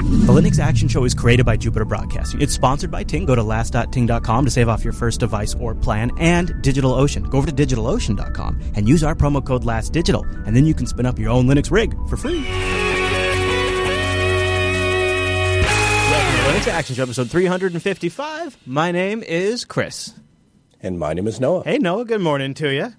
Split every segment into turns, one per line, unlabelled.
The Linux Action Show is created by Jupiter Broadcasting. It's sponsored by Ting. Go to last.ting.com to save off your first device or plan, and DigitalOcean. Go over to digitalocean.com and use our promo code LASTDigital, and then you can spin up your own Linux rig for free. Welcome to Linux Action Show, episode 355. My name is Chris.
And my name is Noah.
Hey, Noah, good morning to you.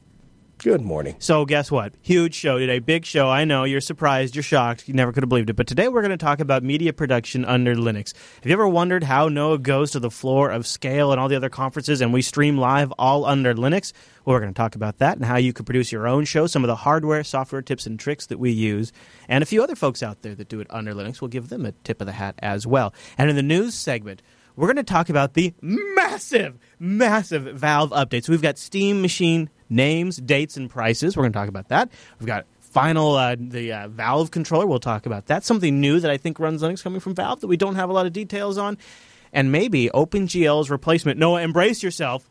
Good morning.
So, guess what? Huge show today. Big show. I know you're surprised, you're shocked, you never could have believed it. But today we're going to talk about media production under Linux. Have you ever wondered how Noah goes to the floor of Scale and all the other conferences and we stream live all under Linux? Well, we're going to talk about that and how you can produce your own show, some of the hardware, software tips and tricks that we use, and a few other folks out there that do it under Linux. We'll give them a tip of the hat as well. And in the news segment, we're going to talk about the massive, massive Valve updates. We've got Steam Machine names, dates, and prices. We're going to talk about that. We've got final uh, the uh, Valve controller. We'll talk about that. Something new that I think runs Linux coming from Valve that we don't have a lot of details on, and maybe OpenGL's replacement. Noah, embrace yourself.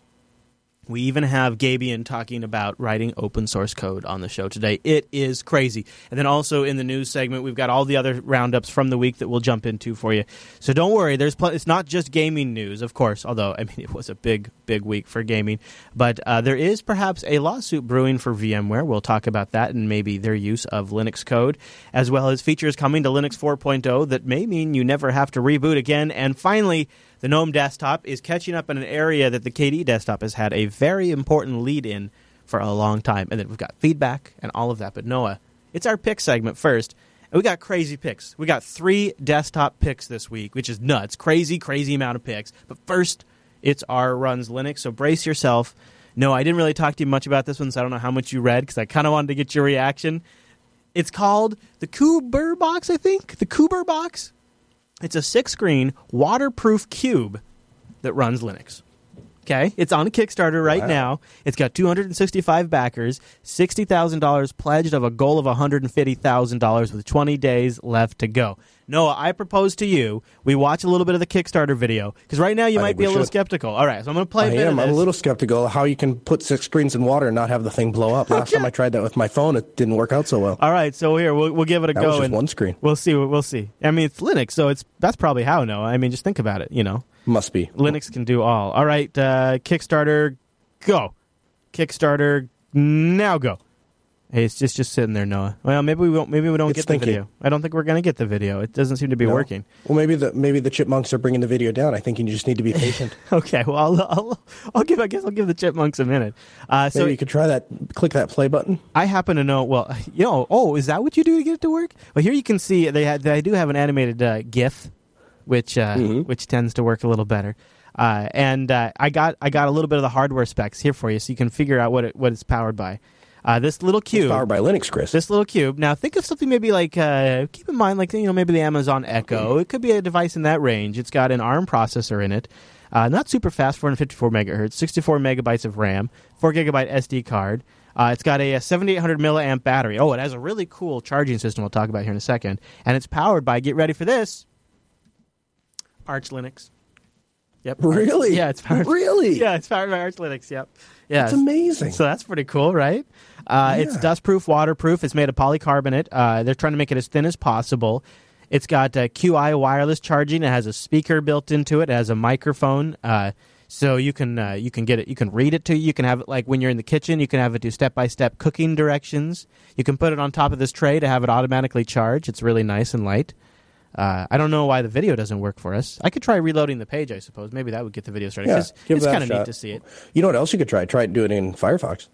We even have Gabian talking about writing open source code on the show today. It is crazy. And then also in the news segment, we've got all the other roundups from the week that we'll jump into for you. So don't worry, there's pl- it's not just gaming news, of course, although I mean it was a big big week for gaming, but uh, there is perhaps a lawsuit brewing for VMware. We'll talk about that and maybe their use of Linux code as well as features coming to Linux 4.0 that may mean you never have to reboot again. And finally, the GNOME desktop is catching up in an area that the KDE desktop has had a very important lead in for a long time. And then we've got feedback and all of that. But Noah, it's our pick segment first. And we got crazy picks. We got three desktop picks this week, which is nuts. Crazy, crazy amount of picks. But first, it's our runs Linux. So brace yourself. No, I didn't really talk to you much about this one, so I don't know how much you read because I kind of wanted to get your reaction. It's called the Kuber box, I think. The Kuber box. It's a six screen waterproof cube that runs Linux. Okay, it's on Kickstarter right
Wow.
now. It's got 265 backers, $60,000 pledged of a goal of $150,000 with 20 days left to go. Noah, I propose to you we watch a little bit of the Kickstarter video because right now you
I
might be a little
should.
skeptical. All right, so I'm going to play
I am. I'm a little skeptical how you can put six screens in water and not have the thing blow up. Last time I tried that with my phone, it didn't work out so well.
All right, so here we'll, we'll give it a
That
go.
was just one screen.
We'll see. We'll see. I mean, it's Linux, so it's that's probably how. Noah. I mean, just think about it. You know.
Must be.
Linux can do all. All right, uh, Kickstarter, go. Kickstarter, now go. Hey, it's just just sitting there, Noah. Well, maybe we won't. Maybe we don't
It's
get the
thinking.
video. I don't think we're going to get the video. It doesn't seem to be
No?
working.
Well, maybe the maybe the chipmunks are bringing the video down. I think you just need to be patient.
Okay, well, I'll, I'll, I'll give. I guess I'll give the chipmunks a minute. Uh, so
maybe you could try that. Click that play button.
I happen to know. Well, you know. Oh, is that what you do to get it to work? Well, here you can see they had. They do have an animated uh, GIF, which uh,
Mhm.
which tends to work a little better. Uh, and uh, I got I got a little bit of the hardware specs here for you, so you can figure out what it what it's powered by. Uh, this little
It's
cube.
powered by Linux, Chris.
This little cube. Now, think of something maybe like, uh, keep in mind, like, you know, maybe the Amazon Echo. It could be a device in that range. It's got an ARM processor in it. Uh, not super fast, 454 megahertz, 64 megabytes of RAM, 4 gigabyte SD card. Uh, it's got a, uh 7800 milliamp battery. Oh, it has a really cool charging system we'll talk about here in a second. And it's powered by, get ready for this, Arch Linux. Yep. Arch-
Really?
Yeah, it's powered.
Really?
Yeah, it's powered by Arch Linux. Yep. Yeah.
It's amazing.
So that's pretty cool, right? Uh, It's
Yeah.
dustproof, waterproof. It's made of polycarbonate. Uh, they're trying to make it as thin as possible. It's got uh, Qi wireless charging. It has a speaker built into it. It has a microphone, uh, so you can uh, you can get it. You can read it to you. You can have it like when you're in the kitchen. You can have it do step by step cooking directions. You can put it on top of this tray to have it automatically charge. It's really nice and light. Uh, I don't know why the video doesn't work for us. I could try reloading the page. I suppose maybe that would get the video started.
Yeah,
it's kind of neat to see it.
You know what else you could try? Try do it in Firefox.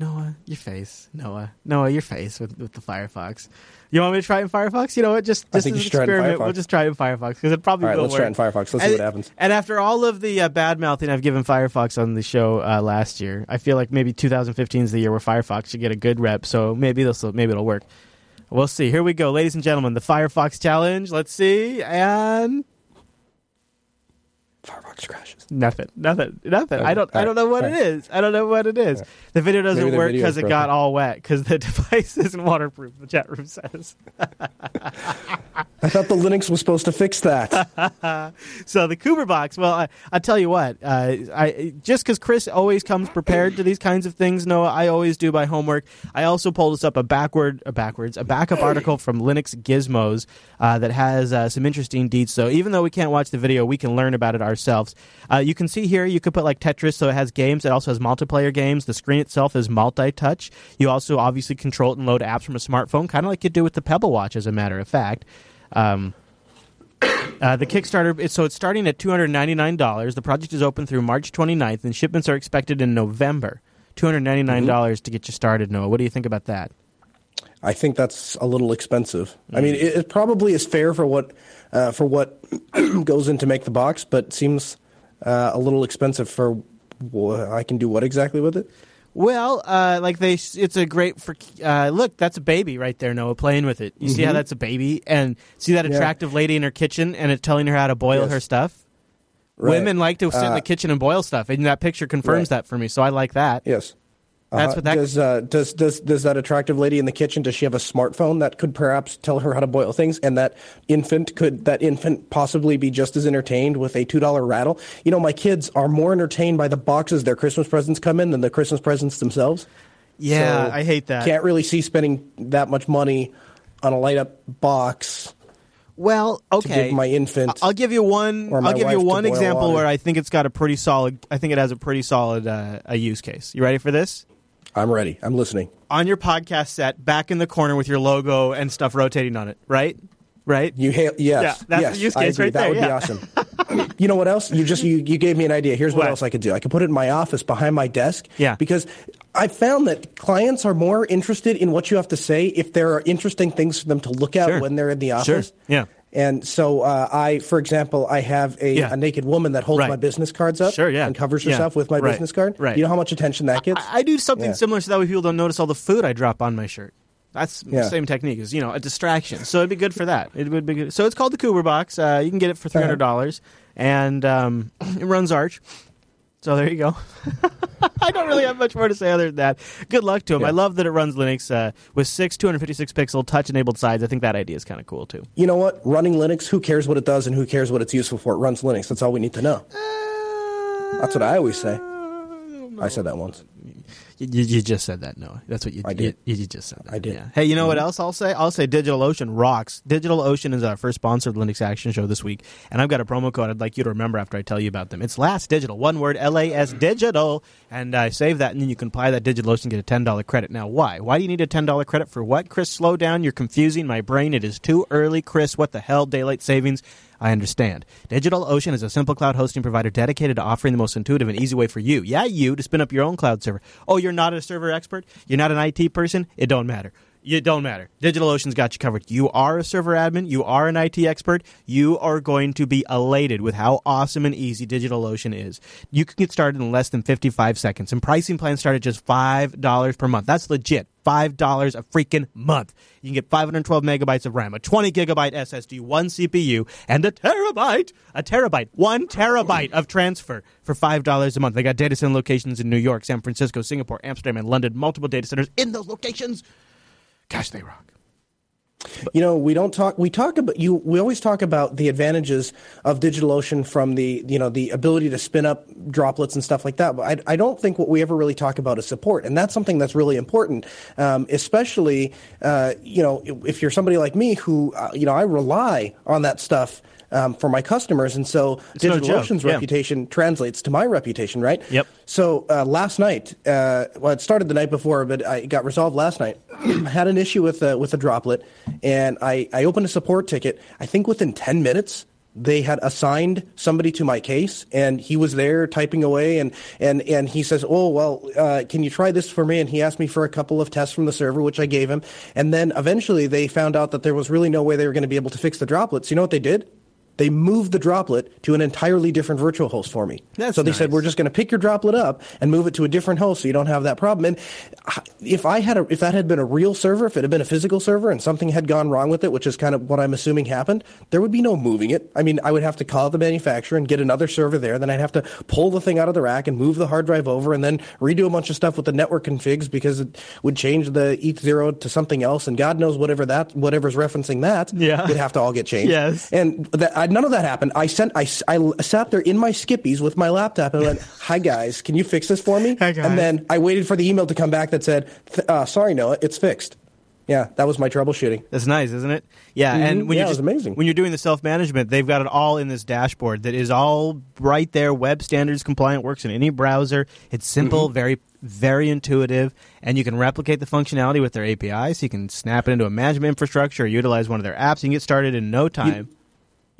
Noah, your face. Noah, Noah, your face with, with the Firefox. You want me to try it in Firefox? You know what? Just
I
just
think
as an
should try it
experiment, we'll just try it in Firefox because it probably
All right,
will
let's
work.
try it in Firefox. Let's see what happens.
And after all of the uh, bad mouthing I've given Firefox on the show uh, last year, I feel like maybe 2015 is the year where Firefox should get a good rep. So maybe this maybe it'll work. We'll see. Here we go, ladies and gentlemen. The Firefox challenge. Let's see. And
Firefox Linux crashes.
Nothing, nothing, nothing. I don't, I don't know what it is. I don't know what it is. The video doesn't
Maybe the
work because it got
broken.
all wet because the device isn't waterproof. The chat room says.
I thought the Linux was supposed to fix that.
So the Cooper box. Well, I, I tell you what. Uh, I just because Chris always comes prepared to these kinds of things. Noah, I always do my homework. I also pulled us up a backward, a backwards, a backup article from Linux Gizmos uh, that has uh, some interesting deeds. So even though we can't watch the video, we can learn about it ourselves. Uh, you can see here. You could put like Tetris, so it has games. It also has multiplayer games. The screen itself is multi-touch. You also obviously control it and load apps from a smartphone, kind of like you do with the Pebble Watch, as a matter of fact. Um, uh, the Kickstarter, so it's starting at $299. The project is open through March 29th, and shipments are expected in November. $299 to get you started, Noah. What do you think about that?
I think that's a little expensive. I mean, it, it probably is fair for what uh, for what goes in to make the box, but seems uh, a little expensive for. wha- I can do what exactly with it?
Well, uh, like they, it's a great for. Uh, look, that's a baby right there, Noah, playing with it. You see how that's a baby, and see that
Mm-hmm. Yeah.
attractive lady in her kitchen, and it's telling her how to boil
Yes.
her stuff.
Right.
Women like to sit in
Uh,
the kitchen and boil stuff, and that picture confirms
Right.
that for me. So I like that.
Yes.
That's
Uh-huh.
what that-
does, uh, does does does that attractive lady in the kitchen? Does she have a smartphone that could perhaps tell her how to boil things? And that infant could that infant possibly be just as entertained with a two dollar rattle? You know, my kids are more entertained by the boxes their Christmas presents come in than the Christmas presents themselves.
Yeah,
So,
I hate that.
Can't really see spending that much money on a light up box.
Well, okay.
give my infant
I'll give you one. I'll give you one example
water.
where I think it's got a pretty solid. I think it has a pretty solid uh, a use case. You ready for this?
I'm ready. I'm listening.
On your podcast set, back in the corner with your logo and stuff rotating on it. Right, right.
You hail yes.
Yeah, that's
yes,
the use
I
case
agree.
right
that
there,
would
yeah.
be awesome. you know what else? You just you, you gave me an idea. Here's what,
What?
else I could do. I could put it in my office behind my desk.
Yeah.
Because I found that clients are more interested in what you have to say if there are interesting things for them to look at
Sure.
when they're in the
Sure.
office.
Yeah.
And so uh, I, for example, I have a,
Yeah.
a naked woman that holds
Right.
my business cards up
Sure, yeah.
and covers
Yeah.
herself with my
Right.
business card.
Right.
You know how much attention that gets?
I, I do something
Yeah.
similar so that way people don't notice all the food I drop on my shirt. That's the same technique as you know a distraction. So it'd be good for that. It would be good. So it's called the Cooper box. Uh, you can get it for three hundred dollars, and um, it runs Arch. So there you go. I don't really have much more to say other than that. Good luck to him.
Yeah.
I love that it runs Linux uh, with six 256 pixel touch enabled sides. I think that idea is kind of cool too.
you know what? Running Linux, who cares what it does and who cares what it's useful for? It runs Linux. That's all we need to know. That's what I always say. I said that once.
You, you- you just said that, Noah. That's what you
I did.
You, you just said that.
I did.
Yeah. Hey, you know what else I'll say? I'll say DigitalOcean rocks. DigitalOcean is our first sponsor of the Linux Action Show this week, and I've got a promo code I'd like you to remember after I tell you about them. It's Last Digital, one word, L-A-S Digital, and uh, save that, and then you can apply that DigitalOcean and get a ten dollar credit. Now, why? Why do you need a ten dollar credit for what? Chris, slow down. You're confusing my brain. It is too early, Chris. What the hell? Daylight savings. I understand. DigitalOcean is a simple cloud hosting provider dedicated to offering the most intuitive and easy way for you, yeah, you, to spin up your own cloud server. Oh, you're not a server expert? You're not an IT person? It don't matter. It don't matter. DigitalOcean's got you covered. You are a server admin. You are an IT expert. You are going to be elated with how awesome and easy DigitalOcean is. You can get started in less than 55 seconds, and pricing plans start at just $5 per month. That's legit. $5 a freaking month. You can get 512 megabytes of RAM, a 20 gigabyte SSD, one CPU, and a terabyte, a terabyte, one terabyte of transfer for $5 a month. They got data center locations in New York, San Francisco, Singapore, Amsterdam, and London, multiple data centers in those locations. Gosh, they rock.
You know, we don't talk. We talk about you. We always talk about the advantages of DigitalOcean from the you know the ability to spin up droplets and stuff like that. But I, I don't think what we ever really talk about is support, and that's something that's really important. Um, especially uh, you know if you're somebody like me who uh, you know I rely on that stuff. Um, for my customers, and so
no
DigitalOcean's
yeah.
reputation translates to my reputation, right?
Yep.
So uh, last night, uh, well, it started the night before, but I it got resolved last night. I had an issue with uh, with a droplet, and I, I opened a support ticket. I think within ten minutes, they had assigned somebody to my case, and he was there typing away, and and and he says, "Oh well, uh, can you try this for me?" And he asked me for a couple of tests from the server, which I gave him, and then eventually they found out that there was really no way they were going to be able to fix the droplets. You know what they did? They moved the droplet to an entirely different virtual host for me.
That's
so they said we're just going to pick your droplet up and move it to a different host so you don't have that problem. And uh, if I had a, if that had been a real server, if it had been a physical server and something had gone wrong with it, which is kind of what I'm assuming happened, there would be no moving it. I mean, I would have to call the manufacturer and get another server there. Then I'd have to pull the thing out of the rack and move the hard drive over and then redo a bunch of stuff with the network configs because it would change the ETH0 to something else. And God knows whatever that, whatever's referencing that
Yeah.
would have to all get changed.
Yes.
And that, I, none of that happened. I sent, I, I sat there in my skippies with my laptop and went, hi guys, can you fix this for me?
Hi.
And then I waited for the email to come back that said, uh, sorry, Noah, it's fixed. Yeah, that was my troubleshooting.
That's nice, isn't it? Yeah, and when
Yeah,
you
it was
just,
amazing.
when you're doing the self management, they've got it all in this dashboard that is all right there, web standards compliant, works in any browser. It's simple,
Mm-hmm.
very very intuitive, and you can replicate the functionality with their API. So you can snap it into a management infrastructure or utilize one of their apps. Can get started in no time.
You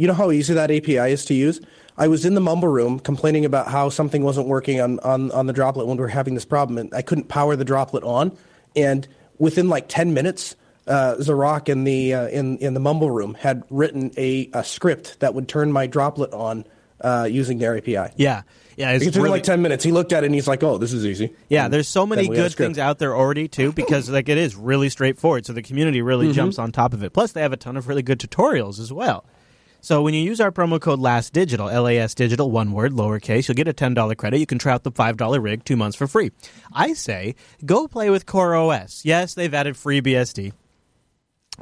know how easy that API is to use? I was in the mumble room complaining about how something wasn't working on, on, on the droplet when we were having this problem, and I couldn't power the droplet on. And within like 10 minutes, uh, Zarok in the, uh, in, in the mumble room had written a, a script that would turn my droplet on uh, using their API.
yeah, yeah, it's
It took
really,
like 10 minutes. He looked at it and he's like, oh, this is easy.
Yeah,
And
there's so many
then we had a
good things out there already too, because like it is really straightforward. So the community really
Mm-hmm.
jumps on top of it. Plus, they have a ton of really good tutorials as well. So when you use our promo code Last Digital, L A S Digital, one word, lowercase, you'll get a ten dollar credit. You can try out the five dollar rig two months for free. I say go play with Core OS. Yes, they've added FreeBSD.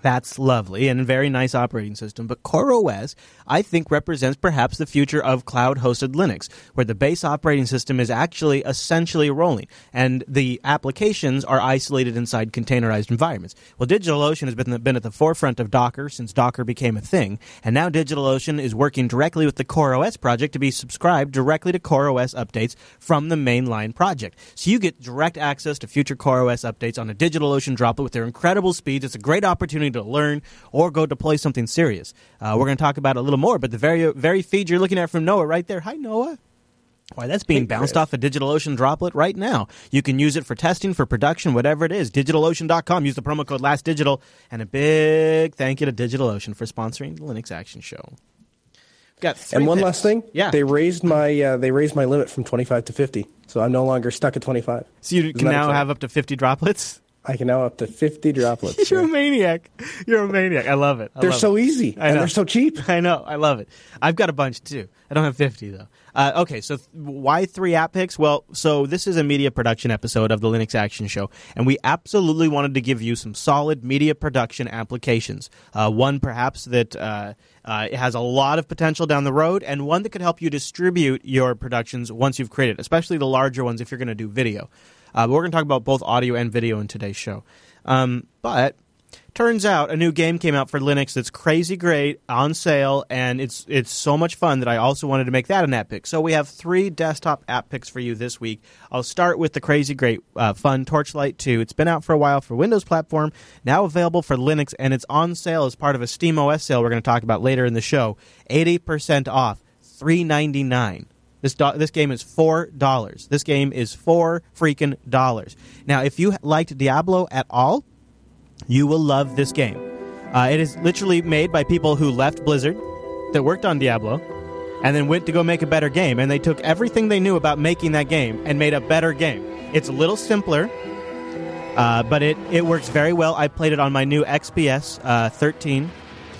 That's lovely and a very nice operating system. But Core OS, I think, represents perhaps the future of cloud hosted Linux, where the base operating system is actually essentially rolling and the applications are isolated inside containerized environments. Well, DigitalOcean has been, been at the forefront of Docker since Docker became a thing, and now DigitalOcean is working directly with the Core OS project to be subscribed directly to Core OS updates from the mainline project. So you get direct access to future Core OS updates on a DigitalOcean droplet with their incredible speeds. It's a great opportunity to learn or go deploy something serious. Uh, we're going to talk about it a little more, but the very very feed you're looking at from Noah right there. Hi, Noah. Why, that's being bounced off a DigitalOcean droplet right now. You can use it for testing, for production, whatever it is. DigitalOcean.com. Use the promo code LastDigital. And a big thank you to DigitalOcean for sponsoring the Linux Action Show. We've got three
And one last thing,
Yeah.
they raised my uh, they raised my limit from 25 to 50, so I'm no longer stuck at 25.
So you
Isn't
can now have up to 50 droplets?
I can now up to 50 droplets.
You're a maniac. You're a maniac. I love it. I
They're
love
so
it.
easy
I
and
know.
they're so cheap.
I know. I love it. I've got a bunch too. I don't have 50 though. Uh, okay, so th- why three app picks? Well, so this is a media production episode of the Linux Action Show, and we absolutely wanted to give you some solid media production applications. Uh, one perhaps that uh, uh, has a lot of potential down the road, and one that could help you distribute your productions once you've created, especially the larger ones if you're going to do video. Uh, but we're going to talk about both audio and video in today's show. Um, but turns out a new game came out for Linux that's crazy great on sale, and it's it's so much fun that I also wanted to make that an app pick. So we have three desktop app picks for you this week. I'll start with the crazy great uh, fun Torchlight 2. It's been out for a while for Windows platform, now available for Linux, and it's on sale as part of a Steam OS sale we're going to talk about later in the show. Eighty percent off, three ninety nine. This do- this game is four dollars. This game is four freaking dollars. Now, if you liked Diablo at all, you will love this game. Uh, it is literally made by people who left Blizzard, that worked on Diablo, and then went to go make a better game. And they took everything they knew about making that game and made a better game. It's a little simpler, uh, but it, it works very well. I played it on my new XPS uh, 13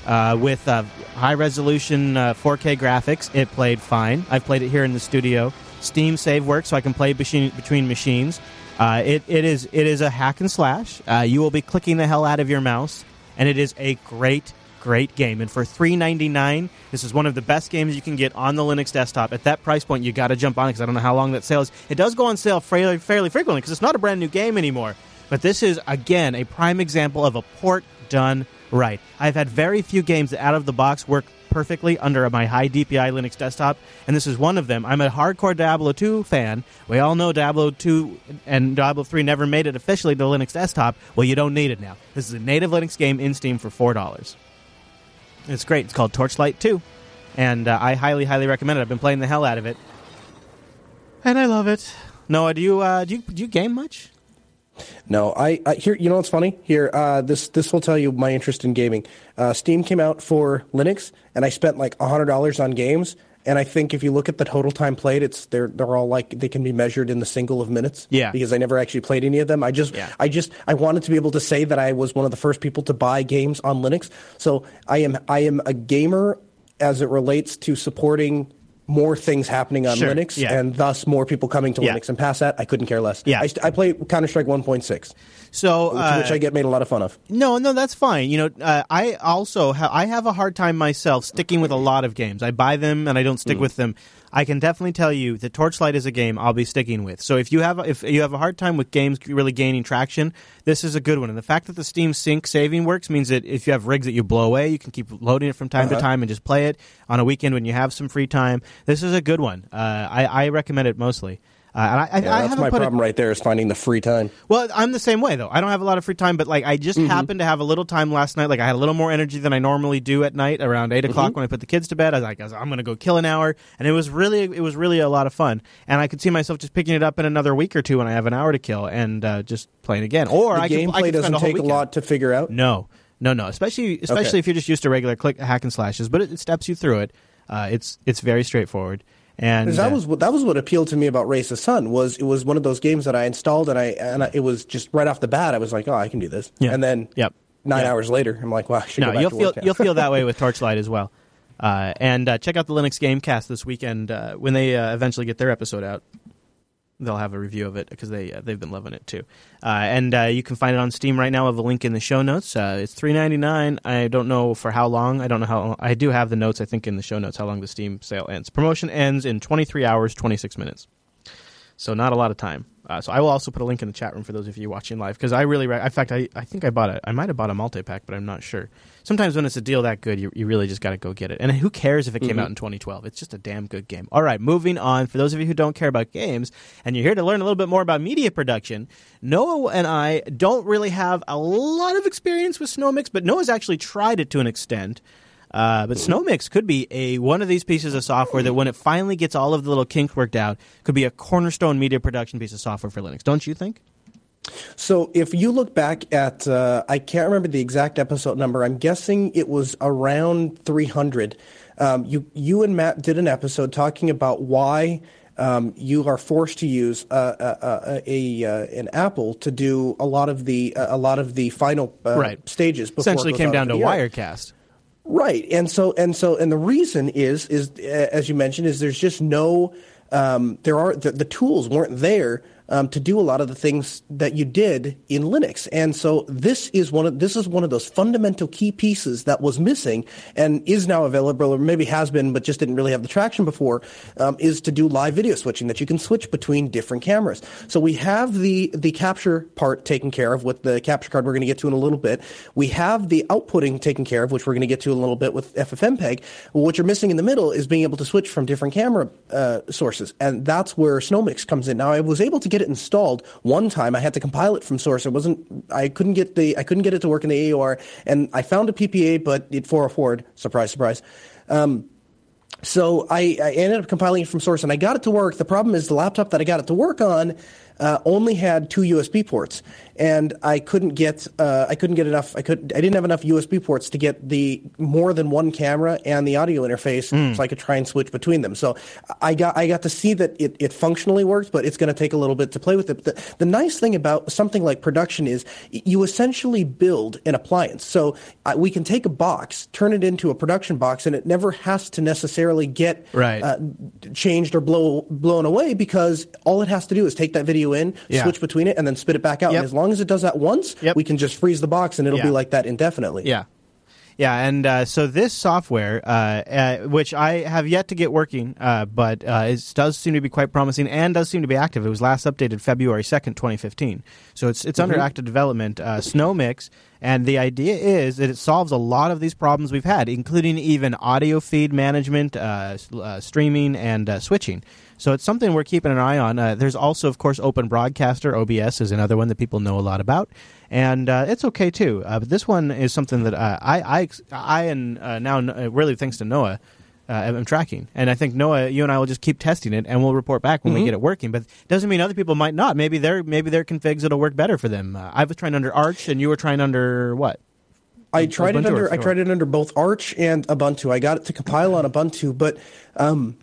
uh, with uh, high resolution uh, 4K graphics. It played fine. I've played it here in the studio. Steam Save works, so I can play machine, between machines. Uh, it, it is it is a hack and slash. Uh, you will be clicking the hell out of your mouse, and it is a great great game. And for three ninety nine, this is one of the best games you can get on the Linux desktop. At that price point, you got to jump on it because I don't know how long that sale is. It does go on sale fairly fairly frequently because it's not a brand new game anymore. But this is again a prime example of a port done right. I've had very few games that out of the box work perfectly under my high DPI Linux desktop, and this is one of them. I'm a hardcore Diablo 2 fan. We all know Diablo 2 and Diablo 3 never made it officially to Linux desktop. Well, you don't need it now. This is a native Linux game in Steam for $4. It's great. It's called Torchlight 2, and uh, I highly, highly recommend it. I've been playing the hell out of it, and I love it. Noah, do you uh, do you do you game much?
No, I, I here. You know what's funny? Here, uh, this this will tell you my interest in gaming. Uh, Steam came out for Linux, and I spent like hundred dollars on games. And I think if you look at the total time played, it's they're they're all like they can be measured in the single of minutes.
Yeah.
Because I never actually played any of them. I just
Yeah.
I just I wanted to be able to say that I was one of the first people to buy games on Linux. So I am I am a gamer as it relates to supporting more things happening on
Sure,
Linux
yeah.
and thus more people coming to
Yeah.
Linux. And past that, I couldn't care less.
Yeah.
I, st- I play Counter Strike 1.6,
So,
which,
uh,
which I get made a lot of fun of.
No, no, that's fine. You know, uh, I also ha- I have a hard time myself sticking with a lot of games. I buy them and I don't stick with them. I can definitely tell you that Torchlight is a game I'll be sticking with. So if you have if you have a hard time with games really gaining traction, this is a good one. And the fact that the Steam Sync saving works means that if you have rigs that you blow away, you can keep loading it from time to
Uh-huh.
time and just play it on a weekend when you have some free time. This is a good one. Uh, I, I recommend it mostly. Uh, and I, I,
Yeah,
I
that's
haven't
my problem right there is finding the free time.
well, I'm the same way though. I don't have a lot of free time, but like I just happened to have a little time last night. Like I had a little more energy than I normally do at night around 8 o'clock when I put the kids to bed. I was like, I I'm going to go kill an hour, and it was really, it was really a lot of fun. And I could see myself just picking it up in another week or two when I have an hour to kill and uh, just playing again. Or
The
I could, I could
doesn't take a lot to figure out.
No, no, no. Especially, especially
Okay.
if you're just used to regular click hack and slashes, but it, it steps you through it. Uh, it's it's very straightforward. And
that
uh,
was what that was what appealed to me about Race of Sun was it was one of those games that I installed and I and I, it was just right off the bat I was like oh I can do this
Yeah.
and then
Yep.
nine
Yeah.
hours later I'm like wow I should
no,
go back
you'll
to
feel you'll feel that way with Torchlight as well. Uh, and uh, check out the Linux Gamecast this weekend uh, when they uh, eventually get their episode out. They'll have a review of it because they uh, they've been loving it too. Uh, and uh, you can find it on Steam right now. I have a link in the show notes. Uh, it's three ninety nine. I don't know for how long. I don't know how. I do have the notes. I think in the show notes how long the Steam sale ends. Promotion ends in twenty three hours twenty six minutes. So not a lot of time. Uh, so I will also put a link in the chat room for those of you watching live because I really, re- in fact, I, I think I bought it. I might have bought a multi pack, but I'm not sure. Sometimes when it's a deal that good, you, you really just got to go get it. And who cares if it came out in 2012? It's just a damn good game. All right, moving on. For those of you who don't care about games and you're here to learn a little bit more about media production, Noah and I don't really have a lot of experience with SnowMix, but Noah's actually tried it to an extent. Uh, but SnowMix could be a one of these pieces of software that, when it finally gets all of the little kinks worked out, could be a cornerstone media production piece of software for Linux. Don't you think?
So if you look back at, uh, I can't remember the exact episode number. I'm guessing it was around 300. Um, you you and Matt did an episode talking about why um, you are forced to use uh, uh, a, a uh, an Apple to do a lot of the uh, a lot of the final uh,
Right.
stages. Before
Essentially,
it
came down to
air.
Wirecast.
Right, and so and so and the reason is is uh, as you mentioned is there's just no um, there are the, the tools weren't there um, to do a lot of the things that you did in Linux, and so this is one of this is one of those fundamental key pieces that was missing and is now available, or maybe has been, but just didn't really have the traction before. Um, is to do live video switching that you can switch between different cameras. So we have the the capture part taken care of with the capture card. We're going to get to in a little bit. We have the outputting taken care of, which we're going to get to in a little bit with FFmpeg. What you're missing in the middle is being able to switch from different camera uh, sources, and that's where SnowMix comes in. Now I was able to get it installed one time. I had to compile it from source. It wasn't. I couldn't get the. I couldn't get it to work in the AUR, and I found a PPA, but it 404'd. Surprise, surprise. Um, so I, I ended up compiling it from source, and I got it to work. The problem is the laptop that I got it to work on uh, only had two USB ports, and I couldn't get uh, I couldn't get enough. I could I didn't have enough USB ports to get the more than one camera and the audio interface, so I could try and switch between them. So I got I got to see that it, it functionally works, but it's going to take a little bit to play with it. The, the nice thing about something like production is you essentially build an appliance. So uh, we can take a box, turn it into a production box, and it never has to necessarily get
Right.
uh, changed or blow, blown away because all it has to do is take that video in,
Yeah.
switch between it, and then spit it back out.
Yep.
And as long as it does that once,
Yep.
we can just freeze the box and it'll
Yeah.
be like that indefinitely.
Yeah. Yeah, and uh, so this software, uh, uh, which I have yet to get working, uh, but uh, it does seem to be quite promising and does seem to be active. It was last updated February second, twenty fifteen. So it's it's under active development. Uh, SnowMix, and the idea is that it solves a lot of these problems we've had, including even audio feed management, uh, uh, streaming, and uh, switching. So it's something we're keeping an eye on. Uh, there's also, of course, Open Broadcaster (OBS) is another one that people know a lot about, and uh, it's okay too. Uh, but this one is something that uh, I, I, I, and uh, now uh, really thanks to Noah, uh, I'm tracking. And I think Noah, you and I will just keep testing it, and we'll report back when
Mm-hmm.
we get it working. But it doesn't mean other people might not. Maybe their maybe their configs it'll work better for them. Uh, I was trying under Arch, and you were trying under what?
I tried it
Ubuntu or
under I tried it under both Arch and Ubuntu. I got it to compile on Ubuntu, but um,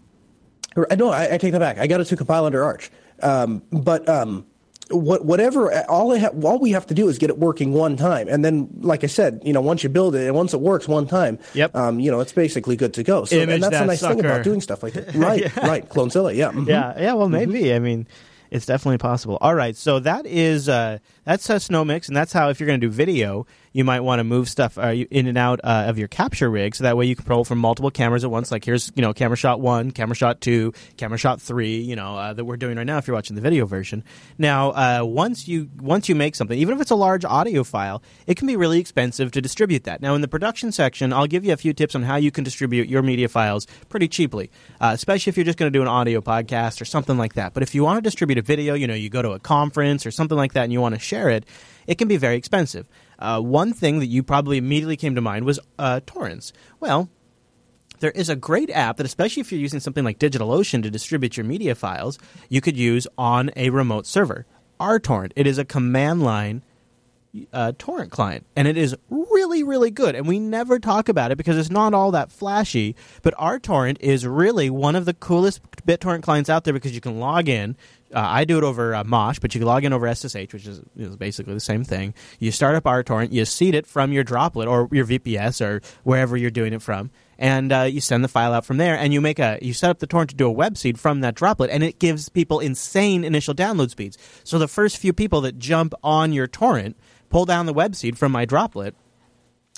or, no, I, I take that back. I got it to compile under Arch. Um, but um, what, whatever, all I ha- all we have to do is get it working one time, and then, like I said, you know, once you build it and once it works one time,
Yep.
um, you know, it's basically good to go. So,
Image
and that's
that
the nice thing
sucker.
about doing stuff like that. Right, right, Clonezilla, yeah. mhm.
Yeah, yeah. Well, maybe. I mean, it's definitely possible. All right, so that is uh, that's a snow mix, and that's how if you're going to do video, you might want to move stuff uh, in and out uh, of your capture rig, so that way you can roll from multiple cameras at once. Like here's you know camera shot one, camera shot two, camera shot three. You know uh, that we're doing right now. If you're watching the video version, now uh, once you once you make something, even if it's a large audio file, it can be really expensive to distribute that. Now in the production section, I'll give you a few tips on how you can distribute your media files pretty cheaply, uh, especially if you're just going to do an audio podcast or something like that. But if you want to distribute a video, you know, you go to a conference or something like that, and you want to share it, it can be very expensive. Uh, one thing that you probably immediately came to mind was uh, torrents. Well, there is a great app that, especially if you're using something like DigitalOcean to distribute your media files, you could use on a remote server. RTorrent. It is a command line uh, torrent client, and it is really, really good. And we never talk about it because it's not all that flashy. But RTorrent is really one of the coolest BitTorrent clients out there because you can log in. Uh, I do it over uh, Mosh, but you can log in over SSH, which is, is basically the same thing. You start up RTorrent, you seed it from your droplet or your VPS or wherever you're doing it from, and uh, you send the file out from there. And you make a you set up the torrent to do a web seed from that droplet, and it gives people insane initial download speeds. So the first few people that jump on your torrent pull down the web seed from my droplet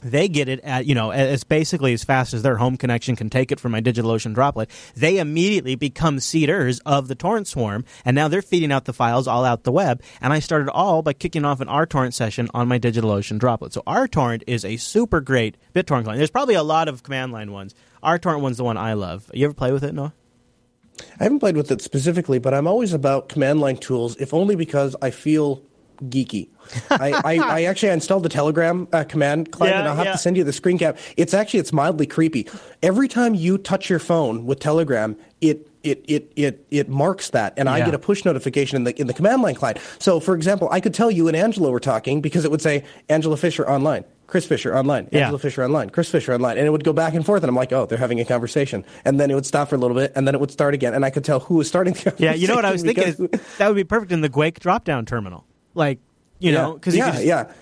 they get it at you know as basically as fast as their home connection can take it from my DigitalOcean droplet. They immediately become seeders of the torrent swarm, and now they're feeding out the files all out the web. And I started all by kicking off an RTorrent session on my DigitalOcean droplet. So RTorrent is a super great BitTorrent client. There's probably a lot of command line ones. RTorrent one's the one I love. You ever play with it, Noah?
I haven't played with it specifically, but I'm always about command line tools, if only because I feel geeky. I, I, I actually installed the Telegram uh, command client,
Yeah,
and I'll have
yeah.
to send you the screen cap. It's actually it's mildly creepy. Every time you touch your phone with Telegram, it it it it it marks that, and I get a push notification in the in the command line client. So, for example, I could tell you and Angela were talking because it would say Angela Fisher online. Chris Fisher online,
Yeah.
Angela Fisher online, Chris Fisher online, and it would go back and forth, and I'm like, oh, they're having a conversation, and then it would stop for a little bit, and then it would start again, and I could tell who was starting the conversation.
Yeah, you know what I was thinking? Is that would be perfect in the Quake drop down terminal. Like, you know, because
yeah,
just,
yeah.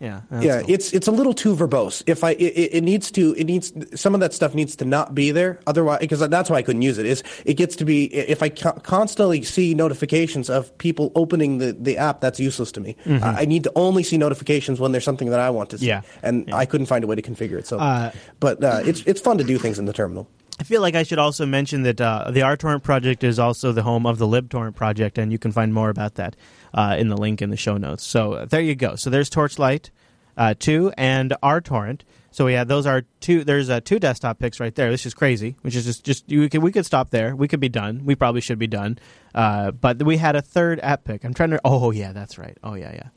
yeah,
Yeah,
cool.
it's it's a little too verbose. If I it, it needs to it needs some of that stuff needs to not be there. Otherwise, because that's why I couldn't use it. Is it gets to be if I co- constantly see notifications of people opening the, the app, that's useless to me. I I need to only see notifications when there's something that I want to see.
Yeah.
and I couldn't find a way to configure it. So,
Uh,
but uh, it's it's fun to do things in the terminal.
I feel like I should also mention that uh, the RTorrent project is also the home of the LibTorrent project, and you can find more about that uh, in the link in the show notes. So uh, there you go. So there's Torchlight uh, 2 and RTorrent. So yeah, those are two. There's uh, two desktop picks right there. This is crazy. Which is just just you could, we could stop there. We could be done. We probably should be done. Uh, but we had a third app pick. I'm trying to. Oh yeah, that's right. Oh yeah, yeah,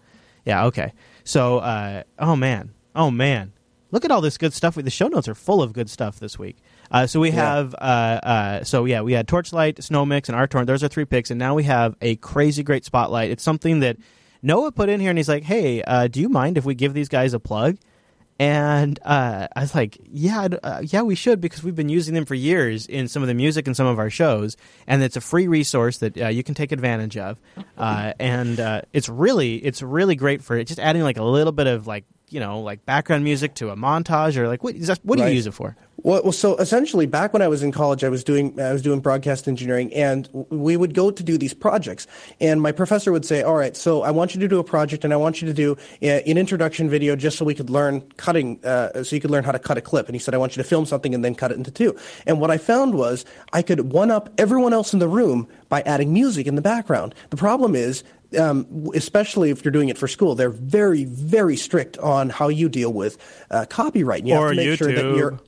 yeah. Okay. So uh, oh man, oh man. Look at all this good stuff. The show notes are full of good stuff this week. Uh, so we
Yeah.
have, uh, uh, so yeah, we had Torchlight, Snow Mix, and RTorrent. Those are three picks, and now we have a crazy great spotlight. It's something that Noah put in here, and he's like, "Hey, uh, do you mind if we give these guys a plug?" And uh, I was like, "Yeah, uh, yeah, we should because we've been using them for years in some of the music and some of our shows, and it's a free resource that uh, you can take advantage of. Uh, and uh, it's really, it's really great for just adding like a little bit of like you know like background music to a montage or like what is that, what do you use it for?
Well, so essentially, back when I was in college, I was doing I was doing broadcast engineering, and we would go to do these projects. And my professor would say, "All right, so I want you to do a project, and I want you to do uh, an introduction video, just so we could learn cutting, uh, so you could learn how to cut a clip." And he said, "I want you to film something and then cut it into two. And what I found was I could one up everyone else in the room by adding music in the background. The problem is um, especially if you're doing it for school, they're very, very strict on how you deal with uh, copyright. You
Or
have to make sure that
YouTube.
you're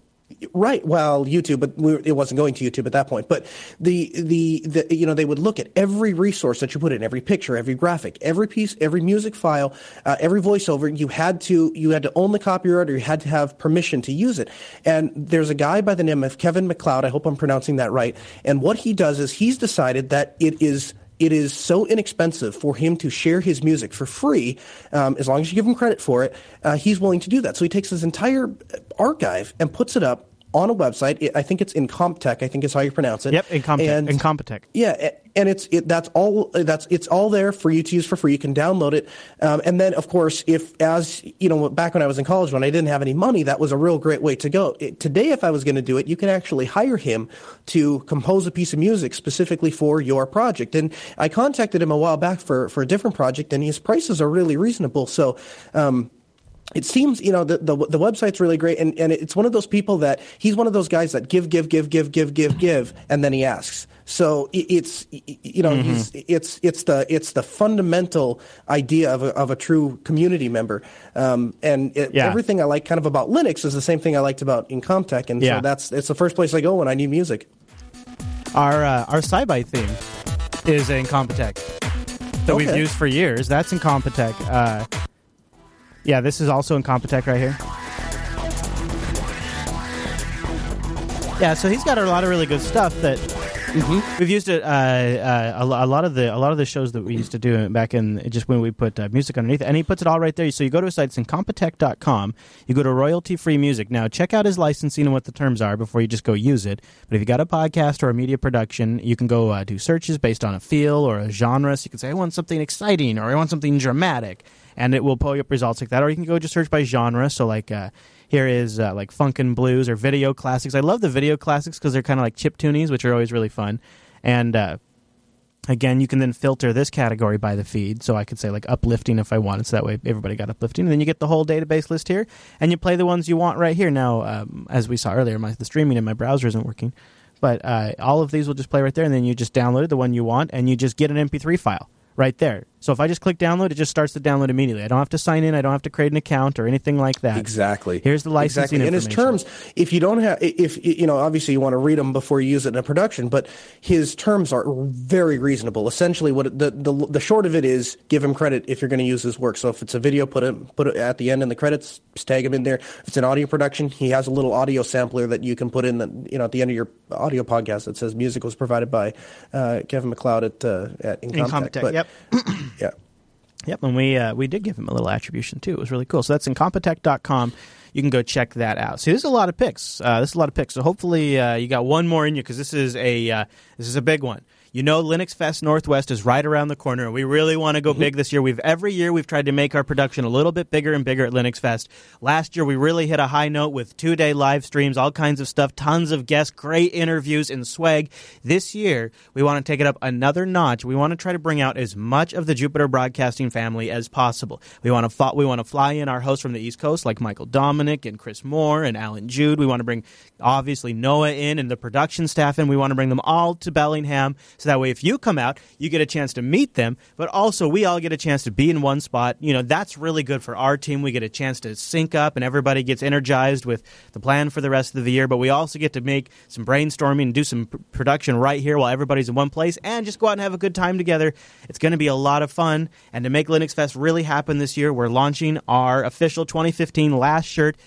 Right. Well, YouTube, but we, it wasn't going to YouTube at that point. But the, the the you know they would look at every resource that you put in, every picture, every graphic, every piece, every music file, uh, every voiceover. You had to you had to own the copyright, or you had to have permission to use it. And there's a guy by the name of Kevin MacLeod. I hope I'm pronouncing that right. And what he does is he's decided that it is it is so inexpensive for him to share his music for free, um, as long as you give him credit for it, uh, he's willing to do that. So he takes his entire archive and puts it up on a website. I think it's Incompetech. I think is how you pronounce it.
Yep, Incompetech. Incompetech.
Yeah, and it's it, that's all that's it's all there for you to use for free. You can download it, um, and then of course, if as you know, back when I was in college, when I didn't have any money, that was a real great way to go. It, today, if I was going to do it, you can actually hire him to compose a piece of music specifically for your project. And I contacted him a while back for for a different project, and his prices are really reasonable. So. Um, it seems you know the, the, the website's really great and, and it's one of those people that he's one of those guys that give give give give give give give and then he asks so it's you know mm-hmm. he's it's it's the it's the fundamental idea of a, of a true community member um, and it, yeah. everything I like kind of about Linux is the same thing I liked about Incompetech and yeah. so that's it's the first place I go when I need music.
Our uh, our SciByte theme is Incompetech that okay. we've used for years. That's Incompetech. Uh, yeah, this is also Incompetech right here. Yeah, so he's got a lot of really good stuff that mm-hmm. we've used it. Uh, uh, a, a, lot of the a lot of the shows that we used to do back in just when we put uh, music underneath, it, and he puts it all right there. So you go to his site, it's incompetech.com. You go to royalty free music. Now check out his licensing and what the terms are before you just go use it. But if you got a podcast or a media production, you can go uh, do searches based on a feel or a genre. So you can say, I want something exciting or I want something dramatic and it will pull you up results like that. Or you can go just search by genre. So like uh, here is uh, like funk and blues or video classics. I love the video classics because they're kind of like chip tunies, which are always really fun. And uh, again, you can then filter this category by the feed. So I could say like uplifting if I wanted, so that way everybody got uplifting. And then you get the whole database list here, and you play the ones you want right here. Now, um, as we saw earlier, my, the streaming in my browser isn't working. But uh, all of these will just play right there, and then you just download the one you want, and you just get an MP3 file right there. So if I just click download, it just starts to download immediately. I don't have to sign in. I don't have to create an account or anything like that.
Exactly.
Here's the licensing
exactly. In his terms, if you don't have, if you know, obviously you want to read them before you use it in a production, but his terms are very reasonable. Essentially, what the the, the short of it is, give him credit if you're going to use his work. So if it's a video, put it put it at the end in the credits, tag him in there. If it's an audio production, he has a little audio sampler that you can put in the you know at the end of your audio podcast that says music was provided by uh, Kevin MacLeod at uh, at Incompetech.
Incompetech. Yep.
yeah.
Yep, and we uh, we did give him a little attribution too. It was really cool. So that's incompetech.com. You can go check that out. See, there's a lot of picks. Uh, there's a lot of picks. So hopefully uh, you got one more in you because this is a uh, this is a big one. You know, Linux Fest Northwest is right around the corner. We really want to go mm-hmm. big this year. We've every year we've tried to make our production a little bit bigger and bigger at Linux Fest. Last year we really hit a high note with two day live streams, all kinds of stuff, tons of guests, great interviews, and swag. This year we want to take it up another notch. We want to try to bring out as much of the Jupiter Broadcasting family as possible. We want to fly, we want to fly in our hosts from the East Coast like Michael Dominick and Chris Moore and Allan Jude. We want to bring obviously Noah in and the production staff in. We want to bring them all to Bellingham so that way if you come out, you get a chance to meet them, but also we all get a chance to be in one spot. You know, that's really good for our team. We get a chance to sync up and everybody gets energized with the plan for the rest of the year, but we also get to make some brainstorming and do some p- production right here while everybody's in one place and just go out and have a good time together. It's going to be a lot of fun. And to make Linux Fest really happen this year, we're launching our official 2015 last shirt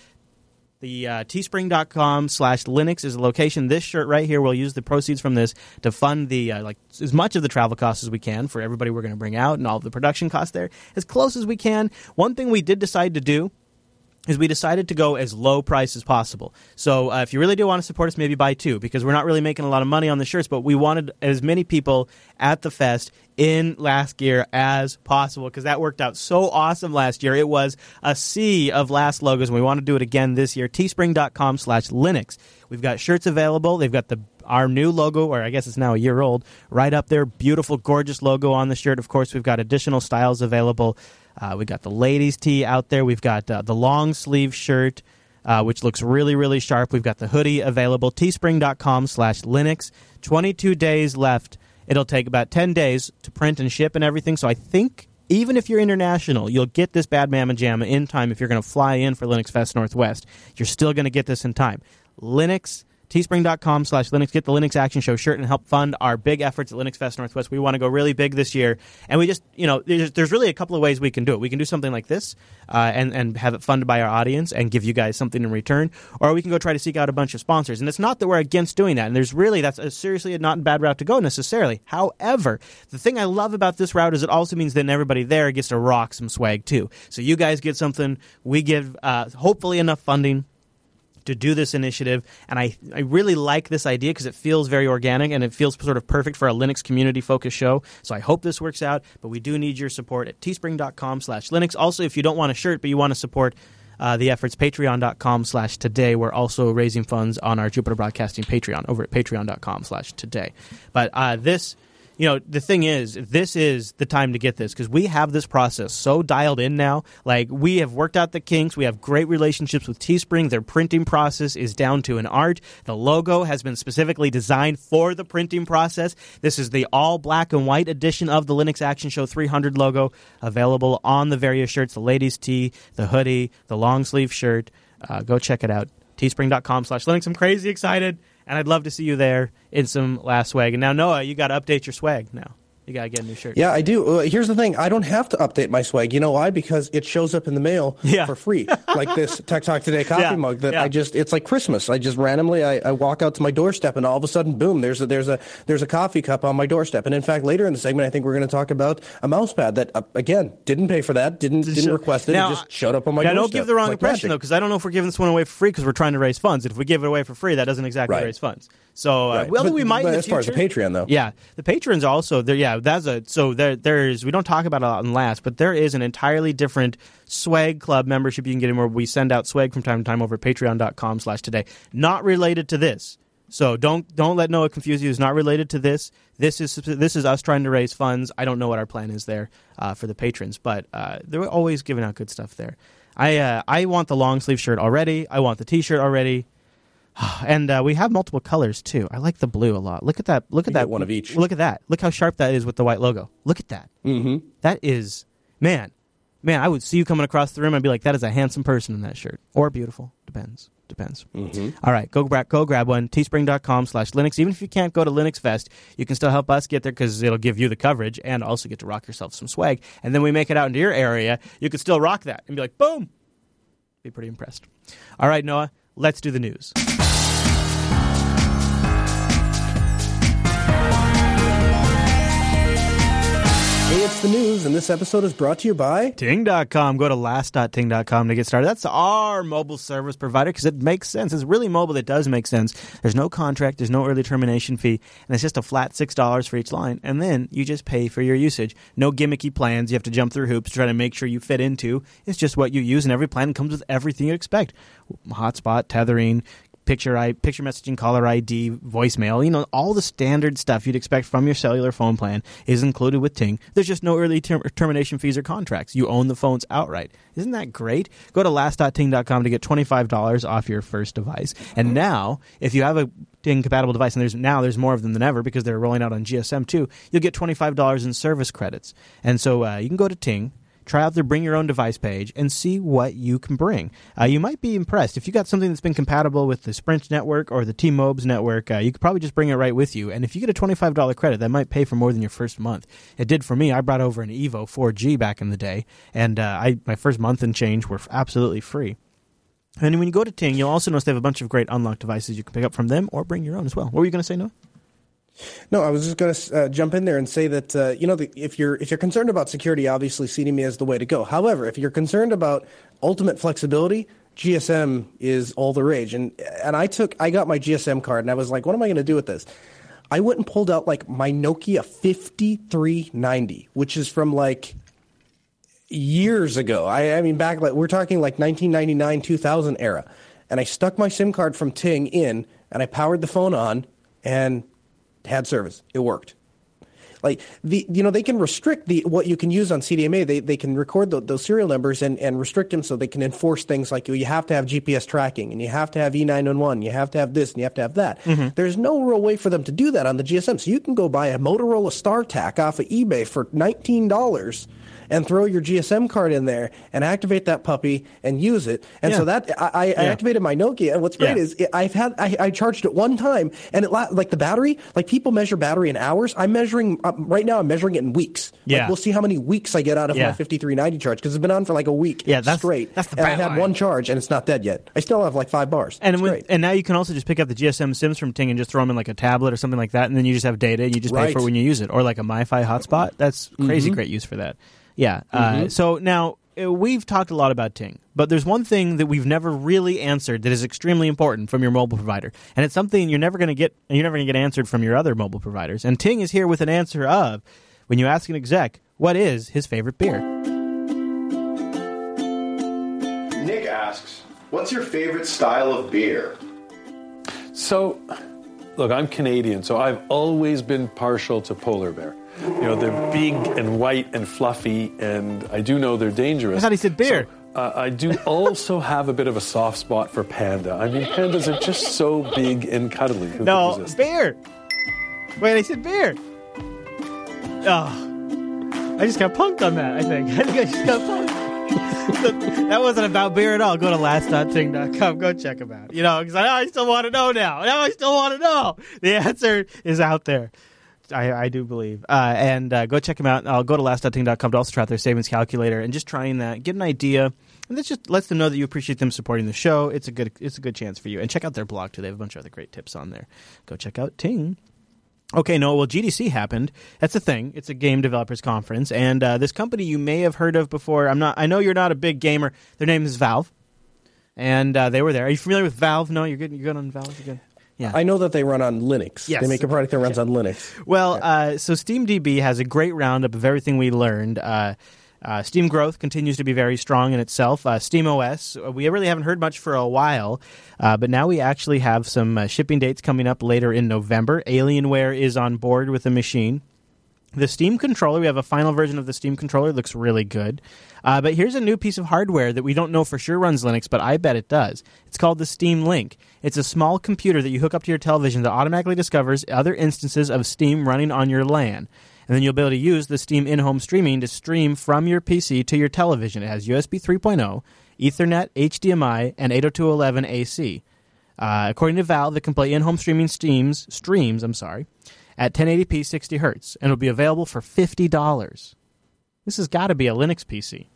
the uh, teespring.com slash Linux is the location. This shirt right here, we'll use the proceeds from this to fund the uh, like as much of the travel costs as we can for everybody we're going to bring out and all of the production costs there as close as we can. One thing we did decide to do is we decided to go as low price as possible. So uh, if you really do want to support us, maybe buy two because we're not really making a lot of money on the shirts, but we wanted as many people at the fest in last gear as possible because that worked out so awesome last year. It was a sea of last logos, and we want to do it again this year. Teespring.com slash Linux. We've got shirts available. They've got the our new logo, or I guess it's now a year old, right up there. Beautiful, gorgeous logo on the shirt. Of course, we've got additional styles available. Uh, we've got the ladies' tee out there. We've got uh, the long sleeve shirt, uh, which looks really, really sharp. We've got the hoodie available. Teespring.com slash Linux. 22 days left. It'll take about 10 days to print and ship and everything. So I think even if you're international, you'll get this Bad Mama Jamma in time if you're going to fly in for Linux Fest Northwest. You're still going to get this in time. Linux teespring.com slash linux. Get the linux action show shirt and help fund our big efforts at linux fest northwest. We want to go really big this year. And we just you know there's, there's really a couple of ways we can do it. We can do something like this uh, and, and have it funded by our audience and give you guys something in return. Or we can go try to seek out a bunch of sponsors. And it's not that we're against doing that. And there's really that's a seriously not a bad route to go necessarily. However the thing i love about this route is it also means that everybody there gets to rock some swag too. So you guys get something. We give uh, hopefully enough funding to do this initiative. And I, I really like this idea because it feels very organic and it feels sort of perfect for a Linux community focused show. So I hope this works out, but we do need your support at teespring.com slash Linux. Also, if you don't want a shirt, but you want to support uh, the efforts, patreon.com slash today. We're also raising funds on our Jupiter Broadcasting Patreon over at patreon.com slash today. But uh, this you know, the thing is, this is the time to get this because we have this process so dialed in now. Like, we have worked out the kinks. We have great relationships with Teespring. Their printing process is down to an art. The logo has been specifically designed for the printing process. This is the all black and white edition of the Linux Action Show 300 logo available on the various shirts the ladies' tee, the hoodie, the long sleeve shirt. Uh, go check it out. Teespring.com slash Linux. I'm crazy excited and I'd love to see you there in some last swag. And now, Noah, you got to update your swag now. You gotta get a new shirt.
Yeah, I do. Uh, here's the thing: I don't have to update my swag. You know why? Because it shows up in the mail
yeah.
for free, like this Tech Talk Today coffee
yeah.
mug. That
yeah.
I just it's like Christmas. I just randomly I, I, walk out to my doorstep, and all of a sudden, boom! There's a there's a there's a coffee cup on my doorstep. And in fact, later in the segment, I think we're going to talk about a mouse pad that uh, again didn't pay for that, didn't didn't request it.
Now,
it just showed up on my
now
doorstep.
don't give the wrong
like
impression
magic.
though, because I don't know if we're giving this one away for free because we're trying to raise funds. If we give it away for free, that doesn't exactly
Right.
raise funds. So, uh,
Right.
well,
But-
we might. in
but
the
as far as the. Patreon, though.
Yeah, the patrons also there. Yeah, that's a so there. There's we don't talk about it a lot in last, but there is an entirely different swag club membership you can get in where we send out swag from time to time over at Patreon.com/slash today. Not related to this. So don't don't let Noah confuse you. It's not related to this. This is this is us trying to raise funds. I don't know what our plan is there uh, for the patrons, but uh, they're always giving out good stuff there. I uh, I want the long sleeve shirt already. I want the T-shirt already. And uh, we have multiple colors too. I like the blue a lot. Look at that. Look at
You
that.
one of each.
Look at that. Look how sharp that is with the white logo. Look at that.
Mm-hmm.
That is, man, man. I would see you coming across the room. I'd be like, that is a handsome person in that shirt, or beautiful. Depends. Depends.
Mm-hmm.
All right, go grab go grab one. Teespring.com slash Linux. Even if you can't go to Linux Fest, you can still help us get there because it'll give you the coverage and also get to rock yourself some swag. And then we make it out into your area, you could still rock that and be like, boom. Be pretty impressed. All right, Noah, let's do the news.
The news, and this episode is brought to you by.
Ting.com. Go to last.ting.com to get started. That's our mobile service provider because it makes sense. It's really mobile. It does make sense. There's no contract, there's no early termination fee, and it's just a flat $6 for each line. And then you just pay for your usage. No gimmicky plans you have to jump through hoops to try to make sure you fit into. It's just what you use, and every plan comes with everything you expect hotspot, tethering, picture I picture messaging, caller ID, voicemail, you know, all the standard stuff you'd expect from your cellular phone plan is included with Ting. There's just no early ter- termination fees or contracts. You own the phones outright. Isn't that great? Go to last.ting.com to get $25 off your first device. And now, if you have a Ting compatible device, and there's now there's more of them than ever because they're rolling out on GSM too, you'll get $25 in service credits. And so uh, you can go to Ting try out their bring your own device page and see what you can bring. Uh, you might be impressed. If you got something that's been compatible with the Sprint network or the T-Mobes network, uh, you could probably just bring it right with you. And if you get a $25 credit, that might pay for more than your first month. It did for me. I brought over an Evo 4G back in the day, and uh, I my first month and change were absolutely free. And when you go to Ting, you'll also notice they have a bunch of great unlocked devices you can pick up from them or bring your own as well. What were you going to say, Noah?
No, I was just going to uh, jump in there and say that uh, you know the, if you're if you're concerned about security, obviously CDMA is the way to go. However, if you're concerned about ultimate flexibility, GSM is all the rage. And and I took I got my GSM card and I was like, what am I going to do with this? I went and pulled out like my Nokia 5390, which is from like years ago. I, I mean, back like we're talking like 1999, 2000 era. And I stuck my SIM card from Ting in, and I powered the phone on, and had service. It worked. Like the, you know, they can restrict the what you can use on CDMA. They they can record the, those serial numbers and, and restrict them so they can enforce things like you have to have GPS tracking and you have to have E911, you have to have this and you have to have that. Mm-hmm. There's no real way for them to do that on the GSM. So you can go buy a Motorola StarTAC off of eBay for nineteen dollars and throw your GSM card in there and activate that puppy and use it. And
Yeah.
so that I, I
Yeah.
activated my Nokia. And what's great
Yeah.
is it, I've had I, I charged it one time and it la- like the battery. Like people measure battery in hours. I'm measuring uh, right now. I'm measuring it in weeks. Like,
Yeah.
we'll see how many weeks I get out of my 5390 charge because it's been on for like a week.
Yeah, that's-
straight.
that's the
and I had
line.
one charge and it's not dead yet. I still have like five bars.
And
great.
and now you can also just pick up the GSM Sims from Ting and just throw them in like a tablet or something like that, and then you just have data. and You just pay for it when you use it, or like a MiFi hotspot. That's crazy great use for that. Yeah. Uh, so now uh, we've talked a lot about Ting, but there's one thing that we've never really answered that is extremely important from your mobile provider, and it's something you're never going to get. You're never going to get answered from your other mobile providers. And Ting is here with an answer of when you ask an exec what is his favorite beer.
Nick asks, What's your favorite style of beer?
So, look, I'm Canadian, so I've always been partial to polar bear. You know, they're big and white and fluffy, and I do know they're dangerous.
I thought he said beer.
So, uh, I do also have a bit of a soft spot for panda. I mean, pandas are just so big and cuddly. Who
No, beer. Wait, I said beer. Oh, I just got punked on that. I think. I think I just got punked. that wasn't about beer at all. Go to last.ting.com. Go check them out. You know, because I, I still want to know now. Now I still want to know. The answer is out there. I, I do believe. Uh, and uh, go check them out. I'll go to last.ting.com to also try out their savings calculator and just trying that, get an idea. And this just lets them know that you appreciate them supporting the show. It's a good it's a good chance for you. And check out their blog too. They have a bunch of other great tips on there. Go check out Ting. Okay, no, well, GDC happened. That's a thing. It's a game developers conference, and uh, this company you may have heard of before. I'm not. I know you're not a big gamer. Their name is Valve, and uh, they were there. Are you familiar with Valve? No, you're good. You're good on Valve. You're good. Yeah.
I know that they run on Linux.
Yes.
They make a product that runs on Linux.
Well, uh, so SteamDB has a great roundup of everything we learned. Uh, uh, Steam growth continues to be very strong in itself. Uh, Steam OS, uh, we really haven't heard much for a while, uh, but now we actually have some uh, shipping dates coming up later in November. Alienware is on board with the machine. The Steam controller, we have a final version of the Steam controller, looks really good. Uh, but here's a new piece of hardware that we don't know for sure runs Linux, but I bet it does. It's called the Steam Link. It's a small computer that you hook up to your television that automatically discovers other instances of Steam running on your LAN. And then you'll be able to use the Steam in home streaming to stream from your PC to your television. It has USB 3.0, Ethernet, HDMI, and 802.11 AC. Uh, according to Valve, it can play in-home streaming streams, streams, I'm sorry, at 1080p 60 hertz, and it'll be available for fifty dollars. This has got to be a Linux PC,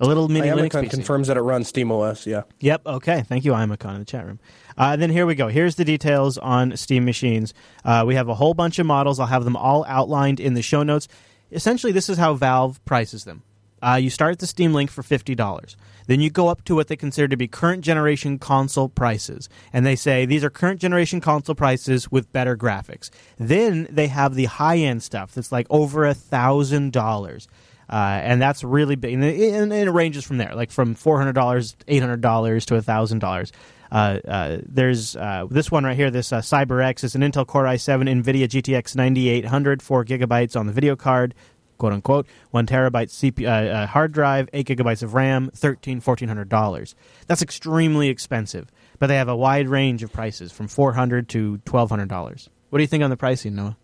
a little mini Linux
Iamicon
PC.
confirms that it runs SteamOS. Yeah.
Yep. Okay. Thank you, Imacon, in the chat room. Uh, then here we go. Here's the details on Steam machines. Uh, we have a whole bunch of models. I'll have them all outlined in the show notes. Essentially, this is how Valve prices them. Uh, you start at the Steam Link for fifty dollars. Then you go up to what they consider to be current generation console prices, and they say these are current generation console prices with better graphics. Then they have the high end stuff that's like over a thousand dollars. Uh, and that's really big, and it, and it ranges from there, like from four hundred dollars, eight hundred dollars to thousand dollars. Uh, uh, there's uh, this one right here. This uh, CyberX is an Intel Core i7 NVIDIA GTX 9800, four gigabytes on the video card, quote unquote, one terabyte CPU, uh, uh, hard drive, eight gigabytes of RAM, thirteen, fourteen hundred dollars. That's extremely expensive, but they have a wide range of prices from four hundred to twelve hundred dollars. What do you think on the pricing, Noah?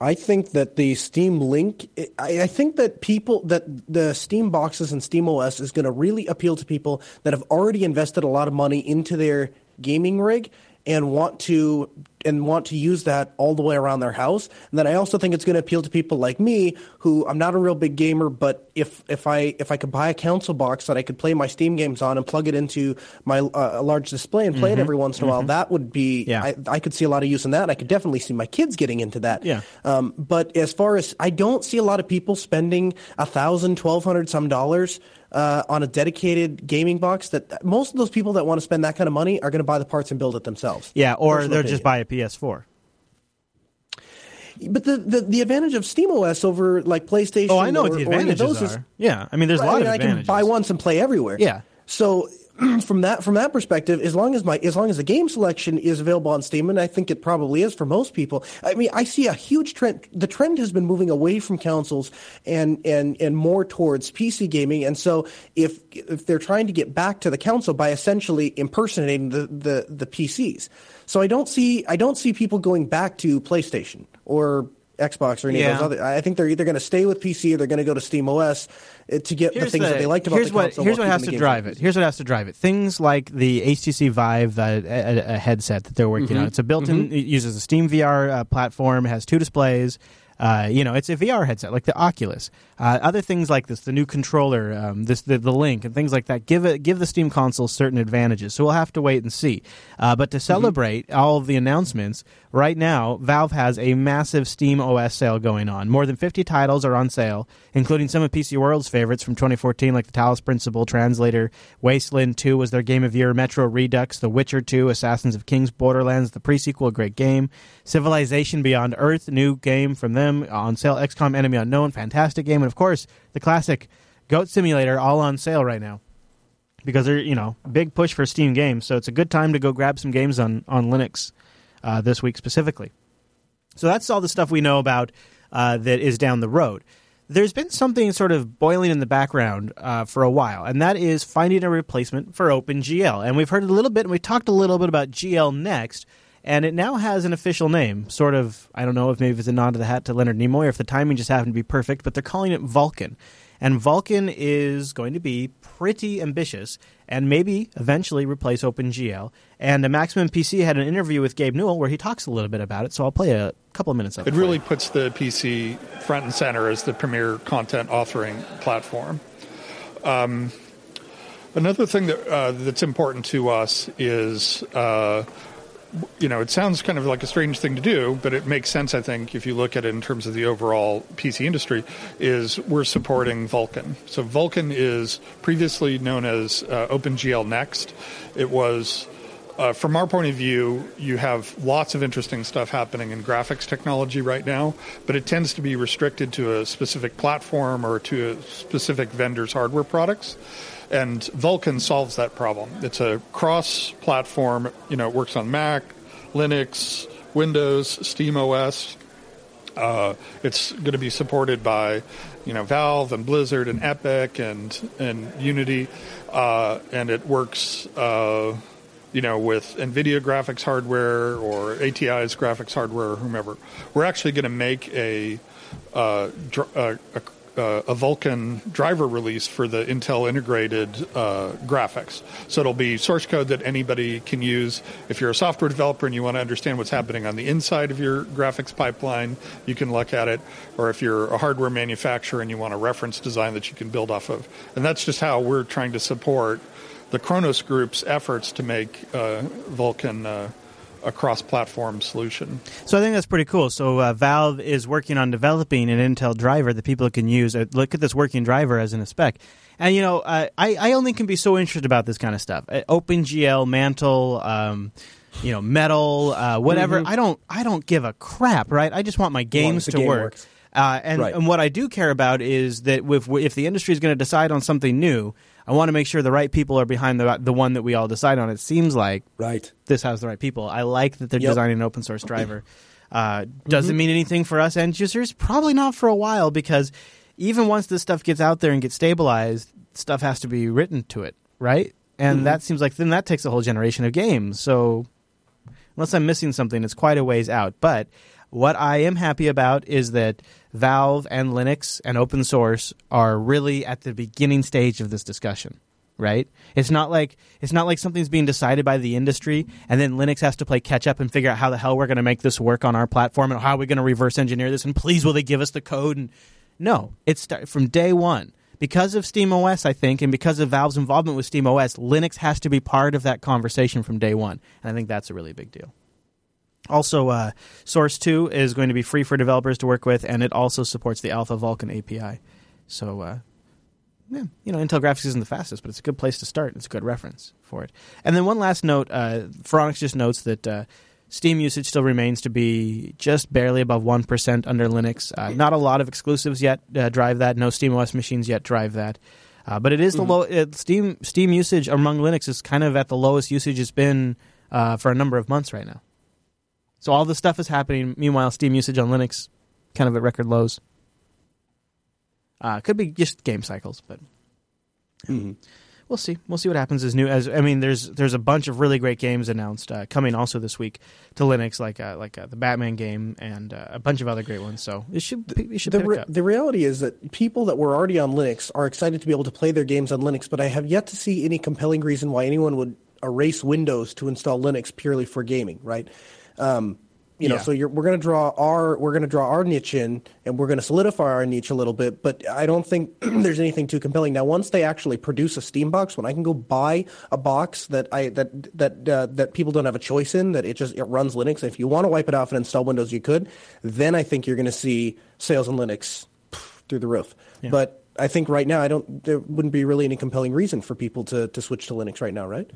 I think that the Steam Link, I, I think that people, that the Steam boxes and Steam OS is going to really appeal to people that have already invested a lot of money into their gaming rig and want to and want to use that all the way around their house. And then I also think it's going to appeal to people like me who I'm not a real big gamer, but if if I if I could buy a console box that I could play my Steam games on and plug it into my uh, large display and play it every once in a while, that would be
Yeah.
I, I could see a lot of use in that. I could definitely see my kids getting into that.
Yeah.
Um, but as far as I don't see a lot of people spending a thousand, twelve hundred some dollars uh, on a dedicated gaming box. That most of those people that want to spend that kind of money are going to buy the parts and build it themselves.
Yeah, or they'll just buy a PS4.
But the, the, the advantage of SteamOS over like PlayStation.
Oh, I know
or,
what the
of
advantages
those
are.
is
yeah, I mean, there's a lot
I,
of
mean, I
advantages.
can buy once and play everywhere.
Yeah.
So from that from that perspective, as long as my as long as the game selection is available on Steam, and I think it probably is for most people. I mean, I see a huge trend. The trend has been moving away from consoles and and and more towards PC gaming. And so if if they're trying to get back to the console by essentially impersonating the the, the PCs, so I don't see I don't see people going back to PlayStation or Xbox or any
Yeah.
of those other. I think they're either going to stay with PC or they're going to go to Steam OS to get the things that they liked about
here's
the
what,
console.
Here's what has to drive it. Here's what has to drive it. Things like the HTC Vive uh, a, a headset that they're working
Mm-hmm.
on. It's a built-in. It uses a Steam VR uh, platform. Has two displays. Uh, you know, it's a VR headset like the Oculus. Uh, other things like this, the new controller, um, this the, the Link, and things like that, give it give the Steam console certain advantages. So we'll have to wait and see. Uh, but to
Mm-hmm.
celebrate all of the announcements, right now Valve has a massive Steam OS sale going on. More than 50 titles are on sale, including some of PC World's favorites from 2014, like the Talos Principle, Transistor, Wasteland 2 was their game of year, Metro Redux, The Witcher 2, Assassins of Kings, Borderlands, the prequel, a great game, Civilization Beyond Earth, new game from them on sale, XCOM Enemy Unknown, fantastic game, and of course the classic Goat Simulator, all on sale right now because they're you know big push for Steam games. So it's a good time to go grab some games on on Linux uh, this week specifically. So that's all the stuff we know about uh, that is down the road. There's been something sort of boiling in the background uh, for a while, and that is finding a replacement for OpenGL. And we've heard a little bit, and we talked a little bit about GL Next, and it now has an official name. Sort of, I don't know if maybe it's a nod to the hat to Leonard Nimoy, or if the timing just happened to be perfect, but they're calling it Vulkan. And Vulkan is going to be pretty ambitious and maybe eventually replace OpenGL. And uh, Maximum PC had an interview with Gabe Newell where he talks a little bit about it. So I'll play a couple of minutes of it.
It really
you.
puts the PC front and center as the premier content authoring platform. Um, another thing that uh, that's important to us is, uh, you know, it sounds kind of like a strange thing to do, but it makes sense. I think if you look at it in terms of the overall PC industry, is we're supporting Vulkan. So Vulkan is previously known as uh, OpenGL Next. It was uh, from our point of view, you have lots of interesting stuff happening in graphics technology right now, but it tends to be restricted to a specific platform or to a specific vendor's hardware products. And Vulkan solves that problem. It's a cross platform, you know, it works on Mac, Linux, Windows, Steam OS. Uh, it's going to be supported by, you know, Valve and Blizzard and Epic and and Unity, uh, and it works, uh, you know, with NVIDIA graphics hardware or ATI's graphics hardware or whomever. We're actually going to make a, uh, dr- uh, a uh, a Vulkan driver release for the Intel integrated uh, graphics. So it'll be source code that anybody can use. If you're a software developer and you want to understand what's happening on the inside of your graphics pipeline, you can look at it. Or if you're a hardware manufacturer and you want a reference design that you can build off of. And that's just how we're trying to support the Khronos Group's efforts to make uh, Vulkan uh, a cross-platform solution.
So I think that's pretty cool. So uh, Valve is working on developing an Intel driver that people can use. Uh, look at this working driver as in a spec. And you know, uh, I I only can be so interested about this kind of stuff. Uh, OpenGL, Mantle, um, you know, Metal, uh, whatever. I don't I don't give a crap, right? I just want my games to
game
work. Uh, and,
Right.
and what I do care about is that if, if the industry is going to decide on something new, I want to make sure the right people are behind the the one that we all decide on. It seems like
Right.
this has the right people. I like that they're
Yep.
designing an open source driver. Uh, doesn't mean anything for us end users. Probably not for a while because even once this stuff gets out there and gets stabilized, stuff has to be written to it, right? And that seems like then that takes a whole generation of games. So unless I'm missing something, it's quite a ways out. But what I am happy about is that Valve and Linux and open source are really at the beginning stage of this discussion. Right? It's not like it's not like something's being decided by the industry, and then Linux has to play catch up and figure out how the hell we're going to make this work on our platform, and how are we going to reverse engineer this, and please will they give us the code? And no, it's from day one because of SteamOS, I think, and because of Valve's involvement with SteamOS, Linux has to be part of that conversation from day one, and I think that's a really big deal. Also, uh, Source 2 is going to be free for developers to work with, and it also supports the Alpha Vulkan API. So, uh, yeah, you know, Intel graphics isn't the fastest, but it's a good place to start. It's a good reference for it. And then one last note: uh, Phoronix just notes that uh, Steam usage still remains to be just barely above one percent under Linux. Uh, not a lot of exclusives yet uh, drive that. No SteamOS machines yet drive that. Uh, but it is the low. Steam Steam usage among Linux is kind of at the lowest usage it's been uh, for a number of months right now. So all this stuff is happening. Meanwhile, Steam usage on Linux kind of at record lows. Uh, could be just game cycles, but we'll see. We'll see what happens as new as I mean. There's there's a bunch of really great games announced uh, coming also this week to Linux, like uh, like uh, the Batman game and uh, a bunch of other great ones. So it should it should
the, re- the reality is that people that were already on Linux are excited to be able to play their games on Linux, but I have yet to see any compelling reason why anyone would erase Windows to install Linux purely for gaming, right? Um, you know,
Yeah.
so you're, we're going to draw our we're going to draw our niche in, and we're going to solidify our niche a little bit. But I don't think there's anything too compelling. Now, once they actually produce a Steam box, when I can go buy a box that I that that uh, that people don't have a choice in, that it just it runs Linux. If you want to wipe it off and install Windows, you could. Then I think you're going to see sales on Linux pff, through the roof.
Yeah.
But I think right now, I don't. There wouldn't be really any compelling reason for people to, to switch to Linux right now, right?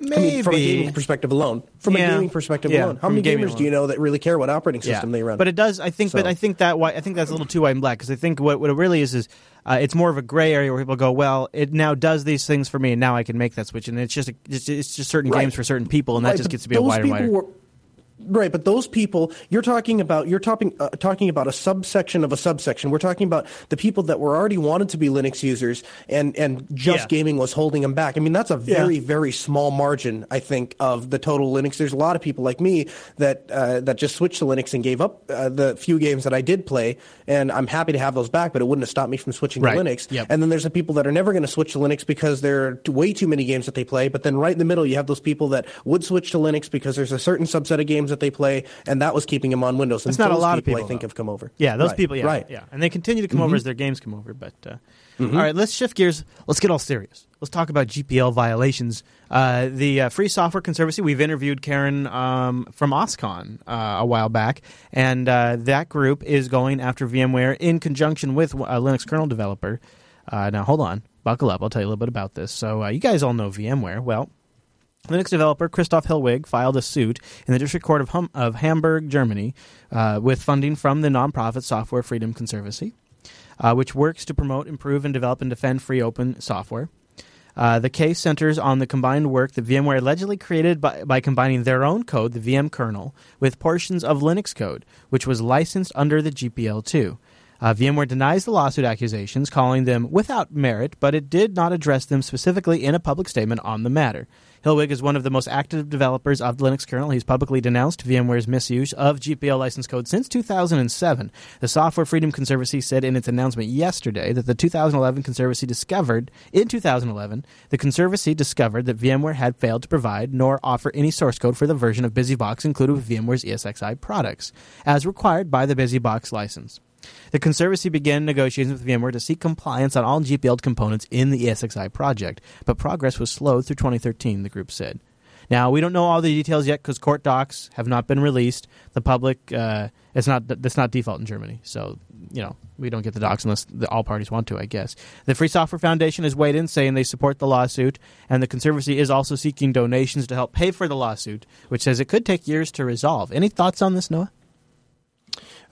Maybe
I mean, from a gaming perspective alone. From
Yeah.
a gaming perspective
Yeah,
alone, how
from
many gamers do you know that really care what operating system they run?
But it does. I think. But I think that why I think that's a little too white and black because I think what what it really is is uh, it's more of a gray area where people go, well, it now does these things for me, and now I can make that switch, and it's just a, it's, it's just certain
Right.
games for certain people, and that
Right,
just
but
gets to be a wider
people
wider.
were- Right, but those people you're talking about you're talking uh, talking about a subsection of a subsection. We're talking about the people that were already wanted to be Linux users and and just
Yeah.
gaming was holding them back. I mean, that's a very very small margin I think of the total Linux. There's a lot of people like me that uh, that just switched to Linux and gave up uh, the few games that I did play and I'm happy to have those back, but it wouldn't have stopped me from switching
Right.
to Linux.
Yep.
And then there's the people that are never going to switch to Linux because there are way too many games that they play. But then right in the middle, you have those people that would switch to Linux because there's a certain subset of games that they play, and that was keeping them on Windows. And
That's not a lot of
people,
people,
I think,
though.
have come over.
Yeah, those
Right,
people. Yeah,
right. Mm-hmm.
yeah, and they continue to come over as their games come over. But uh, all right, let's shift gears. Let's get all serious. Let's talk about GPL violations. Uh, the uh, Free Software Conservancy. We've interviewed Karen um, from OSCON uh, a while back, and uh, that group is going after VMware in conjunction with a Linux kernel developer. Uh, now, hold on, buckle up. I'll tell you a little bit about this. So, uh, you guys all know VMware. Well, Linux developer Christoph Hellwig filed a suit in the District Court of, hum- of Hamburg, Germany, uh, with funding from the nonprofit Software Freedom Conservancy, uh, which works to promote, improve, and develop and defend free open software. Uh, the case centers on the combined work that VMware allegedly created by, by combining their own code, the VM kernel, with portions of Linux code, which was licensed under the GPL2. Uh, VMware denies the lawsuit accusations, calling them without merit, but it did not address them specifically in a public statement on the matter. Hellwig is one of the most active developers of the Linux kernel. He's publicly denounced VMware's misuse of GPL license code since 2007. The Software Freedom Conservancy said in its announcement yesterday that the 2011 Conservancy discovered, in 2011, the Conservancy discovered that VMware had failed to provide nor offer any source code for the version of BusyBox included with VMware's ESXi products, as required by the BusyBox license. The Conservancy began negotiations with VMware to seek compliance on all GPL components in the ESXi project, but progress was slowed through 2013, the group said. Now, we don't know all the details yet because court docs have not been released. The public, uh, it's not that's not default in Germany, so you know we don't get the docs unless the, all parties want to. I guess the Free Software Foundation has weighed in, saying they support the lawsuit, and the Conservancy is also seeking donations to help pay for the lawsuit, which says it could take years to resolve. Any thoughts on this, Noah?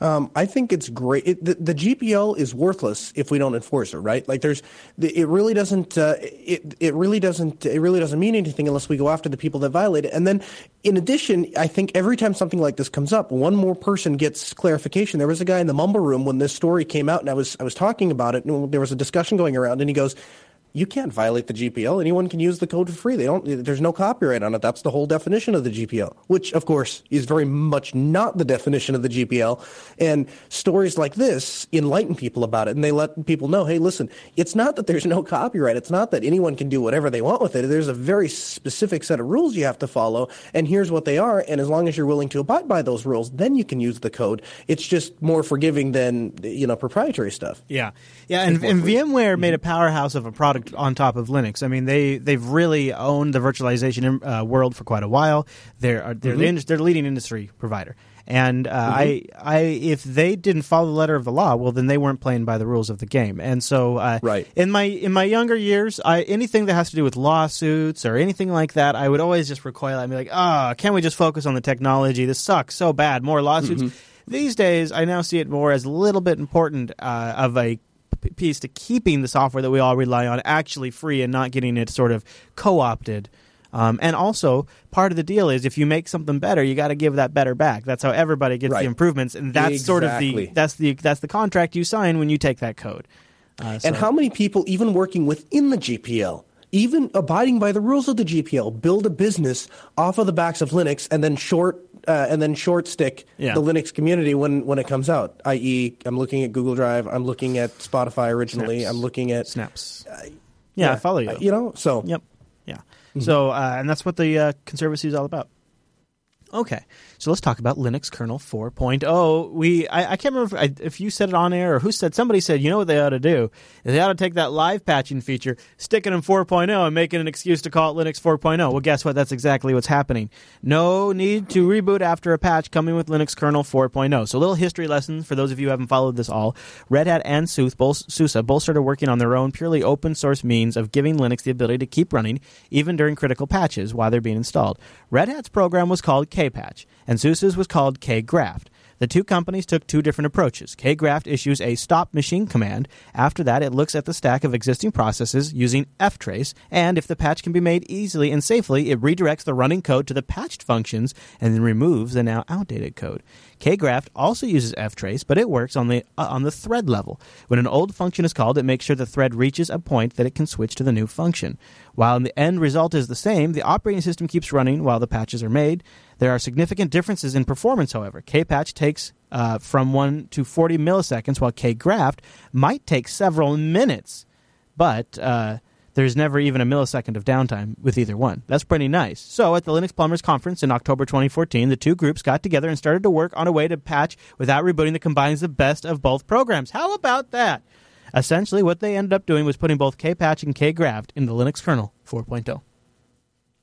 Um, I think it's great. It, the, the GPL is worthless if we don't enforce it, right? Like there's, it really doesn't, uh, it, it really doesn't, it really doesn't mean anything unless we go after the people that violate it. And then, in addition, I think every time something like this comes up, one more person gets clarification. There was a guy in the mumble room when this story came out, and I was, I was talking about it, and there was a discussion going around, and he goes. You can't violate the GPL. Anyone can use the code for free. They don't. There's no copyright on it. That's the whole definition of the GPL, which of course is very much not the definition of the GPL. And stories like this enlighten people about it, and they let people know, hey, listen, it's not that there's no copyright. It's not that anyone can do whatever they want with it. There's a very specific set of rules you have to follow, and here's what they are. And as long as you're willing to abide by those rules, then you can use the code. It's just more forgiving than you know proprietary stuff.
Yeah, yeah, and, and VMware made mm-hmm. a powerhouse of a product on top of Linux. I mean, they they've really owned the virtualization uh, world for quite a while. They're uh, they're the, indus- they're the leading industry provider. And uh, I, I, if they didn't follow the letter of the law, well, then they weren't playing by the rules of the game. And so, uh,
Right.
in my in my younger years, I, anything that has to do with lawsuits or anything like that, I would always just recoil and be like, "Ah, can't we just focus on the technology? This sucks so bad. More lawsuits." These days, I now see it more as a little bit important uh, of a piece to keeping the software that we all rely on actually free and not getting it sort of co-opted. Um, and also, part of the deal is if you make something better, you got to give that better back. That's how everybody gets
Right.
the improvements, and that's sort of the that's the that's the contract you sign when you take that code. Uh, so-
And how many people, even working within the GPL, even abiding by the rules of the GPL, build a business off of the backs of Linux, and then short uh, and then short stick
Yeah.
the Linux community when when it comes out. I.e., I'm looking at Google Drive, I'm looking at Spotify originally,
Snaps.
I'm looking at
Snaps. yeah, I follow you.
uh, you know, so
Yep. Yeah. So, uh, and that's what the uh, conservancy is all about. Okay, so let's talk about Linux kernel 4.0. We I, I can't remember if, I, if you said it on air or who said somebody said you know what they ought to do they ought to take that live patching feature, stick it in 4.0, and make it an excuse to call it Linux 4.0. Well, guess what? That's exactly what's happening. No need to reboot after a patch coming with Linux kernel 4.0. So, a little history lesson for those of you who haven't followed this all. Red Hat and SUSE both, SUSE both started working on their own purely open source means of giving Linux the ability to keep running even during critical patches while they're being installed. Red Hat's program was called Kpatch, and SUSE's was called Kgraft. The two companies took two different approaches. Kgraft issues a stop machine command. After that, it looks at the stack of existing processes using ftrace, and if the patch can be made easily and safely, it redirects the running code to the patched functions and then removes the now outdated code. Kgraft also uses ftrace, but it works on the uh, on the thread level. When an old function is called, it makes sure the thread reaches a point that it can switch to the new function. While the end result is the same, the operating system keeps running while the patches are made. There are significant differences in performance, however. Kpatch takes uh, from 1 to 40 milliseconds, while Kgraft might take several minutes. But uh, there's never even a millisecond of downtime with either one. That's pretty nice. So, at the Linux Plumbers Conference in October 2014, the two groups got together and started to work on a way to patch without rebooting that combines the best of both programs. How about that? Essentially, what they ended up doing was putting both Kpatch and Kgraft in the Linux kernel 4.0.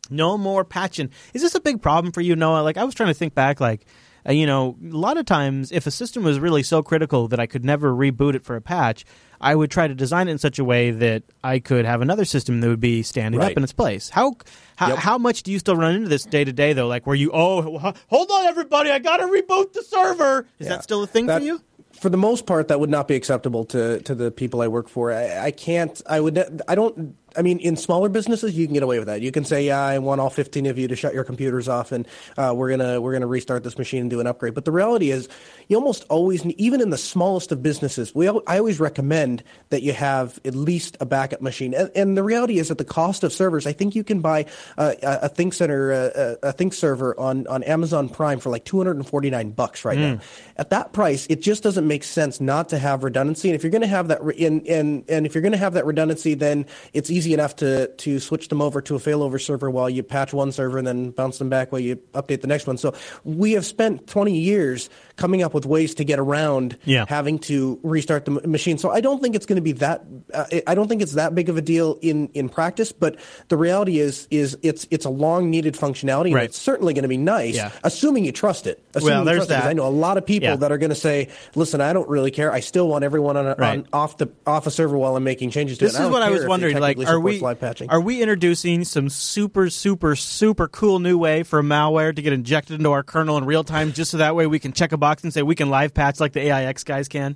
No more patching. Is this a big problem for you, Noah? Like, I was trying to think back, like, uh, you know, a lot of times if a system was really so critical that I could never reboot it for a patch, I would try to design it in such a way that I could have another system that would be standing up in its place. How how,
Yep.
how much do you still run into this day to day though? Like where you oh hold on everybody, I got to reboot the server. Is
Yeah.
that still a thing
That-
for you?
For the most part, that would not be acceptable to, to the people I work for. I, I can't. I would. I don't. I mean, in smaller businesses, you can get away with that. You can say, "Yeah, I want all 15 of you to shut your computers off, and uh, we're gonna we're gonna restart this machine and do an upgrade." But the reality is, you almost always, even in the smallest of businesses, we I always recommend that you have at least a backup machine. And, and the reality is, at the cost of servers, I think you can buy uh, a, a Think Center, uh, a, a Think server on on Amazon Prime for like 249 bucks right now. At that price, it just doesn't make sense not to have redundancy. And if you're to have that, re- and and and if you're going to have that redundancy, then it's easy enough to to switch them over to a failover server while you patch one server and then bounce them back while you update the next one. So we have spent 20 years coming up with ways to get around
Yeah.
having to restart the machine. So I don't think it's going to be that. Uh, I don't think it's that big of a deal in in practice. But the reality is is it's it's a long needed functionality. And
Right.
it's certainly going to be nice,
Yeah.
assuming you trust it. Assuming
Well,
you
there's
trust it,
that.
I know a lot of people
Yeah.
that are going to say, "Listen, I don't really care. I still want everyone on, a,
Right.
on off the off a server while I'm making changes to
This
it."
is what I was wondering. Like, are we
live patching.
are we introducing some super, super, super cool new way for malware to get injected into our kernel in real time, just so that way we can check a box and say we can live patch like the AIX guys can?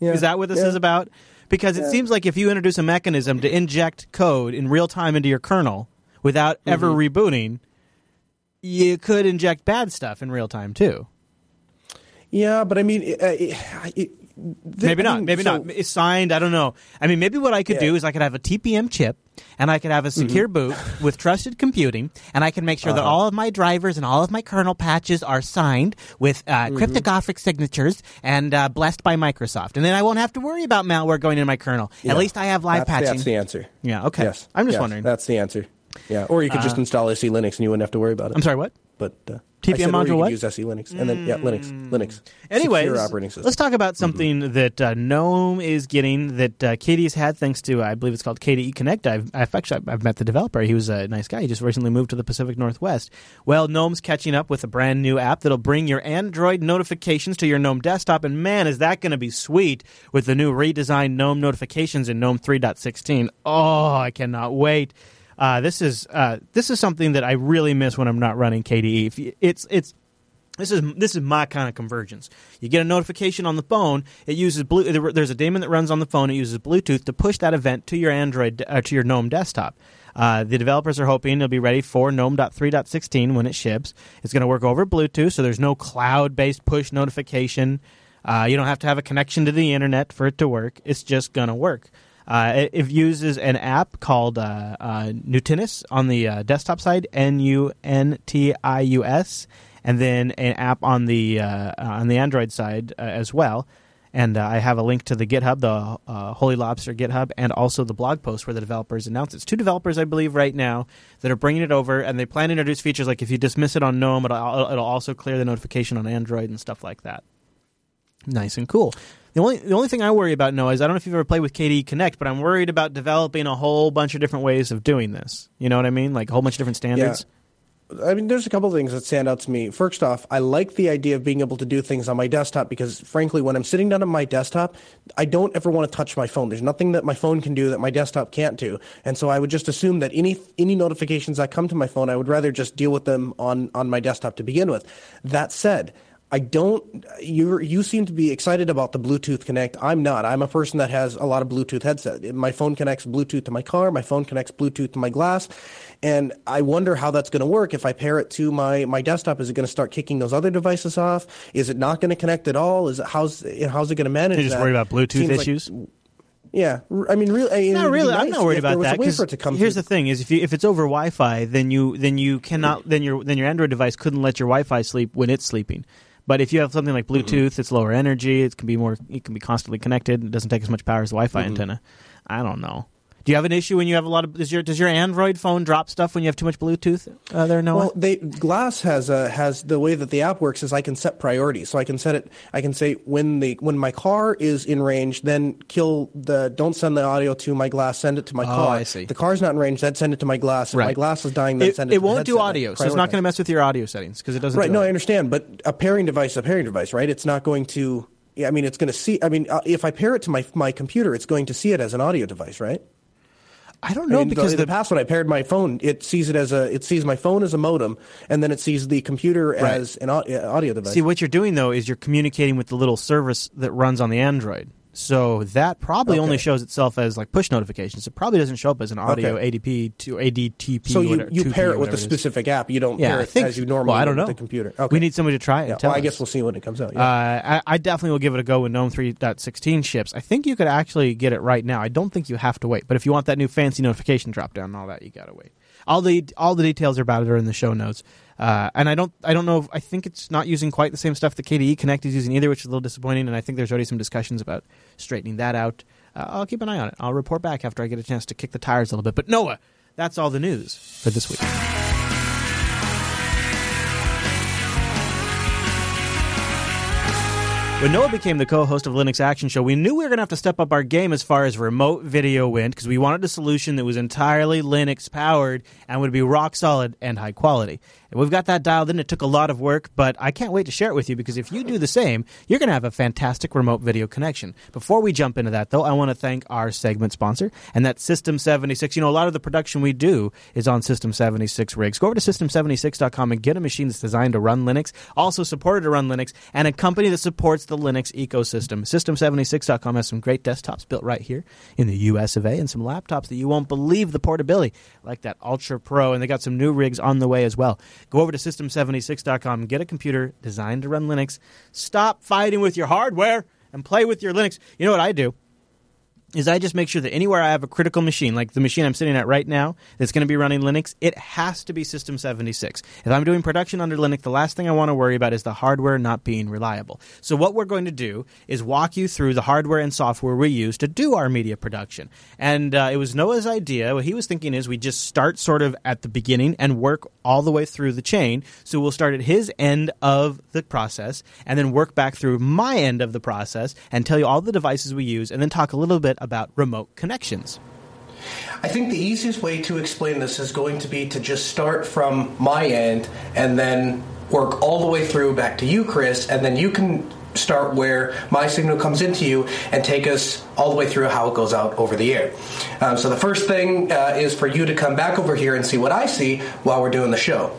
Yeah.
Is that what this
Yeah.
is about? Because it seems like if you introduce a mechanism to inject code in real time into your kernel without ever
Mm-hmm.
rebooting, you could inject bad stuff in real time too.
Yeah, but I mean, it, uh, it, it, the-
Maybe
I
not.
mean,
Maybe
so-
not. It's signed. I don't know. I mean, maybe what I could
Yeah.
do is I could have a TPM chip and I could have a
Mm-hmm.
secure boot with trusted computing, and I can make sure that
Uh-huh.
all of my drivers and all of my kernel patches are signed with uh,
Mm-hmm.
cryptographic signatures and uh, blessed by Microsoft, and then I won't have to worry about malware going in my kernel.
Yeah.
At least I have live
that's,
patching.
That's the answer.
yeah. Okay.
Yes.
I'm just
Yes,
wondering.
That's the answer. Yeah. Or you could just install AC Linux and you wouldn't have to worry about it.
I'm sorry. What?
But uh,
TPM
I said, or
module what?
Use SE Linux and then yeah, Linux, Linux. Secure operating system.
let's talk about something that uh, GNOME is getting that uh, KDE's had thanks to I believe it's called KDE Connect. I've, I've actually I've met the developer. He was a nice guy. He just recently moved to the Pacific Northwest. Well, GNOME's catching up with a brand new app that'll bring your Android notifications to your GNOME desktop, and man, is that going to be sweet with the new redesigned GNOME notifications in GNOME 3.16. Oh, I cannot wait. Uh, this is uh, this is something that I really miss when I'm not running KDE. You- It's it's this is this is my kind of convergence. You get a notification on the phone. It uses blue. There's a daemon that runs on the phone. It uses Bluetooth to push that event to your Android uh, to your GNOME desktop. Uh, the developers are hoping it'll be ready for GNOME.3.16 when it ships. It's going to work over Bluetooth, so there's no cloud-based push notification. Uh, you don't have to have a connection to the internet for it to work. It's just going to work. Uh, it, it uses an app called uh, uh, Nuntius on the uh, desktop side, N U N T I U S, and then an app on the uh, on the Android side as well. And I have a link to the GitHub, the Holy Lobster GitHub, and also the blog post where the developers announce it. It's two developers, I believe, right now that are bringing it over, and they plan to introduce features like if you dismiss it on GNOME, it'll, it'll also clear the notification on Android and stuff like that. Nice and cool. The only the only thing I worry about Noah is I don't know if you've ever played with KDE Connect, but I'm worried about developing a whole bunch of different ways of doing this. You know what I mean? Like a whole bunch of different standards.
I mean, there's a couple of things that stand out to me. First off, I like the idea of being able to do things on my desktop because, frankly, when I'm sitting down on my desktop, I don't ever want to touch my phone. There's nothing that my phone can do that my desktop can't do, and so I would just assume that any any notifications that come to my phone, I would rather just deal with them on on my desktop to begin with. That said. I don't. You you seem to be excited about the Bluetooth Connect. I'm not. I'm a person that has a lot of Bluetooth headset. My phone connects Bluetooth to my car. My phone connects Bluetooth to my glass, and I wonder how that's going to work. If I pair it to my my desktop, is it going to start kicking those other devices off? Is it not going to connect at all? Is it how's how's it going to manage?
You're just
that?
worried about Bluetooth
Seems like-
issues.
yeah, r- I mean, really.
Not really. I'm not worried about that
way
because
for it to come
here's
through.
the thing: is if you, if it's over Wi-Fi, then you then you cannot then your then your Android device couldn't let your Wi-Fi sleep when it's sleeping. But if you have something like
Mm-hmm.
Bluetooth, it's lower energy. It can be more. It can be constantly connected. It doesn't take as much power as the Wi-Fi
Mm-hmm.
antenna. I don't know. Do you have an issue when you have a lot of? Does your does your Android phone drop stuff when you have too much Bluetooth? Uh, there, Noah.
Well, they Glass has a has the way that the app works is I can set priorities. So I can set it. I can say when the when my car is in range, then kill the. Don't send the audio to my Glass. Send it to my
Oh,
car.
I see.
The car's not in range. Then send it to my Glass. If
Right.
my Glass is dying, then
it,
send it.
it won't do audio, so it's not going to mess with your audio settings because it doesn't.
Right.
do
No, I understand, but a pairing device, is a pairing device, right? It's not going to. Yeah, I mean, it's going to see. I mean, uh, if I pair it to my my computer, it's going to see it as an audio device, right?
I don't
I
know
mean,
because
in the, past when I paired my phone, it sees it as a it sees my phone as a modem, and then it sees the computer as an uh, audio device.
See, what you're doing though is you're communicating with the little service that runs on the Android. So that probably only shows itself as like push notifications. It probably doesn't show up as an audio
Okay.
ADP to ADTP.
so you,
whatever,
you pair it with a
it
specific app. You don't
Yeah,
pair
I
it
think
as you normally
Well, I don't know.
with the computer. Okay.
We need somebody to try it.
Yeah,
and tell
well, I
us.
guess we'll see when it comes out. Yeah.
Uh, I, I definitely will give it a go when GNOME 3.16 ships. I think you could actually get it right now. I don't think you have to wait. But if you want that new fancy notification drop down and all that, you got to wait. All the all the details about it are in the show notes. Uh, and I don't I don't know. If, I think it's not using quite the same stuff that KDE Connect is using either, which is a little disappointing. And I think there's already some discussions about straightening that out. Uh, I'll keep an eye on it. I'll report back after I get a chance to kick the tires a little bit. But Noah, that's all the news for this week. When Noah became the co-host of Linux Action Show, we knew we were going to have to step up our game as far as remote video went because we wanted a solution that was entirely Linux powered and would be rock solid and high quality. And we've got that dialed in. It took a lot of work, but I can't wait to share it with you because if you do the same, you're going to have a fantastic remote video connection. Before we jump into that, though, I want to thank our segment sponsor, and that's System 76. You know, a lot of the production we do is on System 76 rigs. Go over to System76.com and get a machine that's designed to run Linux, also supported to run Linux, and a company that supports the Linux ecosystem. System76.com has some great desktops built right here in the US of A and some laptops that you won't believe the portability, like that Ultra Pro, and they got some new rigs on the way as well. Go over to System76.com and get a computer designed to run Linux. Stop fighting with your hardware and play with your Linux. You know what I do? Is I just make sure that anywhere I have a critical machine, like the machine I'm sitting at right now, that's going to be running Linux, it has to be System 76. If I'm doing production under Linux, the last thing I want to worry about is the hardware not being reliable. So what we're going to do is walk you through the hardware and software we use to do our media production. And uh, it was Noah's idea. What he was thinking is we just start sort of at the beginning and work all the way through the chain. So we'll start at his end of the process and then work back through my end of the process and tell you all the devices we use and then talk a little bit about remote connections.
I think the easiest way to explain this is going to be to just start from my end and then work all the way through back to you, Chris, and then you can start where my signal comes into you and take us all the way through how it goes out over the air. Um, so the first thing uh, is for you to come back over here and see what I see while we're doing the show.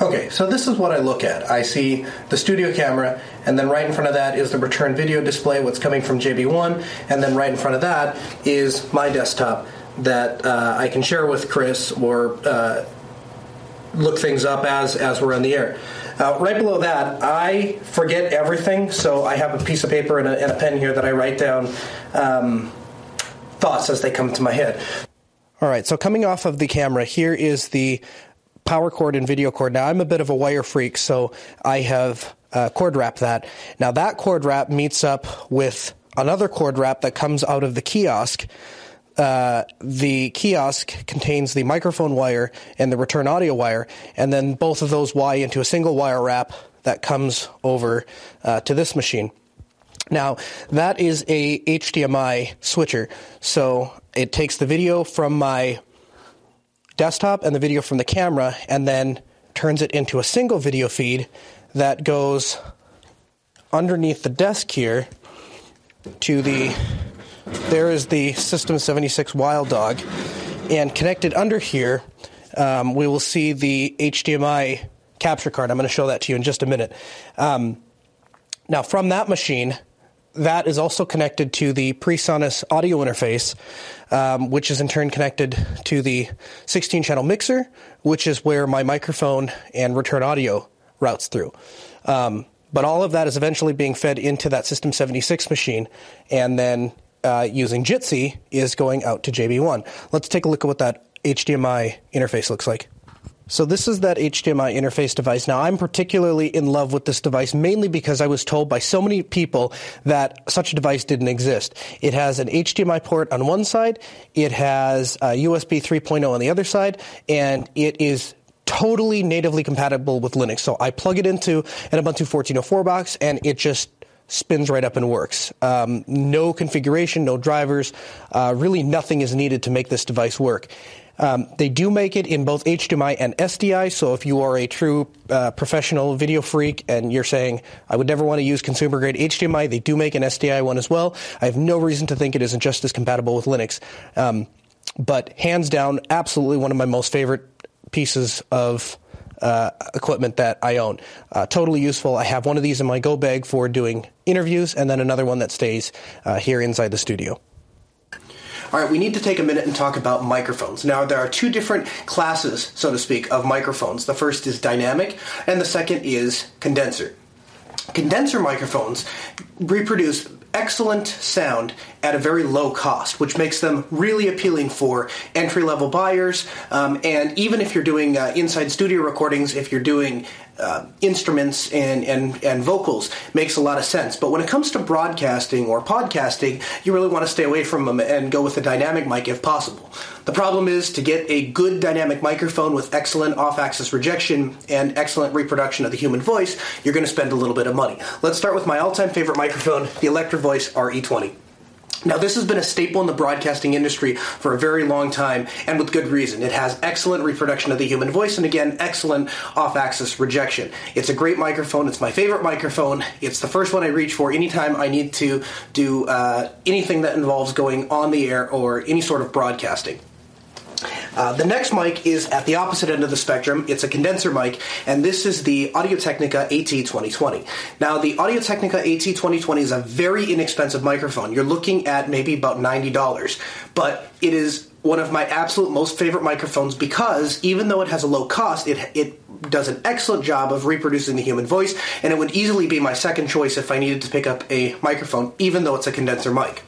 Okay, so this is what I look at. I see the studio camera, and then right in front of that is the return video display, what's coming from JB1, and then right in front of that is my desktop that uh, I can share with Chris or uh, look things up as as we're on the air. Uh, right below that, I forget everything, so I have a piece of paper and a, and a pen here that I write down. Um, thoughts as they come to my head. All right, so coming off of the camera, here is the power cord and video cord. Now, I'm a bit of a wire freak, so I have uh, cord wrapped that. Now, that cord wrap meets up with another cord wrap that comes out of the kiosk. Uh, the kiosk contains the microphone wire and the return audio wire, and then both of those Y into a single wire wrap that comes over uh, to this machine. Now, that is a HDMI switcher. So it takes the video from my desktop and the video from the camera and then turns it into a single video feed that goes underneath the desk here to the there is the System 76 Wild Dog and connected under here um, we will see the HDMI capture card. I'm going to show that to you in just a minute. Um, now, from that machine, that is also connected to the PreSonus audio interface, um, which is in turn connected to the 16 channel mixer, which is where my microphone and return audio routes through. Um, but all of that is eventually being fed into that System 76 machine, and then uh, using Jitsi is going out to JB1. Let's take a look at what that HDMI interface looks like. So this is that HDMI interface device. Now I'm particularly in love with this device mainly because I was told by so many people that such a device didn't exist. It has an HDMI port on one side, it has a USB 3.0 on the other side, and it is totally natively compatible with Linux. So I plug it into an Ubuntu 14.04 box and it just spins right up and works. Um, no configuration, no drivers, uh, really nothing is needed to make this device work. Um, they do make it in both HDMI and SDI, so if you are a true uh, professional video freak and you're saying, I would never want to use consumer grade HDMI, they do make an SDI one as well. I have no reason to think it isn't just as compatible with Linux. Um, but hands down, absolutely one of my most favorite pieces of uh, equipment that I own. Uh, totally useful. I have one of these in my go bag for doing interviews, and then another one that stays uh, here inside the studio. All right, we need to take a minute and talk about microphones. Now, there are two different classes, so to speak, of microphones. The first is dynamic, and the second is condenser. Condenser microphones reproduce excellent sound at a very low cost, which makes them really appealing for entry level buyers. Um, and even if you're doing uh, inside studio recordings, if you're doing uh, instruments and, and, and vocals makes a lot of sense. But when it comes to broadcasting or podcasting, you really want to stay away from them and go with a dynamic mic if possible. The problem is to get a good dynamic microphone with excellent off axis rejection and excellent reproduction of the human voice, you're going to spend a little bit of money. Let's start with my all time favorite microphone, the Electro Voice RE20. Now, this has been a staple in the broadcasting industry for a very long time, and with good reason. It has excellent reproduction of the human voice, and again, excellent off axis rejection. It's a great microphone. It's my favorite microphone. It's the first one I reach for anytime I need to do uh, anything that involves going on the air or any sort of broadcasting. Uh, the next mic is at the opposite end of the spectrum. It's a condenser mic, and this is the Audio Technica AT2020. Now, the Audio Technica AT2020 is a very inexpensive microphone. You're looking at maybe about $90, but it is one of my absolute most favorite microphones because even though it has a low cost, it it does an excellent job of reproducing the human voice, and it would easily be my second choice if I needed to pick up a microphone, even though it's a condenser mic.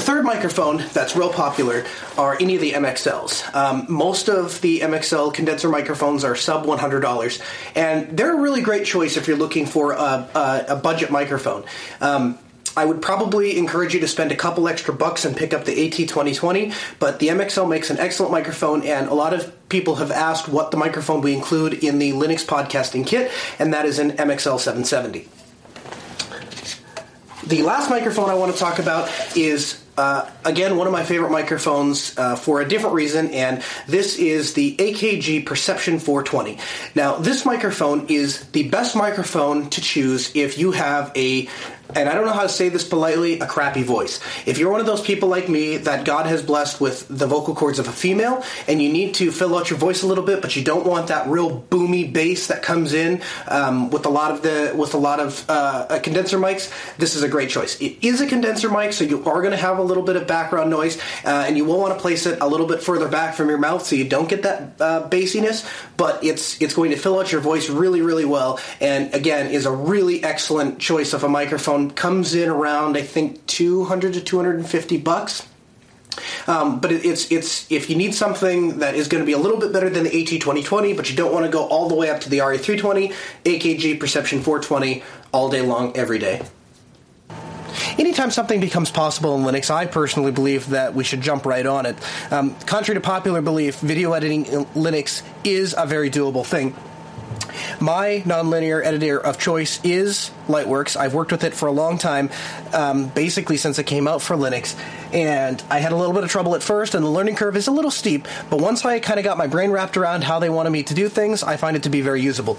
The third microphone that's real popular are any of the MXLs. Um, most of the MXL condenser microphones are sub $100, and they're a really great choice if you're looking for a, a, a budget microphone. Um, I would probably encourage you to spend a couple extra bucks and pick up the AT2020, but the MXL makes an excellent microphone, and a lot of people have asked what the microphone we include in the Linux podcasting kit, and that is an MXL 770. The last microphone I want to talk about is uh, again, one of my favorite microphones uh, for a different reason, and this is the AKG Perception 420. Now, this microphone is the best microphone to choose if you have a and I don't know how to say this politely, a crappy voice. If you're one of those people like me that God has blessed with the vocal cords of a female and you need to fill out your voice a little bit, but you don't want that real boomy bass that comes in um, with a lot of the with a lot of uh, condenser mics, this is a great choice. It is a condenser mic, so you are going to have a little bit of background noise, uh, and you will want to place it a little bit further back from your mouth so you don't get that uh, bassiness. But it's it's going to fill out your voice really really well, and again is a really excellent choice of a microphone around comes in around I think 200 to 250 bucks. Um, but it, it's it's if you need something that is going to be a little bit better than the AT2020, but you don't want to go all the way up to the RE320, AKG Perception 420 all day long, every day. Anytime something becomes possible in Linux, I personally believe that we should jump right on it. Um, contrary to popular belief, video editing in Linux is a very doable thing. My nonlinear editor of choice is Lightworks. I've worked with it for a long time, um, basically since it came out for Linux. And I had a little bit of trouble at first, and the learning curve is a little steep. But once I kind of got my brain wrapped around how they wanted me to do things, I find it to be very usable.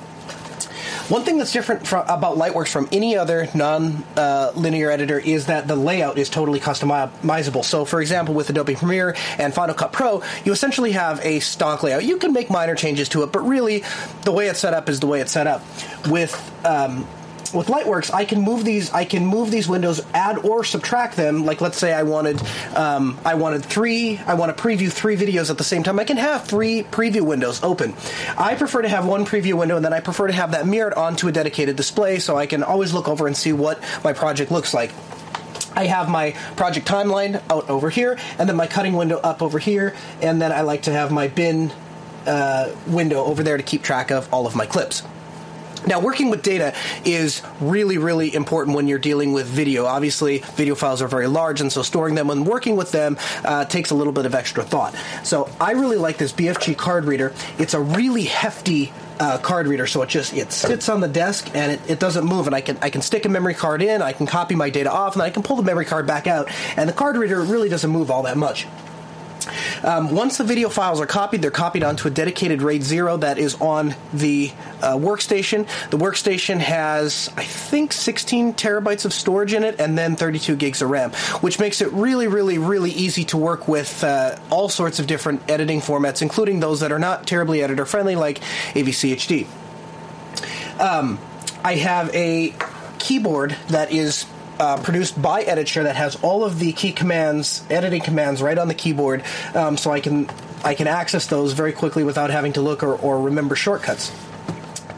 One thing that's different from, about Lightworks from any other non-linear uh, editor is that the layout is totally customizable. So, for example, with Adobe Premiere and Final Cut Pro, you essentially have a stock layout. You can make minor changes to it, but really, the way it's set up is the way it's set up. With um, with Lightworks, I can move these. I can move these windows, add or subtract them. Like let's say I wanted, um, I wanted three. I want to preview three videos at the same time. I can have three preview windows open. I prefer to have one preview window, and then I prefer to have that mirrored onto a dedicated display, so I can always look over and see what my project looks like. I have my project timeline out over here, and then my cutting window up over here, and then I like to have my bin uh, window over there to keep track of all of my clips. Now, working with data is really, really important when you're dealing with video. Obviously, video files are very large, and so storing them and working with them uh, takes a little bit of extra thought. So, I really like this BFG card reader. It's a really hefty uh, card reader, so it just it sits on the desk and it, it doesn't move. And I can I can stick a memory card in, I can copy my data off, and I can pull the memory card back out. And the card reader really doesn't move all that much. Um, once the video files are copied, they're copied onto a dedicated RAID 0 that is on the uh, workstation. The workstation has, I think, 16 terabytes of storage in it and then 32 gigs of RAM, which makes it really, really, really easy to work with uh, all sorts of different editing formats, including those that are not terribly editor friendly, like AVC HD. Um, I have a keyboard that is uh, produced by Editshare that has all of the key commands, editing commands, right on the keyboard, um, so I can I can access those very quickly without having to look or, or remember shortcuts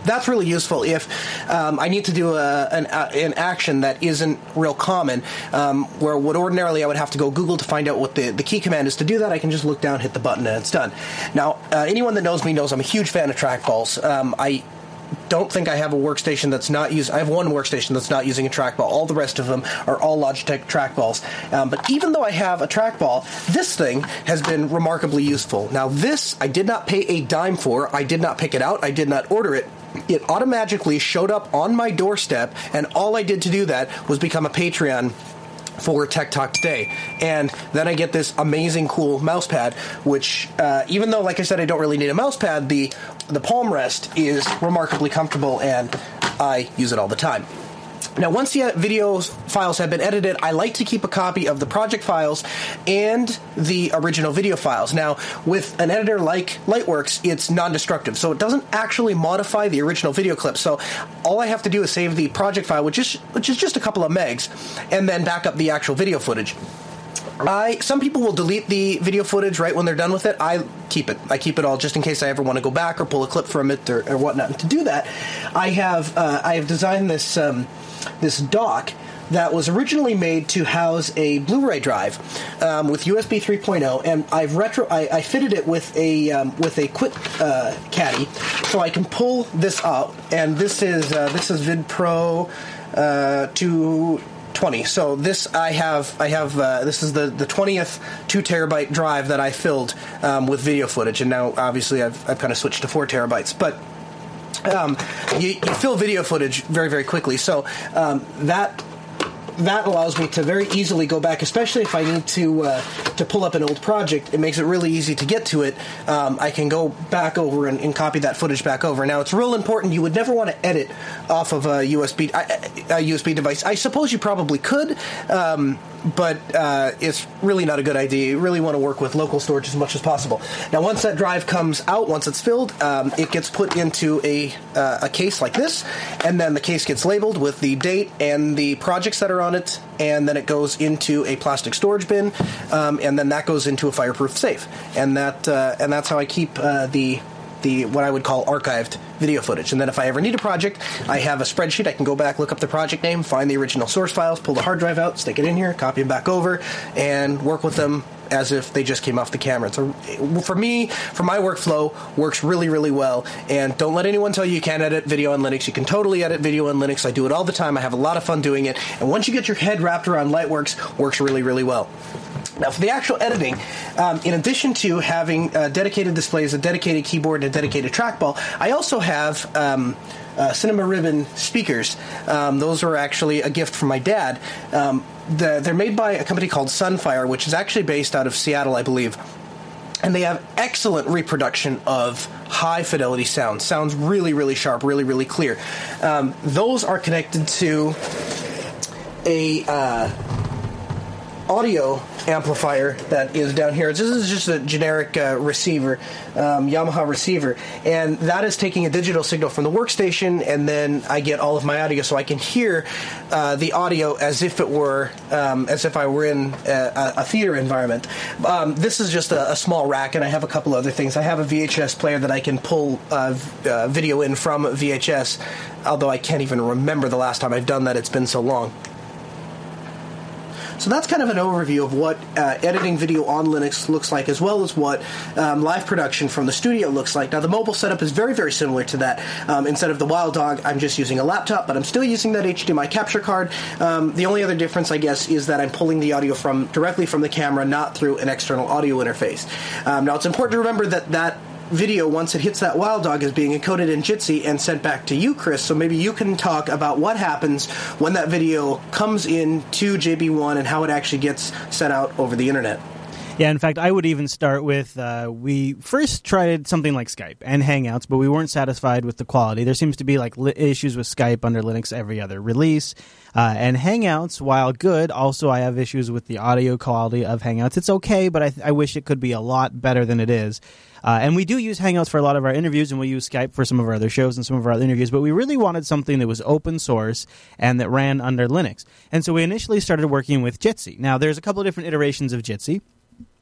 that's really useful if um, I need to do a, an, a, an, action that isn't real common, um, where would ordinarily I would have to go Google to find out what the, the key command is to do that. I can just look down, hit the button, and it's done. Now, uh, anyone that knows me knows I'm a huge fan of trackballs. Um, I don't think I have a workstation that's not using. I have one workstation that's not using a trackball. All the rest of them are all Logitech trackballs. Um, but even though I have a trackball, this thing has been remarkably useful. Now, this I did not pay a dime for. I did not pick it out. I did not order it it automatically showed up on my doorstep, and all I did to do that was become a Patreon for Tech Talk today. And then I get this amazing, cool mouse pad, which, uh, even though, like I said, I don't really need a mouse pad, the, the palm rest is remarkably comfortable and I use it all the time. Now, once the video files have been edited, I like to keep a copy of the project files and the original video files. Now, with an editor like Lightworks, it's non-destructive, so it doesn't actually modify the original video clip. So all I have to do is save the project file, which is which is just a couple of megs, and then back up the actual video footage. I some people will delete the video footage right when they're done with it. I keep it. I keep it all just in case I ever want to go back or pull a clip from it or, or whatnot. And to do that, I have uh, I have designed this. Um, this dock that was originally made to house a Blu-ray drive um, with USB 3.0, and I've retro I, I fitted it with a um, with a quick uh, caddy, so I can pull this out. And this is uh, this is VidPro uh, 220. So this I have I have uh, this is the the twentieth two terabyte drive that I filled um, with video footage, and now obviously I've I've kind of switched to four terabytes, but um, you, you, fill video footage very, very quickly. So um, that that allows me to very easily go back, especially if I need to uh, to pull up an old project. It makes it really easy to get to it. Um, I can go back over and, and, copy that footage back over. Now, it's real important. You would never want to edit off of a USB a USB device. I suppose you probably could. Um, but uh, it's really not a good idea. You really want to work with local storage as much as possible. Now, once that drive comes out, once it's filled, um, it gets put into a, uh, a case like this, and then the case gets labeled with the date and the projects that are on it, and then it goes into a plastic storage bin, um, and then that goes into a fireproof safe, and that uh, and that's how I keep uh, the the what I would call archived video footage. And then if I ever need a project, I have a spreadsheet. I can go back, look up the project name, find the original source files, pull the hard drive out, stick it in here, copy them back over, and work with them as if they just came off the camera. So for me, for my workflow, works really, really well. And don't let anyone tell you you can't edit video on Linux. You can totally edit video on Linux. I do it all the time. I have a lot of fun doing it. And once you get your head wrapped around Lightworks, works really, really well. Now, for the actual editing, um, in addition to having uh, dedicated displays, a dedicated keyboard, and a dedicated trackball, I also have. Um, uh, Cinema Ribbon speakers. Um, those are actually a gift from my dad. Um, the, they're made by a company called Sunfire, which is actually based out of Seattle, I believe. And they have excellent reproduction of high fidelity sound. Sounds really, really sharp, really, really clear. Um, those are connected to a. Uh, audio amplifier that is down here. This is just a generic uh, receiver, um, Yamaha receiver, and that is taking a digital signal from the workstation, and then I get all of my audio, so I can hear uh, the audio as if it were um, as if I were in a, a theater environment. Um, this is just a, a, small rack, and I have a couple other things. I have a VHS player that I can pull uh, uh video in from VHS, although I can't even remember the last time I've done that. It's been so long. So that's kind of an overview of what uh, editing video on Linux looks like, as well as what um, live production from the studio looks like. Now, the mobile setup is very, very similar to that. Um, instead of the Wild Dog, I'm just using a laptop, but I'm still using that HDMI capture card. Um, the only other difference, I guess, is that I'm pulling the audio from directly from the camera, not through an external audio interface. Um, now, it's important to remember that that video, once it hits that wild dog, is being encoded in Jitsi and sent back to you, Chris. So maybe you can talk about what happens when that video comes in to JB1 and how it actually gets sent out over the internet.
Yeah, in fact, I would even start with uh, we first tried something like Skype and Hangouts, but we weren't satisfied with the quality. There seems to be like li- issues with Skype under Linux every other release. Uh, and Hangouts, while good, also I have issues with the audio quality of Hangouts. It's okay, but I, th- I wish it could be a lot better than it is. Uh, and we do use Hangouts for a lot of our interviews, and we use Skype for some of our other shows and some of our other interviews. But we really wanted something that was open source and that ran under Linux. And so we initially started working with Jitsi. Now, there's a couple of different iterations of Jitsi.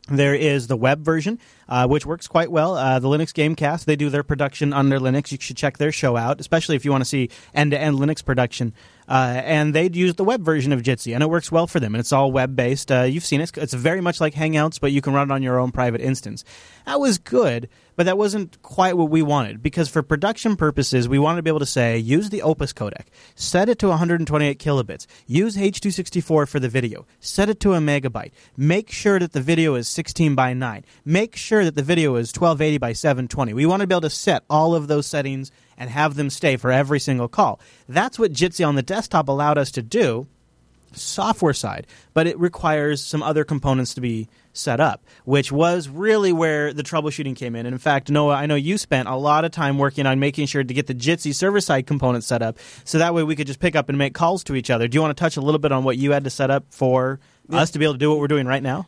There is the web version, uh, which works quite well. Uh, the Linux Gamecast, they do their production under Linux. You should check their show out, especially if you want to see end to end Linux production. Uh, and they'd use the web version of Jitsi, and it works well for them. And it's all web based. Uh, you've seen it; it's very much like Hangouts, but you can run it on your own private instance. That was good, but that wasn't quite what we wanted because for production purposes, we wanted to be able to say use the Opus codec, set it to 128 kilobits, use H264 for the video, set it to a megabyte, make sure that the video is 16 by 9, make sure that the video is 1280 by 720. We want to be able to set all of those settings and have them stay for every single call. That's what Jitsi on the desktop allowed us to do software side, but it requires some other components to be set up, which was really where the troubleshooting came in. And in fact, Noah, I know you spent a lot of time working on making sure to get the Jitsi server side components set up so that way we could just pick up and make calls to each other. Do you want to touch a little bit on what you had to set up for yeah. us to be able to do what we're doing right now?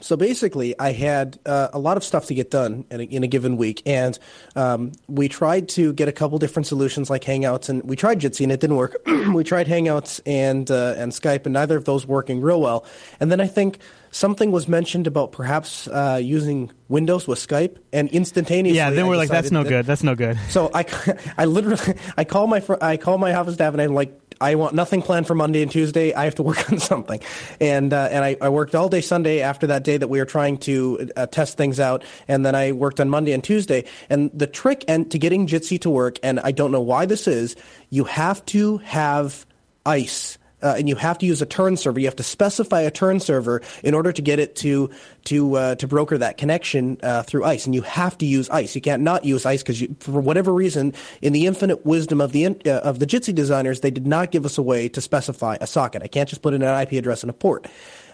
So basically, I had uh, a lot of stuff to get done in a, in a given week, and um, we tried to get a couple different solutions like Hangouts, and we tried Jitsi and it didn't work. we tried Hangouts and uh, and Skype, and neither of those working real well. And then I think something was mentioned about perhaps uh, using Windows with Skype, and instantaneously.
Yeah, then we're like, that's no that, good. That's no good.
So I, I literally, I call my I call my office staff and I'm like, I want nothing planned for Monday and Tuesday. I have to work on something, and uh, and I, I, worked all day Sunday after that day that we were trying to uh, test things out, and then I worked on Monday and Tuesday. And the trick and to getting Jitsi to work, and I don't know why this is, you have to have ice uh, and you have to use a turn server. You have to specify a turn server in order to get it to to uh, to broker that connection uh, through ICE. And you have to use ICE. You can't not use ICE because for whatever reason, in the infinite wisdom of the uh, of the Jitsi designers, they did not give us a way to specify a socket. I can't just put in an IP address and a port.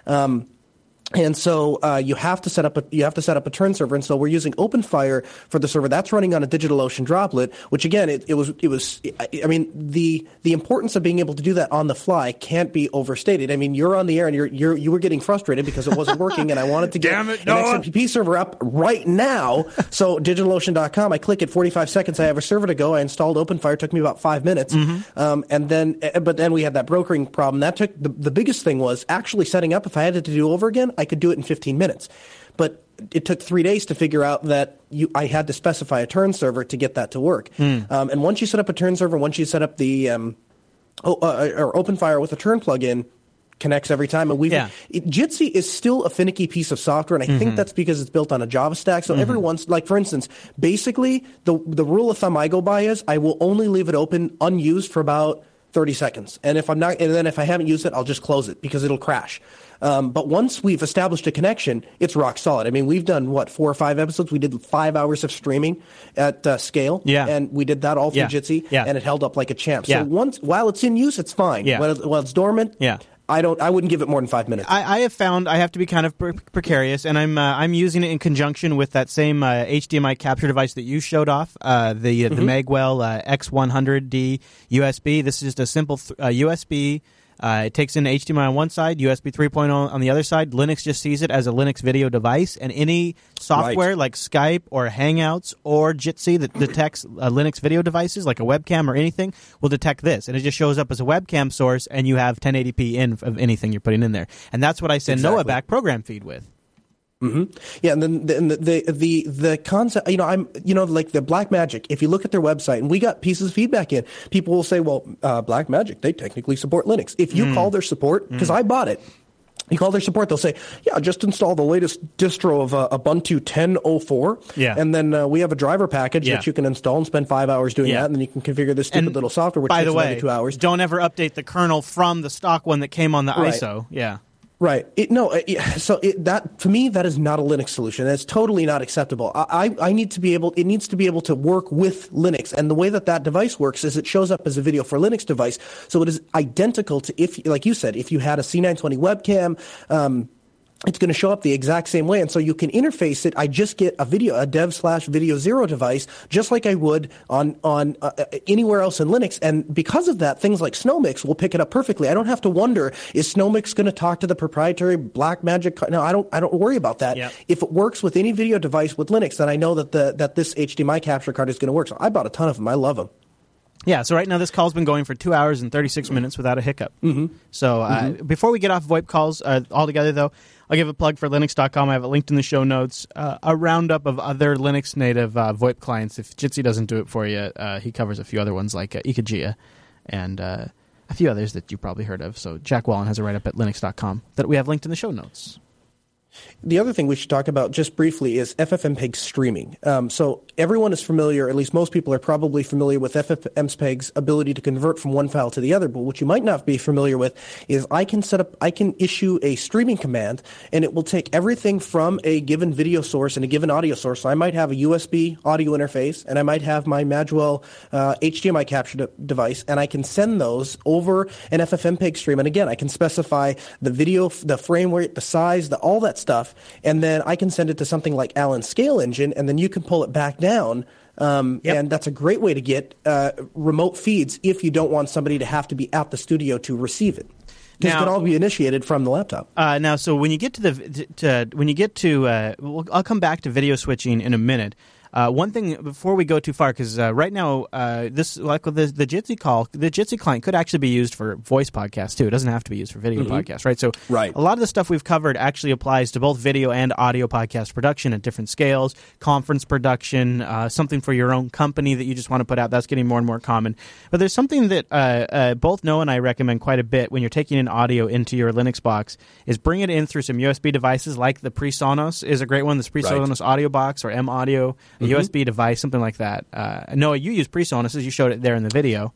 Um, and so uh, you have to set up a you have to set up a turn server, and so we're using OpenFire for the server. That's running on a DigitalOcean droplet, which again, it, it was it was. I mean, the the importance of being able to do that on the fly can't be overstated. I mean, you're on the air and you're, you're you were getting frustrated because it wasn't working, and I wanted to get
Damn it,
an XMPP server up right now. So DigitalOcean.com, I click it, 45 seconds. I have a server to go. I installed OpenFire. It took me about five minutes, mm-hmm. um, and then eh, but then we had that brokering problem. That took the the biggest thing was actually setting up. If I had it to do over again. I could do it in 15 minutes. But it took three days to figure out that you, I had to specify a turn server to get that to work. Um, and once you set up a turn server, once you set up the um, oh, uh, or OpenFire with a turn plugin, connects every time. And we've
Yeah.
it, Jitsi is still a finicky piece of software, and I
Mm-hmm.
think that's because it's built on a Java stack. So every once, like for instance, basically the the rule of thumb I go by is I will only leave it open unused for about 30 seconds, and if I'm not, and then if I haven't used it, I'll just close it because it'll crash. Um, but once we've established a connection, it's rock solid. I mean, we've done what four or five episodes. We did five hours of streaming at uh, scale,
Yeah.
and we did that all through
Yeah.
Jitsi,
Yeah.
and it held up like a champ.
Yeah.
So once while it's in use, it's fine.
Yeah.
While, it- while it's dormant,
Yeah.
I don't. I wouldn't give it more than five minutes.
I, I have found I have to be kind of pre- precarious, and I'm uh, I'm using it in conjunction with that same uh, HDMI capture device that you showed off, uh, the the Magewell uh, X100D USB. This is just a simple th- uh, USB. Uh, it takes in HDMI on one side, USB 3.0 on the other side. Linux just sees it as a Linux video device, and any software like Skype or Hangouts or Jitsi that detects uh, Linux video devices, like a webcam or anything, will detect this, and it just shows up as a webcam source, and you have 1080p in of anything you're putting in there, and that's what I send Noah
Exactly.
back program feed with.
Yeah, and then the, the, the the concept, you know, I'm you know like the Black Magic. If you look at their website, and we got pieces of feedback in, people will say, "Well, uh, Black Magic, they technically support Linux." If you call their support, because I bought it. You call their support, they'll say, "Yeah, just install the latest distro of uh, Ubuntu 10.04."
Yeah.
and then uh, we have a driver package
Yeah.
that you can install and spend five hours doing
Yeah.
that, and then you can configure this stupid
And
little software, which
By
takes
the way,
two hours.
don't ever update the kernel from the stock one that came on the
Right.
ISO. Yeah.
Right. It, no. It, so it, that to me, that is not a Linux solution. That's totally not acceptable. I I need to be able. It needs to be able to work with Linux, and the way that that device works is it shows up as a video for Linux device. So it is identical to if, like you said, if you had a C920 webcam. Um, it's going to show up the exact same way, and so you can interface it. I just get a video, a dev slash video zero device, just like I would on on uh, uh, anywhere else in Linux. And because of that, things like Snowmix will pick it up perfectly. I don't have to wonder is Snowmix going to talk to the proprietary Blackmagic? co- No, I don't. I don't worry about that.
Yep.
If it works with any video device with Linux, then I know that the that this HDMI capture card is going to work. So I bought a ton of them. I love them.
Yeah, so right now this call's been going for two hours and 36 minutes without a hiccup. Mm-hmm. So uh, before we get off VoIP calls uh, altogether, though, I'll give a plug for Linux.com. I have it linked in the show notes. Uh, a roundup of other Linux native uh, VoIP clients. If Jitsi doesn't do it for you, uh, he covers a few other ones like uh, and uh, a few others that you probably heard of. So Jack Wallen has a write up at Linux.com that we have linked in the show notes.
The other thing we should talk about just briefly is FFmpeg streaming. Um, so everyone is familiar, at least most people are probably familiar with FFmpeg's ability to convert from one file to the other. But what you might not be familiar with is I can set up, I can issue a streaming command, and it will take everything from a given video source and a given audio source. So I might have a USB audio interface, and I might have my Magewell uh, HDMI capture de- device, and I can send those over an FFmpeg stream. And again, I can specify the video, the frame rate, the size, the, all that stuff, and then I can send it to something like Allan's Scale Engine, and then you can pull it back down. Um,
Yep.
And that's a great way to get uh, remote feeds if you don't want somebody to have to be at the studio to receive it. This
Now-
can all be initiated from the laptop.
Uh, now, so when you get to the to, when you get to, uh, we'll, I'll come back to video switching in a minute. Uh, one thing before we go too far, because uh, right now uh, this like the the Jitsi call, the Jitsi client could actually be used for voice podcasts too. It doesn't have to be used for video podcasts, right? So,
Right.
a lot of the stuff we've covered actually applies to both video and audio podcast production at different scales, conference production, uh, something for your own company that you just want to put out. That's getting more and more common. But there's something that uh, uh, both Noah and I recommend quite a bit when you're taking in audio into your Linux box is bring it in through some USB devices like the PreSonus is a great one. This PreSonus audio box or M Audio, a USB device, something like that. Uh, Noah, you use PreSonus as you showed it there in the video.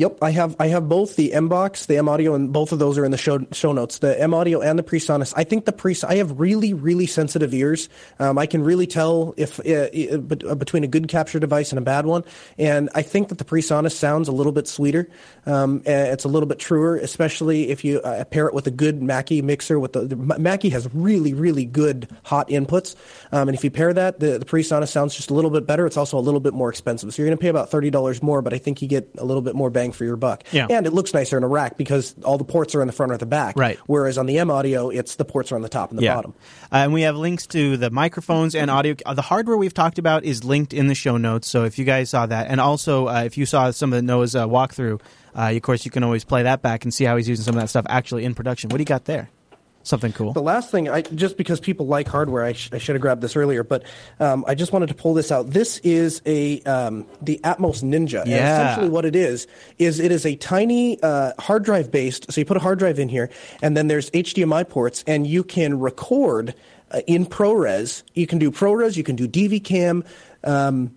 Yep, I have I have both the M box, the M audio, and both of those are in the show show notes. The M audio and the PreSonus. I think the pre I have really really sensitive ears. Um, I can really tell if uh, uh, uh, between a good capture device and a bad one. And I think that the PreSonus sounds a little bit sweeter. Um, it's a little bit truer, especially if you uh, pair it with a good Mackie mixer. With the, the Mackie has really really good hot inputs, um, and if you pair that, the the PreSonus sounds just a little bit better. It's also a little bit more expensive, so you're going to pay about thirty dollars more, but I think you get a little bit more bang for your buck.
Yeah.
And it looks nicer in a rack because all the ports are in the front or the back.
Right.
Whereas on the M audio, it's the ports are on the top and the bottom.
Uh, and we have links to the microphones and audio. Uh, the hardware we've talked about is linked in the show notes. So if you guys saw that, and also uh, if you saw some of Noah's uh, walkthrough, uh, of course you can always play that back and see how he's using some of that stuff actually in production. What do you got there? Something cool.
The last thing, I, just because people like hardware, I, sh- I should have grabbed this earlier, but um, I just wanted to pull this out. This is a um, the Atomos Ninja. And
Yeah.
essentially, what it is is it is a tiny uh, hard drive based. So you put a hard drive in here, and then there's HDMI ports, and you can record uh, in ProRes. You can do ProRes. You can do DV Cam. Um,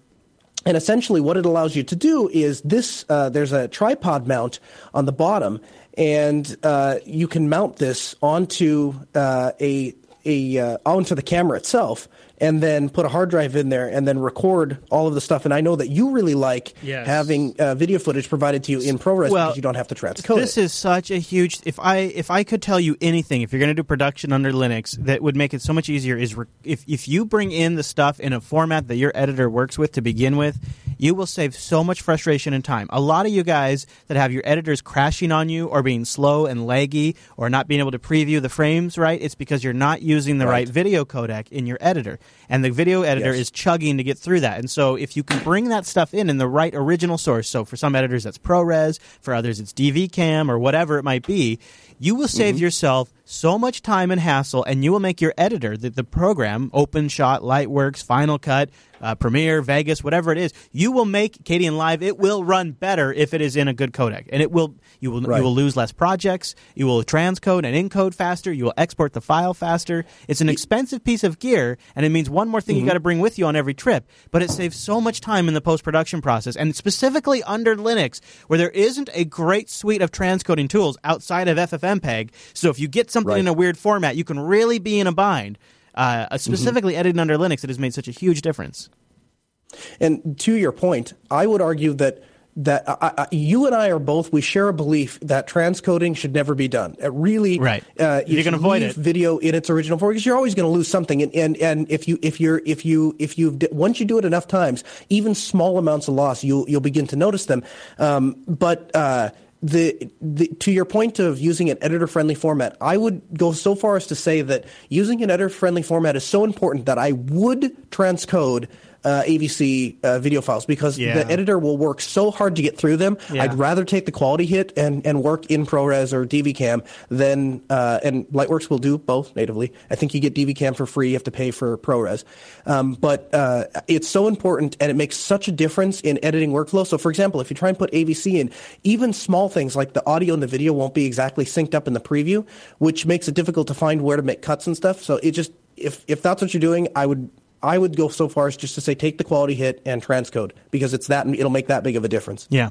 and essentially, what it allows you to do is this: uh, there's a tripod mount on the bottom, and uh, you can mount this onto uh, a a uh, onto the camera itself, and then put a hard drive in there, and then record all of the stuff. And I know that you really like
Yes.
having uh, video footage provided to you in ProRes
Well,
because you don't have to transcode
this
it.
is such a huge if i if i could tell you anything if you're going to do production under linux that would make it so much easier is re- if, if you bring in the stuff in a format that your editor works with to begin with you will save so much frustration and time a lot of you guys that have your editors crashing on you or being slow and laggy or not being able to preview the frames right it's because you're not using the right,
Right.
video codec in your editor and the video editor
Yes.
is chugging to get through that. And so if you can bring that stuff in in the right original source, so for some editors that's ProRes, for others it's DV Cam or whatever it might be, you will save yourself so much time and hassle, and you will make your editor, the, the program, OpenShot, Lightworks, Final Cut, uh, Premiere, Vegas, whatever it is, you will make Kdenlive. It will run better if it is in a good codec, and it will. You will
Right.
you will lose less projects. You will transcode and encode faster. You will export the file faster. It's an expensive piece of gear, and it means one more thing you got to bring with you on every trip. But it saves so much time in the post production process, and specifically under Linux, where there isn't a great suite of transcoding tools outside of FFmpeg. So if you get something
Right.
in a weird format, you can really be in a bind. Uh, specifically editing under Linux, it has made such a huge difference.
And to your point, I would argue that that I, I, you and I are both we share a belief that transcoding should never be done. It really,
Right.
Uh,
You can
should
avoid
leave
it.
Video in its original form because you're always going to lose something. And, and and if you if you're if you if you once you do it enough times, even small amounts of loss, you'll you'll begin to notice them. Um, but uh, the, the to your point of using an editor friendly format, I would go so far as to say that using an editor friendly format is so important that I would transcode. Uh, AVC uh, video files because
Yeah.
the editor will work so hard to get through them.
Yeah.
I'd rather take the quality hit and, and work in ProRes or DVCam than uh, and Lightworks will do both natively. I think you get DVCam for free. You have to pay for ProRes, um, but uh, it's so important and it makes such a difference in editing workflow. So, for example, if you try and put AVC in, even small things like the audio and the video won't be exactly synced up in the preview, which makes it difficult to find where to make cuts and stuff. So, it just if if that's what you're doing, I would. I would go so far as just to say take the quality hit and transcode because it's that it'll make that big of a difference.
Yeah.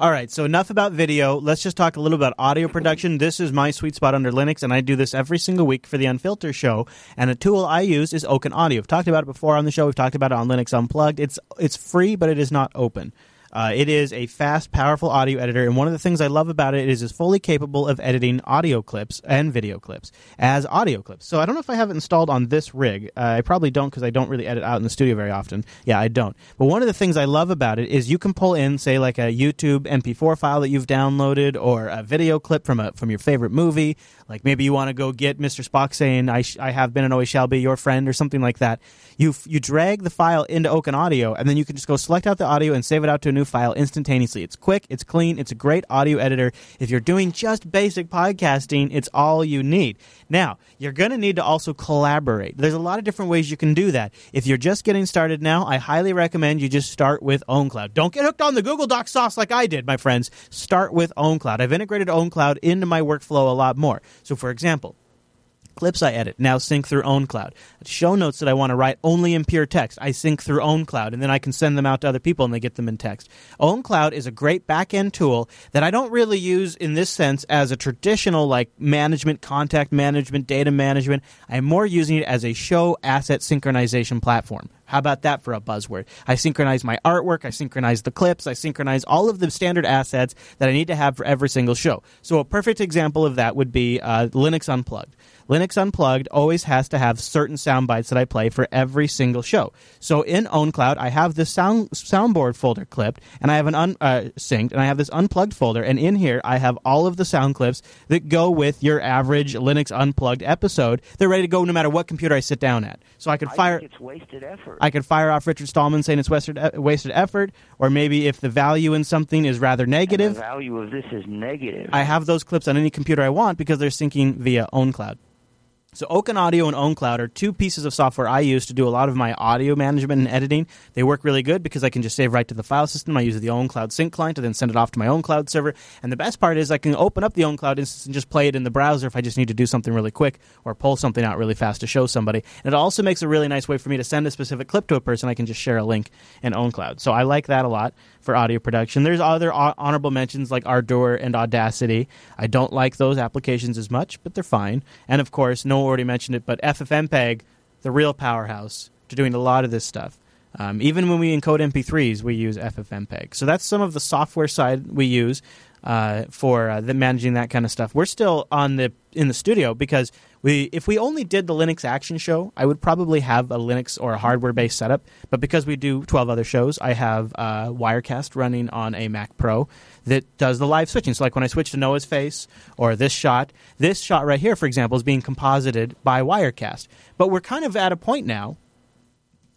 All right. So enough about video. Let's just talk a little about audio production. This is my sweet spot under Linux, and I do this every single week for the Unfiltered show. And a tool I use is Ocenaudio. We've talked about it before on the show. We've talked about it on Linux Unplugged. It's it's free, but it is not open. Uh, it is a fast, powerful audio editor, and one of the things I love about it is it's fully capable of editing audio clips and video clips as audio clips. So I don't know if I have it installed on this rig. Uh, I probably don't because I don't really edit out in the studio very often. Yeah, I don't. But one of the things I love about it is you can pull in, say, like a YouTube MP4 file that you've downloaded or a video clip from a from your favorite movie. Like maybe you want to go get Mr. Spock saying, I, sh- I have been and always shall be your friend or something like that. You, f- you drag the file into Ocenaudio and then you can just go select out the audio and save it out to a new file instantaneously. It's quick, it's clean, it's a great audio editor. If you're doing just basic podcasting, it's all you need. Now, you're going to need to also collaborate. There's a lot of different ways you can do that. If you're just getting started now, I highly recommend you just start with OwnCloud. Don't get hooked on the Google Docs sauce like I did, my friends. Start with OwnCloud. I've integrated OwnCloud into my workflow a lot more. So, for example, clips I edit now sync through OwnCloud. Show notes that I want to write only in pure text, I sync through OwnCloud, and then I can send them out to other people and they get them in text. OwnCloud is a great back-end tool that I don't really use in this sense as a traditional like management, contact management, data management. I'm more using it as a show asset synchronization platform. How about that for a buzzword? I synchronize my artwork, I synchronize the clips, I synchronize all of the standard assets that I need to have for every single show. So a perfect example of that would be uh, Linux Unplugged. Linux Unplugged always has to have certain sound bites that I play for every single show. So in OwnCloud, I have this sound soundboard folder clipped, and I have an un, uh, synced, and I have this unplugged folder, and in here I have all of the sound clips that go with your average Linux Unplugged episode. They're ready to go no matter what computer I sit down at. So I could
I
fire.
think it's wasted effort.
I could fire off Richard Stallman saying it's wasted, wasted effort, or maybe if the value in something is rather
And
negative,
the value of this is negative.
I have those clips on any computer I want because they're syncing via OwnCloud. So Ocenaudio and OwnCloud are two pieces of software I use to do a lot of my audio management and editing. They work really good because I can just save right to the file system. I use the OwnCloud sync client to then send it off to my OwnCloud server. And the best part is I can open up the OwnCloud instance and just play it in the browser if I just need to do something really quick or pull something out really fast to show somebody. And it also makes a really nice way for me to send a specific clip to a person. I can just share a link in OwnCloud. So I like that a lot for audio production. There's other honorable mentions like Ardour and Audacity. I don't like those applications as much, but they're fine. And of course, Noah already mentioned it, but FFmpeg, the real powerhouse to doing a lot of this stuff. Um, even when we encode MP3s, we use FFmpeg. So that's some of the software side we use uh, for uh, the managing that kind of stuff. We're still on the in the studio because we if we only did the Linux Action Show, I would probably have a Linux or a hardware based setup. But because we do twelve other shows, I have uh, Wirecast running on a Mac Pro that does the live switching. So like when I switch to Noah's face or this shot, this shot right here, for example, is being composited by Wirecast. But we're kind of at a point now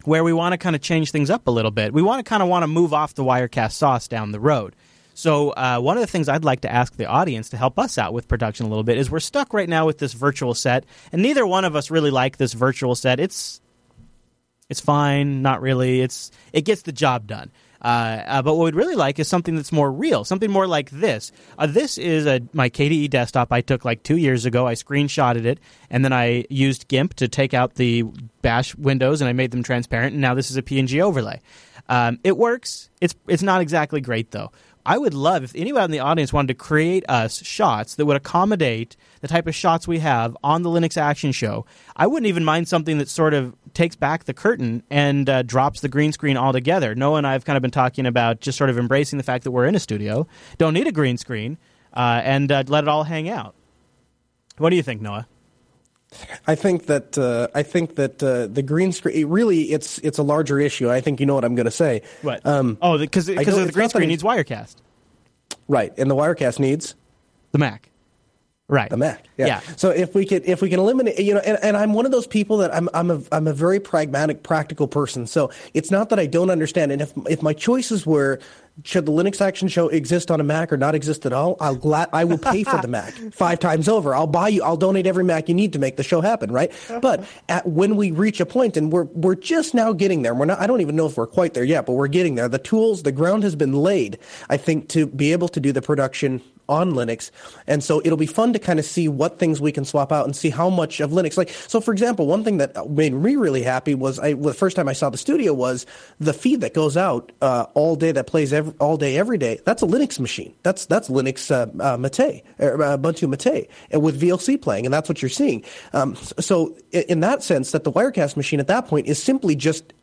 where we want to kind of change things up a little bit. We want to kind of want to move off the Wirecast sauce down the road. So uh, one of the things I'd like to ask the audience to help us out with production a little bit is we're stuck right now with this virtual set, and neither one of us really like this virtual set. It's it's fine, not really. It's it gets the job done. Uh, uh, but what we'd really like is something that's more real, something more like this. Uh, this is a, my KDE desktop I took like two years ago. I screenshotted it, and then I used GIMP to take out the Bash windows, and I made them transparent. And now this is a PNG overlay. Um, it works. It's it's not exactly great though. I would love if anyone in the audience wanted to create us shots that would accommodate the type of shots we have on the Linux Action Show. I wouldn't even mind something that sort of takes back the curtain and uh, drops the green screen altogether. Noah and I have kind of been talking about just sort of embracing the fact that we're in a studio, don't need a green screen, uh, and uh, let it all hang out. What do you think, Noah?
I think that uh, I think that uh, the green screen really it's it's a larger issue. I think you know what I'm going to say.
What? Um, oh, because the green screen needs Wirecast.
Right, and the Wirecast needs
the Mac. Right.
The Mac. Yeah. yeah. So if we could if we can eliminate you know and, and I'm one of those people that I'm I'm a I'm a very pragmatic, practical person. So it's not that I don't understand. And if if my choices were should the Linux Action Show exist on a Mac or not exist at all, I'll glad I will pay for the Mac five times over. I'll buy you. I'll donate every Mac you need to make the show happen. Right. But at, when we reach a point, and we're we're just now getting there. We're not. I don't even know if we're quite there yet, but we're getting there. The tools, the ground has been laid. I think to be able to do the production on Linux. And so it'll be fun to kind of see what things we can swap out and see how much of Linux. Like, so for example, one thing that made me really happy was I, well, the first time I saw the studio was the feed that goes out uh, all day that plays every, all day, every day. That's a Linux machine. That's, that's Linux uh, uh, Mate, or, uh, Ubuntu Mate, and with VLC playing, and that's what you're seeing. Um, so in that sense, that the Wirecast machine at that point is simply just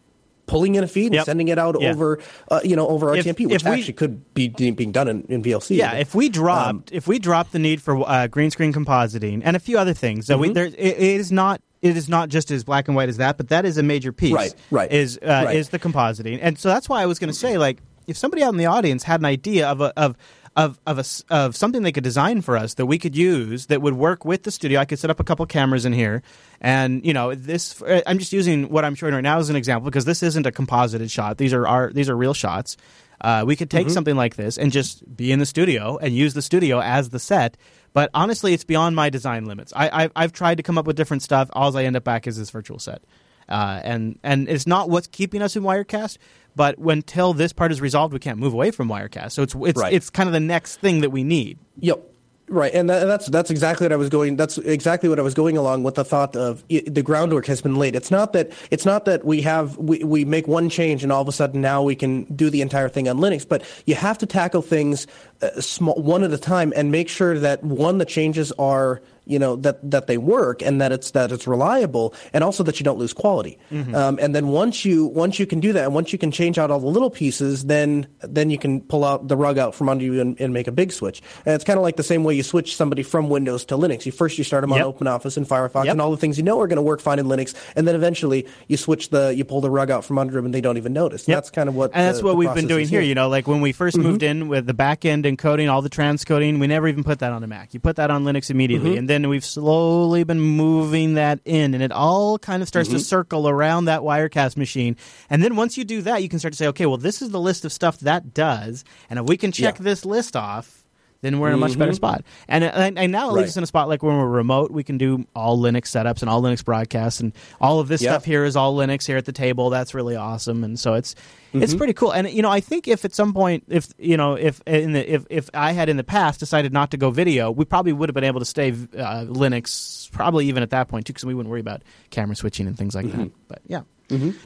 pulling in a feed and yep. sending it out yeah. over, uh, you know, over RTMP, if, which if we, actually could be being done in, in VLC.
Yeah, if we dropped, um, if we dropped the need for uh, green screen compositing and a few other things, so mm-hmm. we, there, it, it is not. It is not just as black and white as that, but that is a major piece.
Right, right.
Is uh, right. is the compositing, and so that's why I was going to say, like, if somebody out in the audience had an idea of a, of of of a, of something they could design for us that we could use that would work with the studio. I could set up a couple cameras in here, and you know this. Uh, I'm just using what I'm showing right now as an example because this isn't a composited shot. These are our these are real shots. Uh, we could take mm-hmm. something like this and just be in the studio and use the studio as the set. But honestly, it's beyond my design limits. I, have I've tried to come up with different stuff. All I end up back is this virtual set. Uh, and and it's not what's keeping us in Wirecast, but until this part is resolved, we can't move away from Wirecast. So it's it's right. it's kind of the next thing that we need.
Yep. Right, and that, that's that's exactly what I was going. That's exactly what I was going along with the thought of it, the groundwork has been laid. It's not that it's not that we have we, we make one change and all of a sudden now we can do the entire thing on Linux. But you have to tackle things uh, small, one at a time and make sure that one the changes are you know that that they work and that it's that it's reliable and also that you don't lose quality mm-hmm. um, and then once you once you can do that and once you can change out all the little pieces then then you can pull out the rug out from under you and, and make a big switch and it's kind of like the same way you switch somebody from windows to linux you first you start them on yep. open office and firefox yep. and all the things you know are going to work fine in linux and then eventually you switch the you pull the rug out from under them and they don't even notice yep. that's kind of what
and that's what we've been doing here you know like when we 1st mm-hmm. moved in with the back end encoding all the transcoding we never even put that on the mac you put that on linux immediately mm-hmm. and then we've slowly been moving that in, and it all kind of starts mm-hmm. to circle around that Wirecast machine. And then once you do that, you can start to say, okay, well, this is the list of stuff that does, and if we can check yeah. this list off, then we're in a much better spot. And, and and now it leaves
Right.
us in a spot like when we're remote, we can do all Linux setups and all Linux broadcasts, and all of this
Yeah.
stuff here is all Linux here at the table. That's really awesome, and so it's it's pretty cool. And you know, I think if at some point, if you know, if in the if if I had in the past decided not to go video, we probably would have been able to stay uh, Linux, probably even at that point too, because we wouldn't worry about camera switching and things like that. But yeah.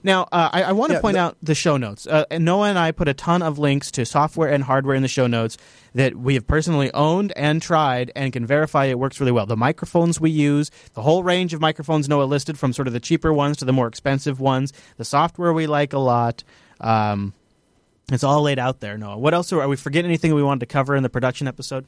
Now, uh, I, I want to
Yeah,
point
the-
out the show notes. Uh, Noah and I put a ton of links to software and hardware in the show notes that we have personally owned and tried and can verify it works really well. The microphones we use, the whole range of microphones Noah listed from sort of the cheaper ones to the more expensive ones, the software we like a lot. Um, it's all laid out there, Noah. What else are, are we forgetting anything we wanted to cover in the production episode?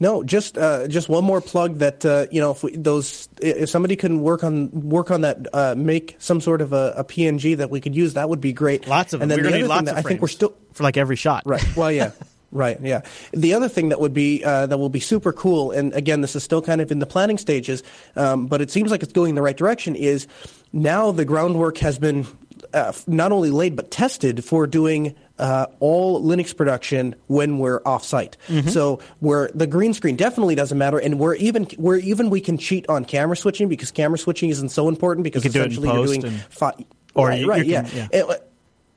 No, just uh, just one more plug that uh, you know if we, those if somebody can work on work on that uh, make some sort of a, a PNG that we could use that would be great.
Lots of
and
them.
then
We're
the other thing
lots
that
of
I think we're still
for like every shot.
right. Well, yeah. Right, yeah. The other thing that would be uh, that will be super cool, and again, this is still kind of in the planning stages, um, but it seems like it's going in the right direction. Is now the groundwork has been uh, not only laid but tested for doing uh, all Linux production when we're off-site.
Mm-hmm.
So where the green screen definitely doesn't matter, and we're even where even we can cheat on camera switching because camera switching isn't so important because
You can do
essentially you're doing
and-
fi-
Or
right,
you-
right,
you
yeah.
yeah.
It-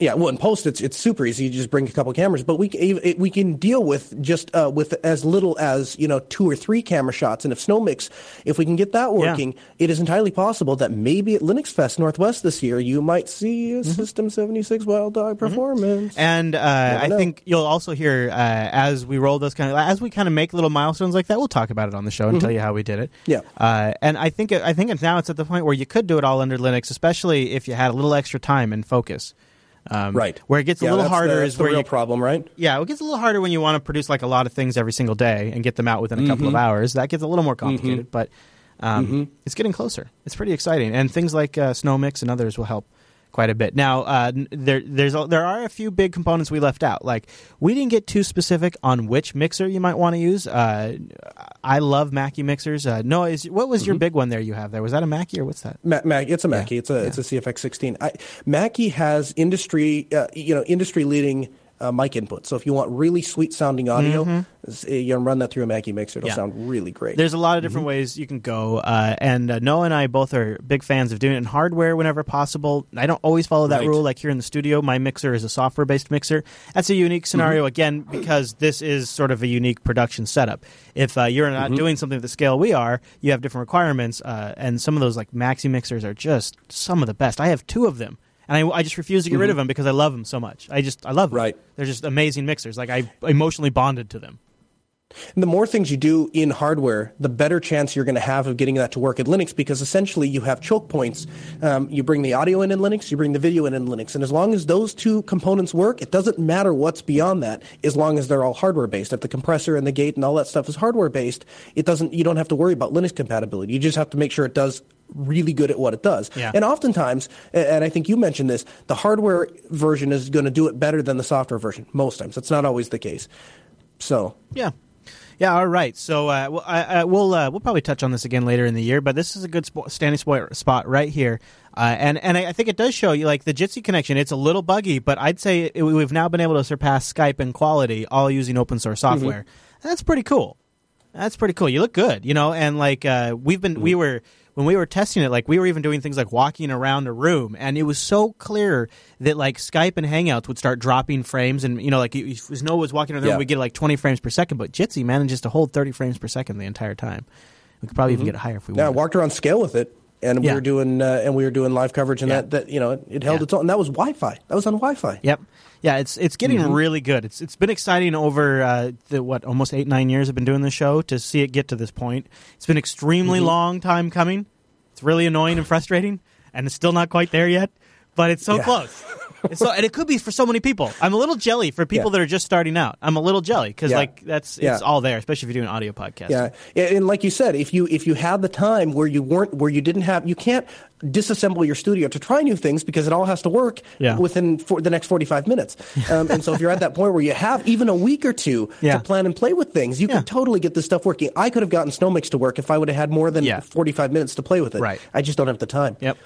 yeah, well, in post it's it's super easy. You just bring a couple cameras, but we can, it- we can deal with just uh, with as little as you know two or three camera shots. And if Snowmix, if we can get that working, it is entirely possible that maybe at Linux Fest Northwest this year you might see a System seventy six Wild Dog performance.
And uh, I
know.
think you'll also hear uh, as we roll those kind of as we kind of make little milestones like that. We'll talk about it on the show and tell you how we did it.
Mm-hmm. Yeah.
Uh, and I think I think now it's at the point where you could do it all under Linux, especially if you had a little extra time and focus. Um,
right,
Where it gets a
Yeah,
little harder
the,
is
the
where
real
you
problem, right?
yeah, it gets a little harder when you want to produce like a lot of things every single day and get them out within a couple
Mm-hmm.
of hours. That gets a little more complicated, but um, it's getting closer. It's pretty exciting, and things like uh, Snow Mix and others will help quite a bit. Now, uh, there there's there are a few big components we left out. Like we didn't get too specific on which mixer you might want to use. Uh, I love Mackie mixers. Uh, no, is what was
Mm-hmm.
your big one there you have there? Was that a Mackie or what's that?
Ma- Mac, it's a Mackie. It's a it's a CFX 16. I, Mackie has industry uh, you know industry leading uh, mic input. So if you want really sweet sounding audio, s- you can run that through a Mackie mixer. It'll
Mm-hmm. Yeah.
sound really great.
There's a lot of
Mm-hmm.
different ways you can go, uh, and uh, Noah and I both are big fans of doing it in hardware whenever possible. I don't always follow that
Right.
rule. Like here in the studio, my mixer is a software-based mixer. That's a unique
Mm-hmm.
scenario again because this is sort of a unique production setup. If uh, you're
Mm-hmm.
not doing something at the scale we are, you have different requirements, uh, and some of those like Mackie mixers are just some of the best. I have two of them. And I, I just refuse to get rid of them because I love them so much. I just I love them.
Mm-hmm. Right.
They're just amazing mixers. Like I emotionally bonded to them.
And the more things you do in hardware, the better chance you're going to have of getting that to work in Linux because essentially you have choke points. Um, you bring the audio in in Linux, you bring the video in in Linux. And as long as those two components work, it doesn't matter what's beyond that as long as they're all hardware based. If the compressor and the gate and all that stuff is hardware based, it doesn't, you don't have to worry about Linux compatibility. You just have to make sure it does really good at what it does.
Yeah.
And oftentimes, and I think you mentioned this, the hardware version is going to do it better than the software version. Most times. That's not always the case. So,
Yeah. Yeah, all right. So uh, well, I, I, we'll uh, we'll probably touch on this again later in the year, but this is a good spo- standing spo- spot right here, uh, and and I I think it does show you like the Jitsi connection. It's a little buggy, but I'd say it, we've now been able to surpass Skype in quality, all using open source software. That's pretty cool. That's pretty cool. You look good, you know, and like uh, we've been, we were when we were testing it, like we were even doing things like walking around a room, and it was so clear that like Skype and Hangouts would start dropping frames, and you know, like if Noah was walking around the room,
Yeah.
we get like twenty frames per second, but Jitsi manages to hold thirty frames per second the entire time. We could probably even mm-hmm. get it higher if we want.
Yeah, I
wanted.
walked around scale with it, and
Yeah.
we were doing uh, and we were doing live coverage, and
Yeah.
that, that you know it, it held
Yeah.
its own. And that was Wi-Fi. That was on Wi-Fi.
Yep. Yeah, it's it's getting
Mm-hmm.
really good. It's it's been exciting over uh, the what almost eight nine years I've been doing the show to see it get to this point. It's been extremely
Mm-hmm.
long time coming. It's really annoying and frustrating, and it's still not quite there yet. But it's so
Yeah.
close. It's so, and it could be for so many people. I'm a little jelly for people
Yeah.
that are just starting out. I'm a little jelly because
Yeah.
like that's
Yeah.
it's all there, especially if you're doing audio podcast.
Yeah, and and like you said, if you if you had the time where you weren't where you didn't have you can't disassemble your studio to try new things because it all has to work
Yeah.
within for the next 45 minutes. Um, and so if you're at that point where you have even a week or two
Yeah.
to plan and play with things, you
Yeah.
could totally get this stuff working. I could have gotten Snowmix to work if I would have had more than
Yeah.
45 minutes to play with it.
Right.
I just don't have the time.
Yep.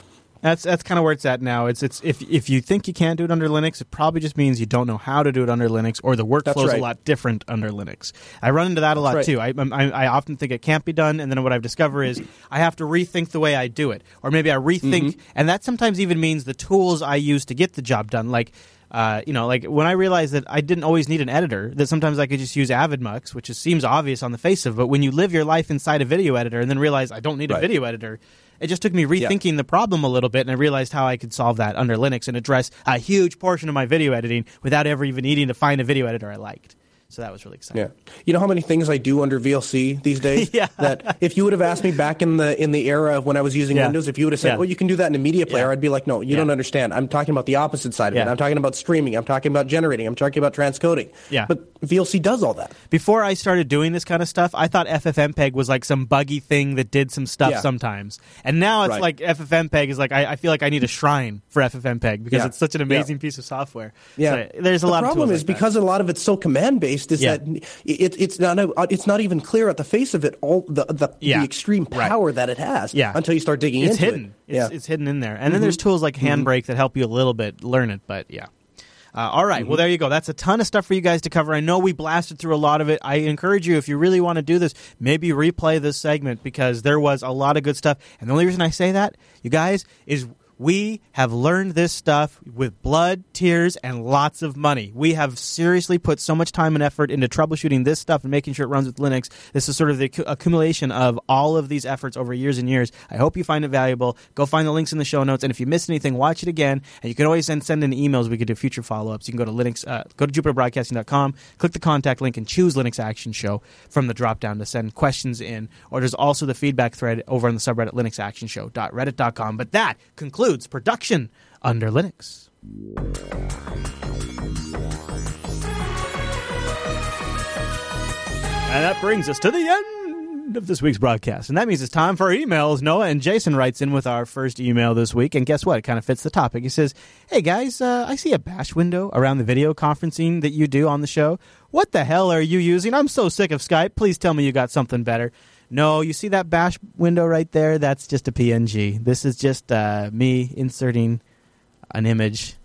That's that's kind of where it's at now. It's it's if if you think you can't do it under Linux, it probably just means you don't know how to do it under Linux, or the workflow is
right.
a lot different under Linux. I run into that a lot
right.
too. I, I I often think it can't be done, and then what I've discovered is I have to rethink the way I do it, or maybe I rethink, and that sometimes even means the tools I use to get the job done, like. Uh, you know, like when I realized that I didn't always need an editor, that sometimes I could just use Avidemux, which is, seems obvious on the face of it. But when you live your life inside a video editor and then realize I don't need a video editor, it just took me rethinking the problem a little bit, and I realized how I could solve that under Linux and address a huge portion of my video editing without ever even needing to find a video editor I liked. So that was really exciting.
Yeah. You know how many things I do under VLC these days?
Yeah.
That if you would have asked me back in the in the era of when I was using
Yeah.
Windows, if you would have said,
Yeah.
"Well, you can do that in a media player,"
Yeah.
I'd be like, "No, you don't understand. I'm talking about the opposite side of it. I'm talking about streaming. I'm talking about generating. I'm talking about transcoding."
Yeah.
But VLC does all that.
Before I started doing this kind of stuff, I thought FFmpeg was like some buggy thing that did some stuff sometimes. And now it's
Right.
like FFmpeg is like, I, I feel like I need a shrine for FFmpeg because it's such an amazing piece of software.
Yeah,
So there's a
the
lot of
problem is
like that.
because a lot of it's so command based. Is
Yeah.
that it, it's not it's not even clear at the face of it all the the,
Yeah.
the extreme
Right.
power that it has.
Yeah.
until you start digging
it's
into
hidden.
it.
It's,
yeah, Mm-hmm.
it's hidden in there. And then there's tools like Handbrake that help you a little bit learn it. But yeah. Uh, all right.
Mm-hmm.
Well, there you go. That's a ton of stuff for you guys to cover. I know we blasted through a lot of it. I encourage you, if you really want to do this, maybe replay this segment because there was a lot of good stuff. And the only reason I say that, you guys, is we have learned this stuff with blood, tears, and lots of money. We have seriously put so much time and effort into troubleshooting this stuff and making sure it runs with Linux. This is sort of the accumulation of all of these efforts over years and years. I hope you find it valuable. Go find the links in the show notes, and if you missed anything, watch it again. And you can always send send in emails. We could do future follow ups. You can go to Linux, uh, go to JupiterBroadcasting.com, click the contact link, and choose Linux Action Show from the drop down to send questions in. Or there's also the feedback thread over on the subreddit linuxactionshow.reddit.com. But that concludes production under Linux. And that brings us to the end of this week's broadcast. And that means it's time for emails. Noah and Jason writes in with our first email this week. And guess what? It kind of fits the topic. He says, Hey guys, uh, I see a bash window around the video conferencing that you do on the show. What the hell are you using? I'm so sick of Skype. Please tell me you got something better. No, you see that bash window right there? That's just a PNG. This is just uh, me inserting an image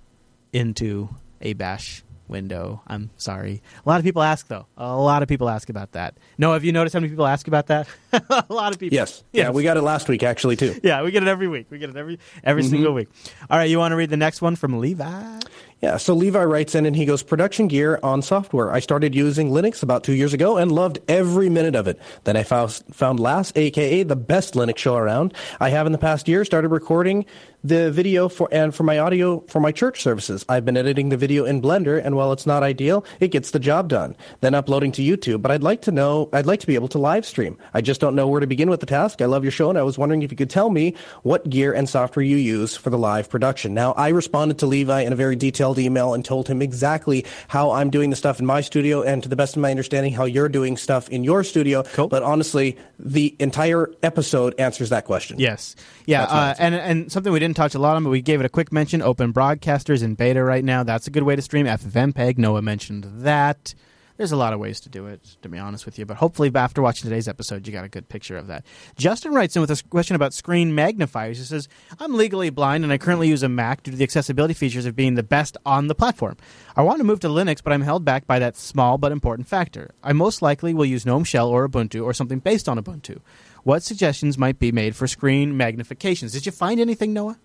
into a bash window. I'm sorry. A lot of people ask though. A lot of people ask about that. No, have you noticed how many people ask about that? a lot of people.
yes, yeah, we got it last week actually too.
Yeah, we get it every week. We get it every every
Mm-hmm.
single week. All right, you want to read the next one from Levi?
Yeah, so Levi writes in and he goes, production gear on software. I started using Linux about two years ago and loved every minute of it. Then I found, found LAS, aka the best Linux show around. I have in the past year started recording the video for and for my audio for my church services. I've been editing the video in Blender, and while it's not ideal, it gets the job done. Then uploading to YouTube. But I'd like to know, I'd like to be able to live stream. I just don't know where to begin with the task. I love your show, and I was wondering if you could tell me what gear and software you use for the live production. Now, I responded to Levi in a very detailed email and told him exactly how I'm doing the stuff in my studio, and to the best of my understanding, how you're doing stuff in your studio.
Cool.
But honestly, the entire episode answers that question.
Yes. Yeah, uh, and and something we didn't touch a lot on, but we gave it a quick mention. Open Broadcasters in beta right now. That's a good way to stream. FFmpeg. Noah mentioned that. There's a lot of ways to do it, to be honest with you. But hopefully, after watching today's episode, you got a good picture of that. Justin writes in with a question about screen magnifiers. He says, I'm legally blind and I currently use a Mac due to the accessibility features of being the best on the platform. I want to move to Linux, but I'm held back by that small but important factor. I most likely will use GNOME Shell or Ubuntu or something based on Ubuntu. What suggestions might be made for screen magnifications? Did you find anything, Noah?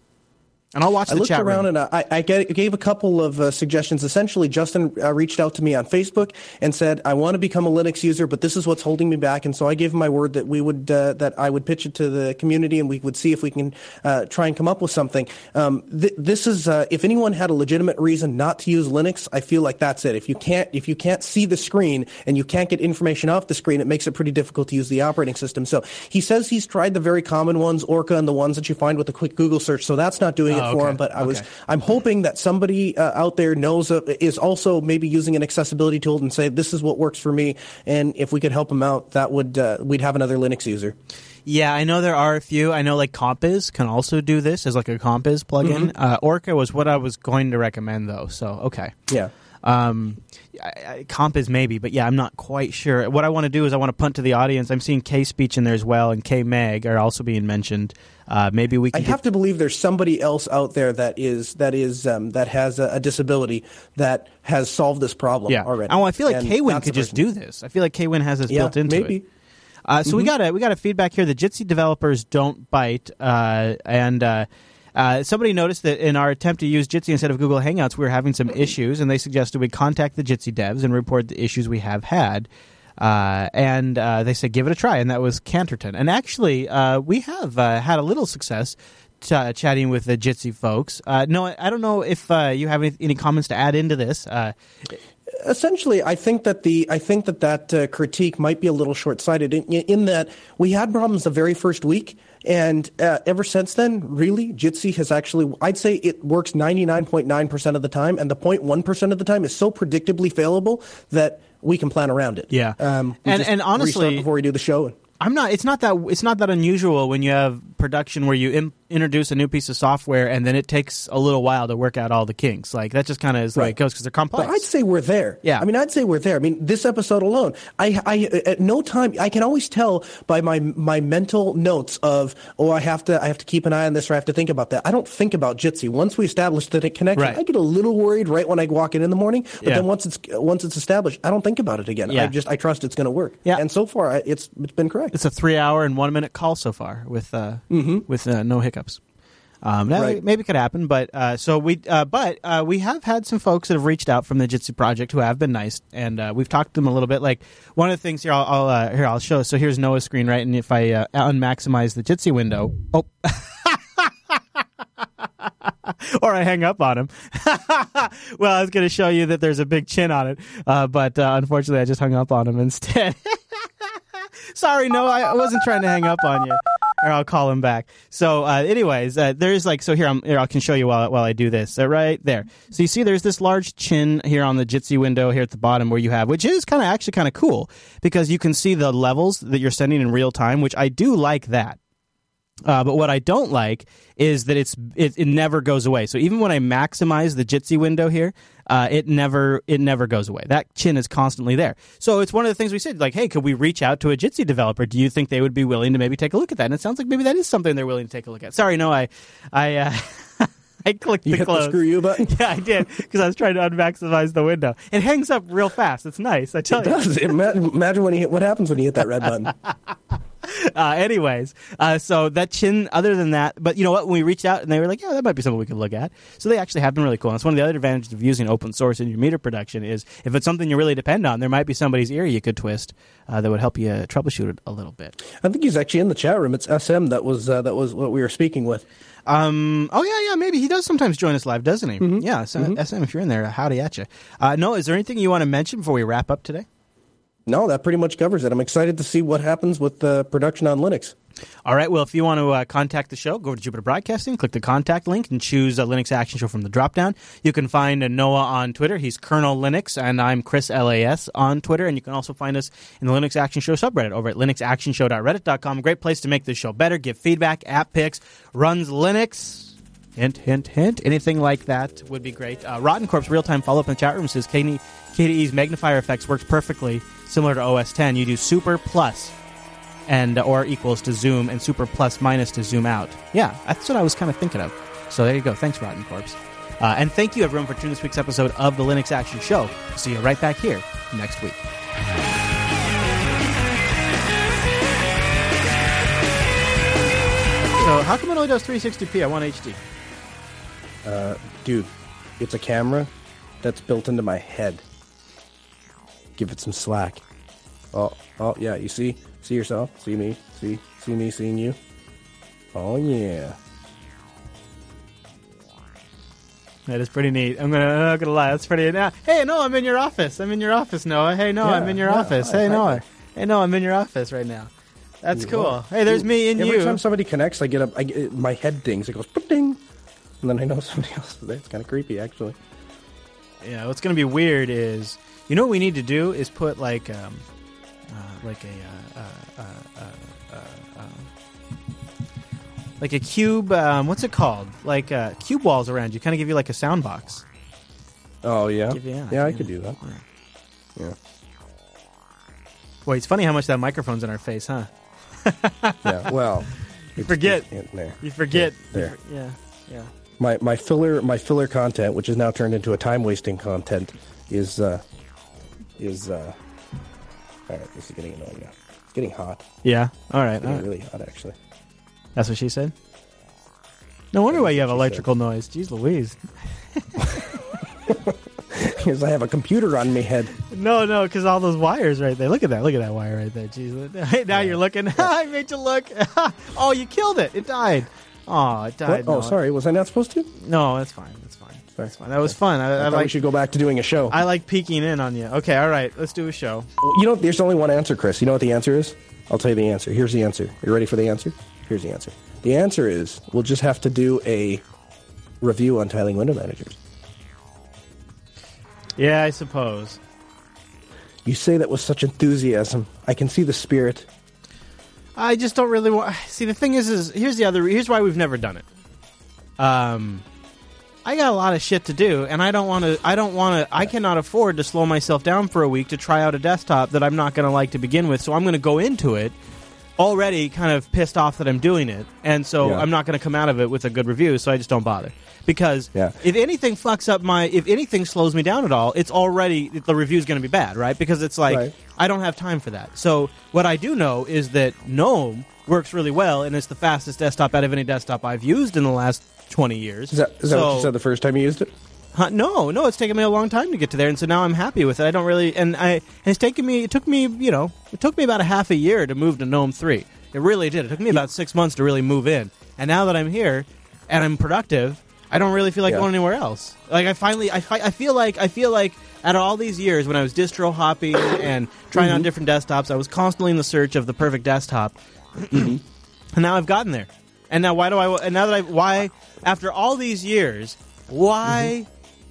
And I'll watch
I looked
chat
around
room.
and I, I gave a couple of uh, suggestions. Essentially, Justin uh, reached out to me on Facebook and said, "I want to become a Linux user, but this is what's holding me back." And so I gave him my word that we would uh, that I would pitch it to the community and we would see if we can uh, try and come up with something. Um, th- this is uh, if anyone had a legitimate reason not to use Linux, I feel like that's it. If you can't if you can't see the screen and you can't get information off the screen, it makes it pretty difficult to use the operating system. So he says he's tried the very common ones, Orca, and the ones that you find with a quick Google search. So that's not doing
Oh,
it for
okay.
him. But I was
Okay.
I'm hoping that somebody uh, out there knows uh, is also maybe using an accessibility tool and say this is what works for me, and if we could help them out, that would uh, we'd have another Linux user.
Yeah, I know there are a few. I know like Compiz can also do this as like a Compiz plugin.
Mm-hmm.
Uh, Orca was what I was going to recommend though. So okay.
Yeah.
Um, I, I, Compiz maybe, but yeah, I'm not quite sure. What I want to do is I want to punt to the audience. I'm seeing K speech in there as well, and KMag are also being mentioned. Uh, maybe we
I have to believe there's somebody else out there that is that is um, that has a, a disability that has solved this problem
yeah.
already.
Oh, I feel like
And
Kwin could just do this. I feel like Kwin has this
Yeah,
built into
maybe.
it. Uh, so we got a we got a feedback here. The Jitsi developers don't bite, uh, and uh, uh, somebody noticed that in our attempt to use Jitsi instead of Google Hangouts, we were having some issues, and they suggested we contact the Jitsi devs and report the issues we have had. Uh, and uh, they said give it a try, and that was Canterton. And actually, uh, we have uh, had a little success. Ch- chatting with the Jitsi folks. Uh, no, I don't know if uh, you have any, any comments to add into this.
Essentially, I think that the I think that that uh, critique might be a little short sighted in, in that we had problems the very first week, and uh, ever since then, really, Jitsi has actually I'd say it works ninety nine point nine percent of the time, and the 0.1 percent of the time is so predictably failable that we can plan around it.
Yeah.
um,
And- and honestly-
before we do the show.
I'm not. It's not that. It's not that unusual when you have production where you Im- introduce a new piece of software and then it takes a little while to work out all the kinks. Like that just kind of is the way it goes because they're complex.
But I'd say we're there.
Yeah.
I mean, I'd say we're there. I mean, this episode alone, I, I, at no time, I can always tell by my, my mental notes of, oh, I have to, I have to keep an eye on this or I have to think about that. I don't think about Jitsi. Once we establish the connection,
Right.
I get a little worried right when I walk in in the morning. But
Yeah.
then once it's, once it's established, I don't think about it again.
Yeah.
I just, I trust it's going to work.
Yeah.
And so far, it's, it's been correct.
it's a three-hour and one-minute call so far with uh, with uh, no hiccups. Um, that
Right.
maybe could happen, but uh, so we, uh, but uh, we have had some folks that have reached out from the Jitsi project who have been nice, and uh, we've talked to them a little bit. Like one of the things here, I'll, I'll uh, here I'll show. So here's Noah's screen, right? And if I uh, unmaximize the Jitsi window, oh. or I hang up on him. well, I was going to show you that there's a big chin on it, uh, but uh, unfortunately, I just hung up on him instead. Sorry, no, I wasn't trying to hang up on you. Or I'll call him back. So, uh, anyways, uh, there's like so here. I'm here. I can show you while while I do this. Uh, right there. So you see, there's this large chin here on the Jitsi window here at the bottom where you have, which is kind of actually kind of cool because you can see the levels that you're sending in real time, which I do like that. Uh, but what I don't like is that it's it, it never goes away. So even when I maximize the Jitsi window here, uh, it never it never goes away. That chin is constantly there. So it's one of the things we said, like, hey, could we reach out to a Jitsi developer? Do you think they would be willing to maybe take a look at that? And it sounds like maybe that is something they're willing to take a look at. Sorry, no, I I uh, I clicked
You
the
hit
close.
the screw you button.
Yeah, I did because I was trying to unmaximize the window. It hangs up real fast. It's nice. I tell you.
It
you.
does. Imagine, imagine when you hit, what happens when you hit that red button.
uh, anyways, uh, so that chin, other than that, but you know what? When we reached out and they were like, yeah, that might be something we could look at. So they actually have been really cool. And that's one of the other advantages of using open source in your meter production is if it's something you really depend on, there might be somebody's ear you could twist uh, that would help you troubleshoot it a little bit.
I think he's actually in the chat room. It's SM that was uh, that was what we were speaking with.
Um, oh yeah, yeah, maybe he does sometimes join us live, doesn't he? Yeah, so SM, if you're in there, howdy at you. Uh, no, is there anything you want to mention before we wrap up today?
No, that pretty much covers it. I'm excited to see what happens with uh, production on Linux.
All right. Well, if you want to uh, contact the show, go to Jupiter Broadcasting, click the contact link, and choose a Linux Action Show from the dropdown. You can find uh, Noah on Twitter. He's Colonel Linux, and I'm Chris LAS on Twitter. And you can also find us in the Linux Action Show subreddit over at linuxactionshow.reddit.com. Great place to make this show better, give feedback, app picks, runs Linux. Hint, hint, hint. Anything like that would be great. Uh, Rotten Corp's real time follow up in the chat room says KDE KDE's magnifier effects works perfectly, similar to OS 10. You do super plus and or equals to zoom and super plus minus to zoom out. Yeah, that's what I was kind of thinking of. So there you go. Thanks, Rotten Corpse. Uh, and thank you, everyone, for tuning this week's episode of the Linux Action Show. See you right back here next week. So, how come it only does 360p? I want HD.
Uh, dude, it's a camera that's built into my head. Give it some slack. Oh, oh yeah, you see? See yourself? See me? See? See me seeing you? Oh yeah.
That is pretty neat. I'm gonna, I'm not gonna lie. That's pretty. Now, hey, no, I'm in your office. I'm in your office, Noah. Hey, Noah, I'm in your
yeah,
office.
hi,
Hey,
hi,
Noah.
hi.
Hey, Noah, I'm in your office right now. That's cool.
are.
Hey, there's me and
Every
you.
Every time somebody connects, I get up. I get, my head dings. It goes ding, and then I know somebody else is there. It's kind of creepy, actually.
Yeah, what's going to be weird is, you know, what we need to do is put like, um, uh, like a, uh, uh, uh, uh, uh, like a cube. Um, what's it called? Like uh, cube walls around you, kind of give you like a sound box.
Oh yeah,
you- yeah,
yeah, I could do that. Yeah,
Boy, it's funny how much that microphone's in our face, huh?
yeah. Well,
You forget.
yeah, there.
You forget.
There.
Yeah. Yeah.
My my filler my filler content, which is now turned into a time wasting content, is uh, is uh, all right. This is getting annoying now. It's getting hot.
Yeah. All right.
It's getting
right.
really hot actually.
That's what she said. No wonder why you have electrical noise. Jeez Louise.
Because I have a computer on my head.
No, no, because all those wires right there. Look at that. Look at that wire right there. Jeez. now you're looking. I made you look. oh, you killed it. It died. Oh, it
What?
died.
Oh,
No,
sorry. Was I not supposed to?
No, that's fine. That's fine. That's fine. That was fun. I,
I,
I,
thought we
like.
should go back to doing a show.
I like peeking in on you. Okay, all right. Let's do a show.
you know, there's only one answer, Chris. You know what the answer is? I'll tell you the answer. Here's the answer. Are You ready for the answer? Here's the answer. The answer is we'll just have to do a review on tiling window managers.
Yeah, I suppose.
You say that with such enthusiasm. I can see the spirit.
I just don't really want. See, the thing is, is here's the other. Here's why we've never done it. Um, I got a lot of shit to do, and I don't want to. I don't want to. I cannot afford to slow myself down for a week to try out a desktop that I'm not going to like to begin with. So I'm going to go into it already kind of pissed off that I'm doing it, and so
Yeah.
I'm not going to come out of it with a good review. So I just don't bother because
Yeah.
if anything fucks up my, if anything slows me down at all, it's already the review's going to be bad, right? Because it's like
Right.
I don't have time for that. So what I do know is that GNOME works really well, and it's the fastest desktop out of any desktop I've used in the last 20 years.
Is that, is that what you said the first time you used it?
Huh, no, no, it's taken me a long time to get to there, and so now I'm happy with it. I don't really, and I, and it's taken me, it took me, you know, it took me about a half a year to move to GNOME three. It really did. It took me about six months to really move in, and now that I'm here and I'm productive, I don't really feel like
Yeah.
going anywhere else. Like I finally, I, fi- I feel like, I feel like out of all these years when I was distro hopping and trying
Mm-hmm.
out different desktops, I was constantly in the search of the perfect desktop, and now I've gotten there. And now why do I? And now that I why after all these years, why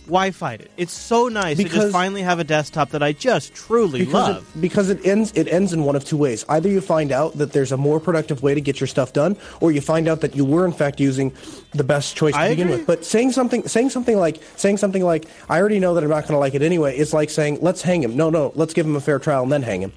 why fight it? It's so nice to
Mm-hmm.
Just finally have a desktop that I just truly
because
love.
It, because it ends it ends in one of two ways. Either you find out that there's a more productive way to get your stuff done, or you find out that you were in fact using the best choice to
I
begin
agree.
with. But saying something saying something like saying something like I already know that I'm not going to like it anyway. It's like saying let's hang him. No, no, let's give him a fair trial and then hang him.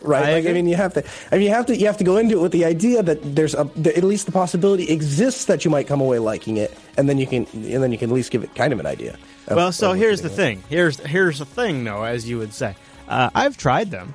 Right?
I
like, I mean, you have to. I mean, you have to. You have to go into it with the idea that there's a, that at least the possibility exists that you might come away liking it, and then you can, and then you can at least give it kind of an idea. of-
well, so here's the thing. Here's here's the thing, though, as you would say. Uh, I've tried them.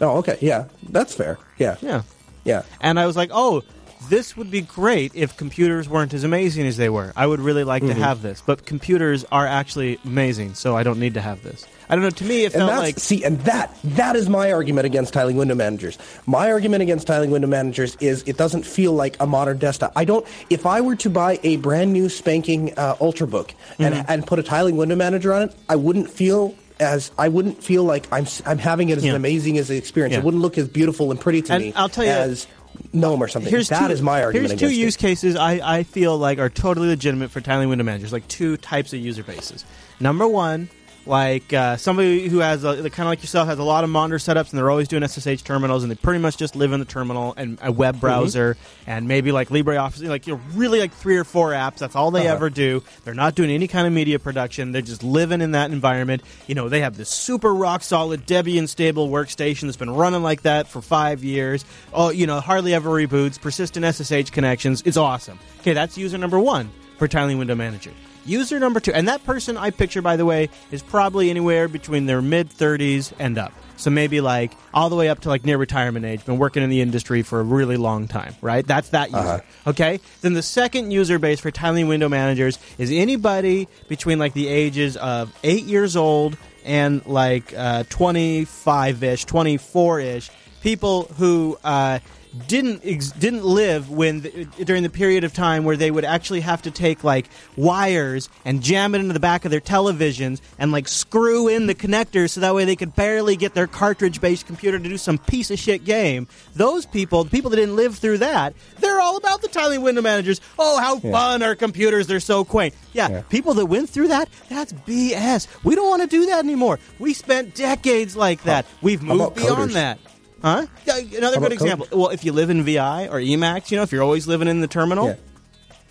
Oh, okay, yeah, that's fair. Yeah,
Yeah.
yeah.
And I was like, oh, this would be great if computers weren't as amazing as they were. I would really like
Mm-hmm.
to have this. But computers are actually amazing, so I don't need to have this. I don't know. To me, it felt
that's
like.
see, and that that is my argument against tiling window managers. My argument against tiling window managers is it doesn't feel like a modern desktop. I don't. If I were to buy a brand new spanking uh, ultrabook and
Mm-hmm.
and put a tiling window manager on it, I wouldn't feel as I wouldn't feel like I'm I'm having it as
Yeah.
amazing as the experience.
Yeah.
It wouldn't look as beautiful and pretty to
And
me
I'll tell you-
as gnome or something.
Here's
That
two,
is my argument.
Here's two use
it.
cases I, I feel like are totally legitimate for tiling window managers, like two types of user bases. Number one, like uh, somebody who has a, kind of like yourself has a lot of monitor setups and they're always doing SSH terminals and they pretty much just live in the terminal and a web browser and maybe like LibreOffice, like you're really like three or four apps. That's all they
Uh-huh.
ever do. They're not doing any kind of media production. They're just living in that environment. You know, they have this super rock solid Debian stable workstation that's been running like that for five years. Oh, you know, hardly ever reboots, persistent SSH connections. It's awesome. Okay, that's user number one for Tiling Window Manager. User number two, and that person I picture, by the way, is probably anywhere between their mid 30s and up. So maybe like all the way up to like near retirement age, been working in the industry for a really long time, right? That's that user. Okay? Then the second user base for tiling window managers is anybody between like the ages of eight years old and like uh, 25 ish, 24 ish, people who uh, didn't ex- didn't live when the, during the period of time where they would actually have to take like wires and jam it into the back of their televisions and like screw in the connectors so that way they could barely get their cartridge based computer to do some piece of shit game. Those people, the people that didn't live through that, they're all about the tiny window managers. Oh, how fun our computers? They're so quaint. Yeah,
Yeah.
people that went through that, that's BS. We don't want to do that anymore. We spent decades like that. We've moved beyond
coders?
that. Huh? Yeah, another good example. Well, if you live in VI or Emacs, you know, if you're always living in the terminal,
Yeah.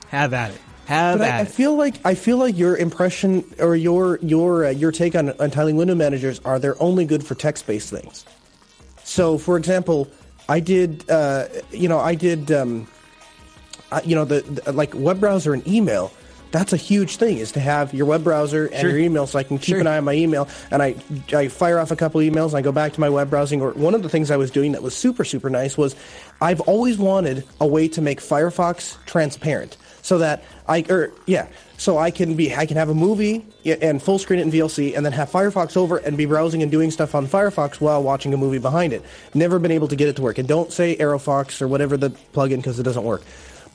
have at it. Have
But
at
I, I feel like I feel like your impression or your your uh, your take on, on tiling window managers are they're only good for text based things. So, for example, I did uh, you know I did um, I, you know the, the like web browser and email. That's a huge thing is to have your web browser and
Sure.
your email, so I can keep
Sure.
an eye on my email. And I I fire off a couple emails and I go back to my web browsing. Or one of the things I was doing that was super super nice was I've always wanted a way to make Firefox transparent so that I or yeah, so I can be I can have a movie and full screen it in VLC, and then have Firefox over and be browsing and doing stuff on Firefox while watching a movie behind it. Never been able to get it to work, and don't say AeroFox or whatever the plugin because it doesn't work.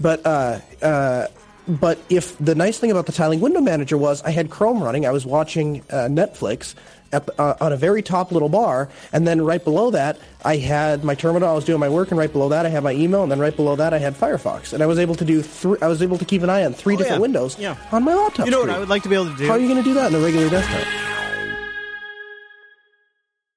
But uh, uh, but if the nice thing about the tiling window manager was I had Chrome running, I was watching uh, Netflix the, uh, on a very top little bar, and then right below that I had my terminal. I was doing my work, and right below that I had my email, and then right below that I had Firefox, and I was able to do three. I was able to keep an eye on three
Oh,
different
yeah.
windows
Yeah.
on my laptop.
You know what. I would like to be able to do?
How are you going to do that on a regular desktop?